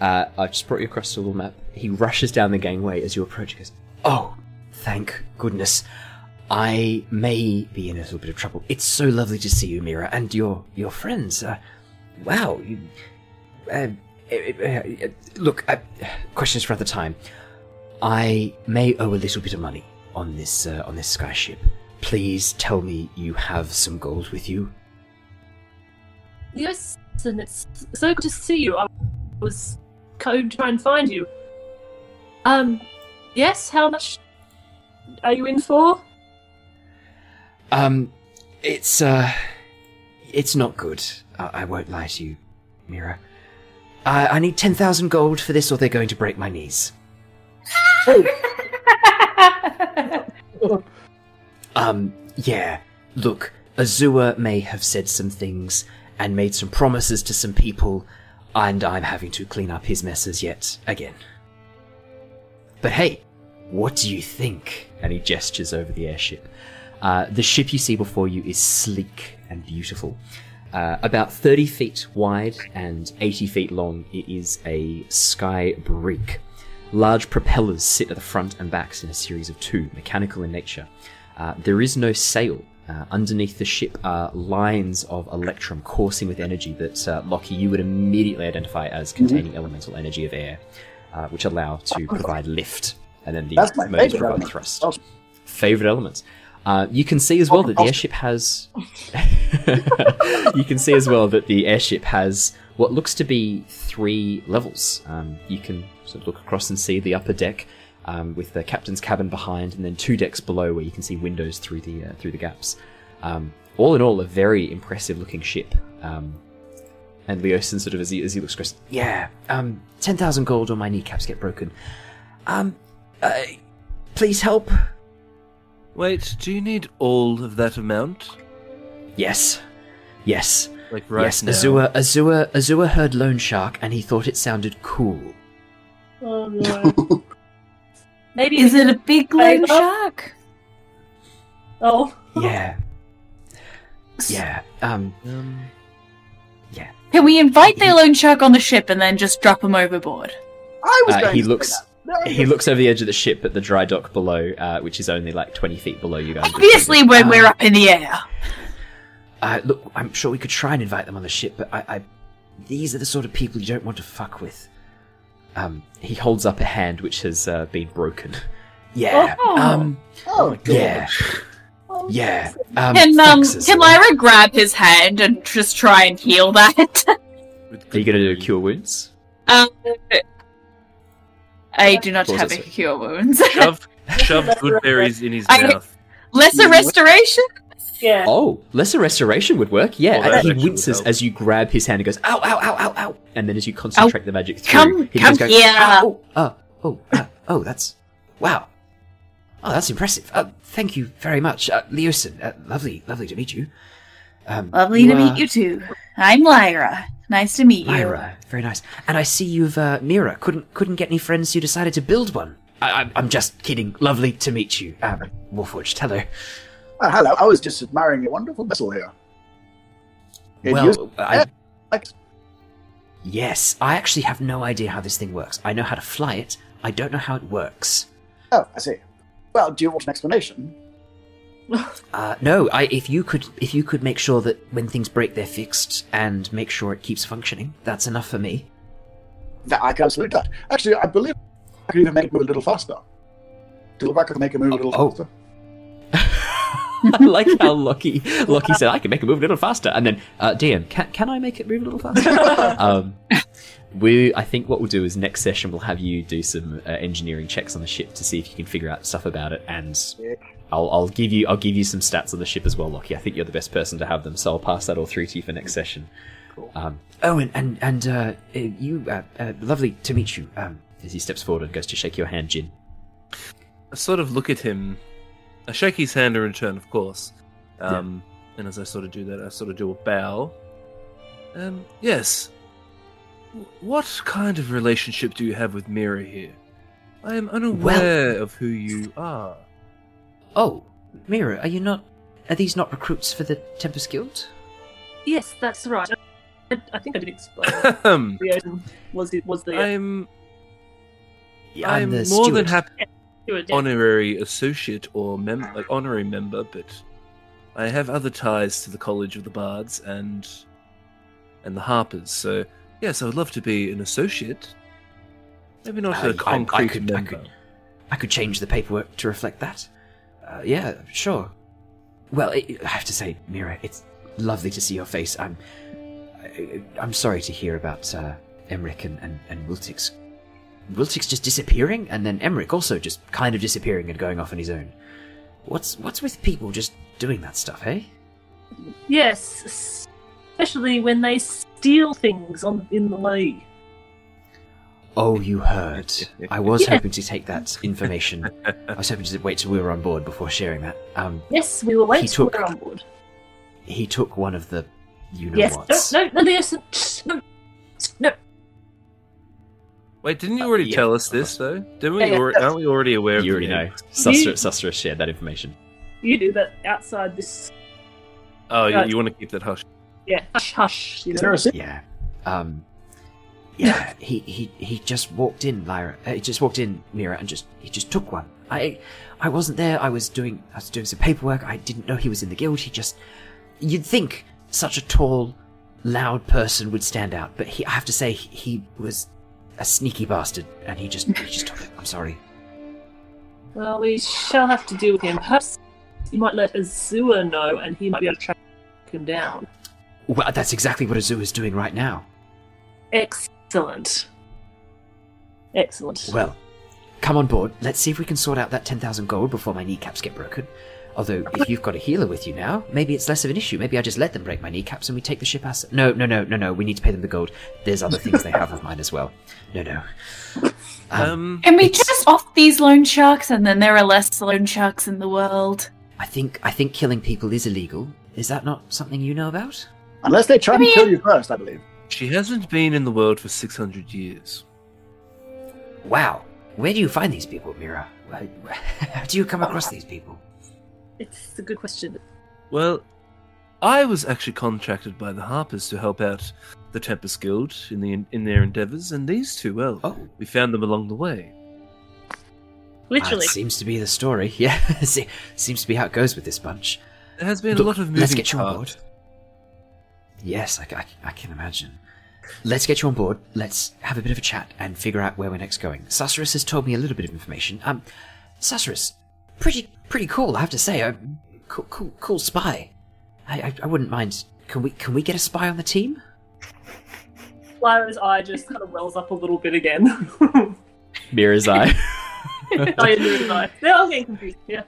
Uh, I've just brought you across to a little map. He rushes down the gangway as you approach. He goes, Oh, thank goodness. I may be in a little bit of trouble. It's so lovely to see you, Mira, and your your friends. Uh, wow. You, uh, uh, uh, uh, look, uh, questions for another time. I may owe a little bit of money on this uh, on this skyship. Please tell me you have some gold with you. Yes, and it's so good to see you. I was going to try and find you. Um, yes. How much are you in for? Um, it's uh, it's not good. I, I won't lie to you, Mira. I, I need ten thousand gold for this, or they're going to break my knees. Um, yeah. Look, Azua may have said some things and made some promises to some people, and I'm having to clean up his messes yet again. But hey, what do you think? and he gestures over the airship. Uh, the ship you see before you is sleek and beautiful. Uh, about 30 feet wide and 80 feet long, it is a sky brig. Large propellers sit at the front and backs in a series of two, mechanical in nature. Uh, there is no sail. Uh, underneath the ship are lines of electrum coursing with energy that, uh, Lockie, you would immediately identify as containing elemental energy of air, uh, which allow to provide lift. And then the That's my motors favorite provide element. thrust Oh, favorite elements. Uh, you can see as well that the airship has. you can see as well that the airship has what looks to be three levels. Um, you can sort of look across and see the upper deck um, with the captain's cabin behind, and then two decks below where you can see windows through the uh, through the gaps. Um, all in all, a very impressive looking ship. Um, and Leosin sort of as he, as he looks across, Yeah, um, 10,000 gold or my kneecaps get broken. Um, uh, please help. Wait, do you need all of that amount? Yes. Yes. Like right yes, now? Azua, Azua, Azua heard Lone Shark and he thought it sounded cool. Oh no. Maybe Is it a big loan shark? Oh, Yeah. Yeah. Um, Um, yeah. Can we invite the loan shark on the ship and then just drop him overboard? I was Uh, going he to say looks- that. No, he looks over the edge of the ship at the dry dock below, uh, which is only like 20 feet below you guys. Obviously, when Um, we're up in the air. Uh, look, I'm sure we could try and invite them on the ship, but I, I, these are the sort of people you don't want to fuck with. Um, he holds up a hand which has uh, been broken. Yeah. Oh. Um. Oh, God. Yeah. Yeah. Um, Can um, can Azula. Lyra grab his hand and just try and heal that? Are you going to do cure wounds? um, I do not have a cure wounds. Shove, shove good berries in his I- mouth. Lesser restoration. yeah. Oh, lesser restoration would work. Yeah, Oh, that and he actually would winces help. as you grab his hand and goes, "Ow, ow, ow, ow, ow!" And then as you concentrate the magic through, Come- he come goes, here. Oh, oh, oh, uh, oh, that's wow. Oh, that's impressive. Uh, thank you very much, uh, Leosin. Uh, lovely, lovely to meet you. Um, Lovely to are meet you too. I'm Lyra. Nice to meet you. Lyra, very nice. And I see you've uh, Mira. Couldn't couldn't get any friends, so you decided to build one. I, I'm, I'm just kidding. Lovely to meet you, um, Warforged. Hello. Uh, hello, I was just admiring your wonderful vessel here. It used- well, I, yes, I actually have no idea how this thing works. I know how to fly it. I don't know how it works. oh, I see. Well, do you want an explanation? Uh, no, I, if you could, if you could make sure that when things break, they're fixed, and make sure it keeps functioning, that's enough for me. That I can absolutely do that. Actually, I believe I can even make it move a little faster. Do look I can make it move a little Oh. faster? I like how Lockie Lockie said, "I can make it move a little faster," and then uh, DM, can can I make it move a little faster? um, we, I think what we'll do is next session we'll have you do some uh, engineering checks on the ship to see if you can figure out stuff about it, and. I'll, I'll give you I'll give you some stats on the ship as well, Lockie. I think you're the best person to have them, so I'll pass that all through to you for next session. Um, Oh, and and and uh, uh, you, uh, uh, lovely to meet you. Um, as he steps forward and goes to shake your hand, Jin. I sort of look at him. I shake his hand in return, of course. Um, And as I sort of do that, I sort of do a bow. Um, yes. What kind of relationship do you have with Mira here? I am unaware of who you are. Oh, Mira, are you not? Are these not recruits for the Tempest Guild? Yes, that's right. I, I think I did explain. Was it was the I'm Yeah, I'm, the more than happy yeah. honorary associate or mem- like honorary member, but I have other ties to the College of the Bards and and the Harpers. So yes, I would love to be an associate. Maybe not I- I- a I concrete could- I member. could- I could change the paperwork to reflect that. Uh, yeah, sure. Well, I I have to say, Mira, it's lovely to see your face. I'm, I, I'm sorry to hear about uh, Emmerich and and, and Wiltix. Wiltix just disappearing, and then Emmerich also just kind of disappearing and going off on his own. What's what's with people just doing that stuff, hey? Yes, especially when they steal things on in the way. Oh, you heard. I was Yeah. hoping to take that information. I was hoping to wait till we were on board before sharing that. Um, Yes, we were waiting He took- for on board. he took one of the, you know Yes, whats. no, no, no, listen, no, no. Wait, didn't you already yeah. tell us this though? Didn't we? Yeah, yeah. alre- aren't we already aware? You of the already know. eggs? Sustra, Sustra shared that information. You do that outside this. Oh, yeah, Right. you want to keep that hush. Yeah, hush, hush. You Is know? there a sit? Yeah. Um. Yeah. he he he just walked in, Lyra. Uh, he just walked in, Mira, and just he just took one. I I wasn't there. I was doing I was doing some paperwork. I didn't know he was in the guild. He just you'd think such a tall, loud person would stand out, but he I have to say he was a sneaky bastard, and he just he just took it. I'm sorry. Well, we shall have to deal with him. Perhaps you might let Azua know, and he might be able to track him down. Well, that's exactly what Azu is doing right now. Excellent. Excellent. Excellent. Well, come on board. Let's see if we can sort out that 10,000 gold before my kneecaps get broken. Although, if you've got a healer with you now, maybe it's less of an issue. Maybe I just let them break my kneecaps and we take the ship as. No, no, no, no, no. We need to pay them the gold. There's other things they have of mine as well. No, no. Um, Um, Can we It's- just off these loan sharks and then there are less loan sharks in the world? I think I think killing people is illegal. Is that not something you know about? Unless they try I to kill you first, I believe. She hasn't been in the world for six hundred years. Wow. Where do you find these people, Mira? How do you come across these people? It's a good question. Well, I was actually contracted by the Harpers to help out the Tempest Guild in the in their endeavors, and these two, well, Oh, we found them along the way. Literally. that seems to be the story. Yeah, se- seems to be how it goes with this bunch. There has been Look, a lot of moving let's get you on parts. Board. Yes, I, I, I can imagine. Let's get you on board. Let's have a bit of a chat and figure out where we're next going. Susurrus has told me a little bit of information. Um, Susurrus, pretty pretty cool, I have to say. Um, cool, cool, cool spy. I, I, I wouldn't mind. Can we can we get a spy on the team? Lyra's eye just kind of wells up a little bit again. Mira's eye. oh, yeah, Lyra's eye. They're all getting confused. Yeah.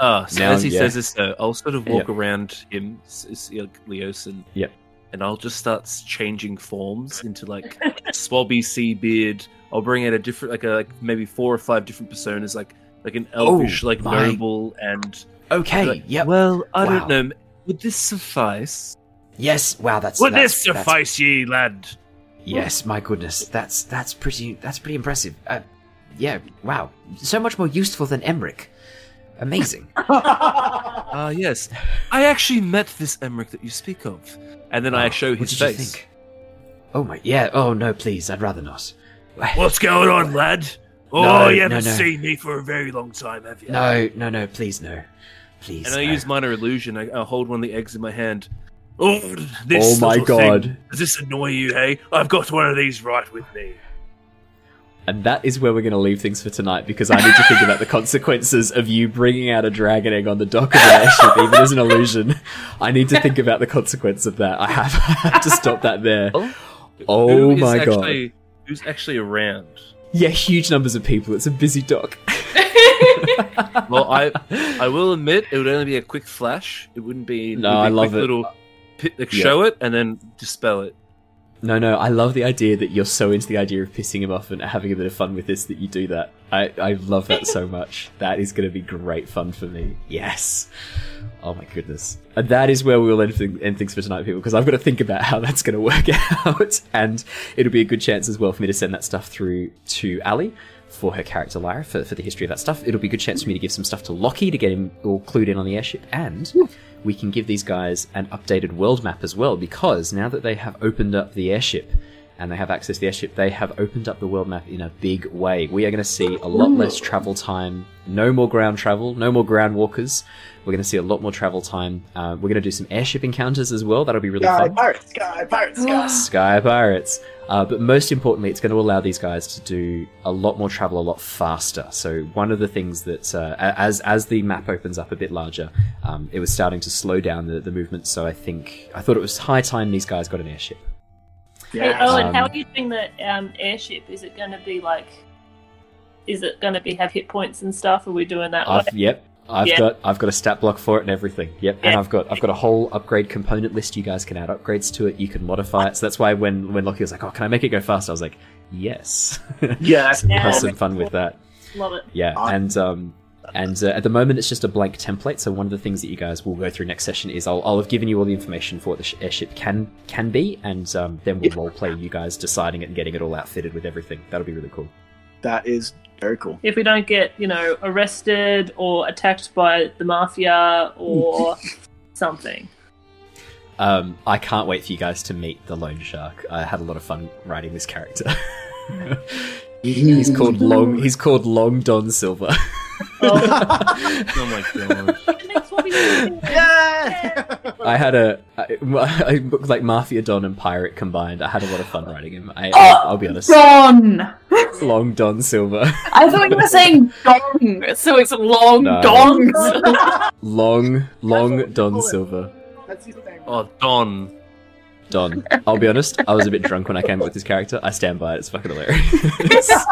Ah, so Now, as he yeah. says this, though, I'll sort of walk Yeah. around him, S- S- Leos, and Yep. And I'll just start changing forms into like Swabby Sea Beard. I'll bring out a different, like a like maybe four or five different personas, like like an elvish, Oh, like my. noble, and Okay. like, yep. Well, I Wow. don't know. Would this suffice? yes. Wow. That's Would that's, this that's- suffice, ye lad? Yes. My goodness. That's that's pretty that's pretty impressive. Uh, yeah. Wow. So much more useful than Emmerich. Amazing. Ah, yes. I actually met this Emmerich that you speak of, and then I Oh, show what his did you face. think? Oh my, yeah. Oh no, please, I'd rather not. What's going on, lad? Oh, No, you haven't no. seen me for a very long time, have you? No, no, no, please, no, please. And I use minor illusion. I, I hold one of the eggs in my hand. Oh, this Oh my little thing. God. Does this annoy you, hey? I've got one of these right with me. And that is where we're going to leave things for tonight because I need to think about the consequences of you bringing out a dragon egg on the dock of an airship, even as an illusion. I need to think about the consequence of that. I have, I have to stop that there. Oh, oh Who is my god. actually, Who's actually around? Yeah, huge numbers of people. It's a busy dock. Well, I I will admit it would only be a quick flash. It wouldn't be. No, would be I a love quick it. Little like, Yeah. show it and then dispel it. No, no, I love the idea that you're so into the idea of pissing him off and having a bit of fun with this that you do that. I, I love that so much. That is going to be great fun for me. Yes. Oh my goodness. And that is where we will end, thing- end things for tonight, people, because I've got to think about how that's going to work out. And it'll be a good chance as well for me to send that stuff through to Ally for her character Lyra for, for the history of that stuff. It'll be a good chance for me to give some stuff to Lockie to get him all clued in on the airship. And we can give these guys an updated world map as well, because now that they have opened up the airship and they have access to the airship, they have opened up the world map in a big way. We are going to see a lot less travel time, no more ground travel, no more ground walkers. We're going to see a lot more travel time. Uh, we're going to do some airship encounters as well. That'll be really Sky fun. pirates, sky pirates, sky. Sky Pirates. Uh, but most importantly, it's going to allow these guys to do a lot more travel a lot faster. So one of the things that uh, as as the map opens up a bit larger, um, it was starting to slow down the, the movement. So I think I thought it was high time these guys got an airship. Hey, Yeah. Owen, Um, how are you doing the um, airship? Is it going to be like? Is it going to be have hit points and stuff? Are we doing that? I've, yep, I've Yeah. got I've got a stat block for it and everything. Yep, and I've got I've got a whole upgrade component list. You guys can add upgrades to it. You can modify it. So that's why when when Lockie was like, "Oh, can I make it go faster?" I was like, "Yes." Yeah. so we'll have some fun with that. Love it. Yeah, and um, and uh, at the moment it's just a blank template. So one of the things that you guys will go through next session is I'll, I'll have given you all the information for what the sh- airship can can be, and um, then we'll Yeah. role play you guys deciding it and getting it all outfitted with everything. That'll be really cool. That is very cool. If we don't get, you know, arrested or attacked by the mafia or something. Um, I can't wait for you guys to meet the loan Shark. I had a lot of fun writing this character. he's called Long. He's called Long Don Silver. Oh, Oh my god. the next one we do. Yeah. I had a I, I booked like Mafia Don and Pirate combined. I had a lot of fun writing him. I, Oh, I'll be honest. Don! Long Don Silver. I thought you were saying dong, so it's long No. dongs. Long, long Don call it. Silver. That's his name. Oh, Don. Don. I'll be honest, I was a bit drunk when I came up with this character. I stand by it. It's fucking hilarious.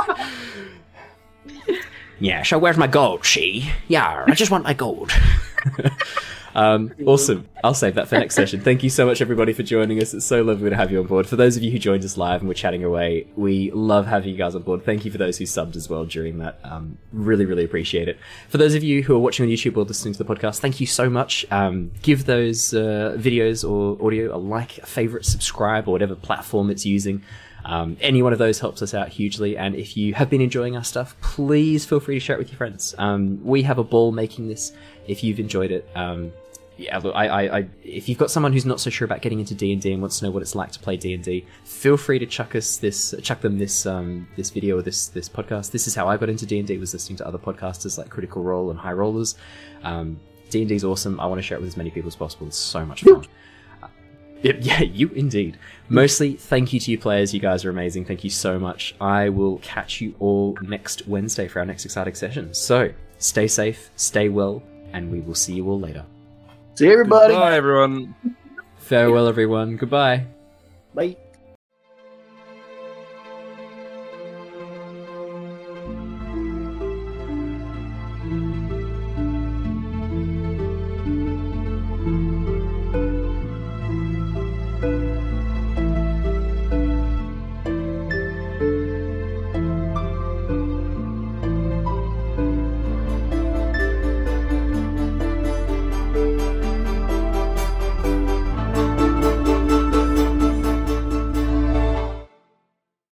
Yeah, so where's my gold, she? Yeah, I just want my gold. Um, awesome. I'll save that for next session. Thank you so much, everybody, for joining us. It's so lovely to have you on board. For those of you who joined us live and we're chatting away, we love having you guys on board. Thank you for those who subbed as well during that. Um, really, really appreciate it. For those of you who are watching on YouTube or listening to the podcast, thank you so much. Um, give those uh, videos or audio a like, a favorite, subscribe, or whatever platform it's using. Um, any one of those helps us out hugely. And if you have been enjoying our stuff, please feel free to share it with your friends. Um, we have a ball making this. If you've enjoyed it, um, yeah, look, I, I, I, if you've got someone who's not so sure about getting into D and D and wants to know what it's like to play D and D, feel free to chuck us this, chuck them this, um, this video or this, this podcast. This is how I got into D and D was listening to other podcasters like Critical Role and High Rollers. Um, D and D is awesome. I want to share it with as many people as possible. It's so much fun. Uh, yeah, yeah, you indeed. Mostly, thank you to you players. You guys are amazing. Thank you so much. I will catch you all next Wednesday for our next exciting session. So, stay safe, stay well, and we will see you all later. See everybody. Bye, everyone. Farewell, everyone. Goodbye. Bye.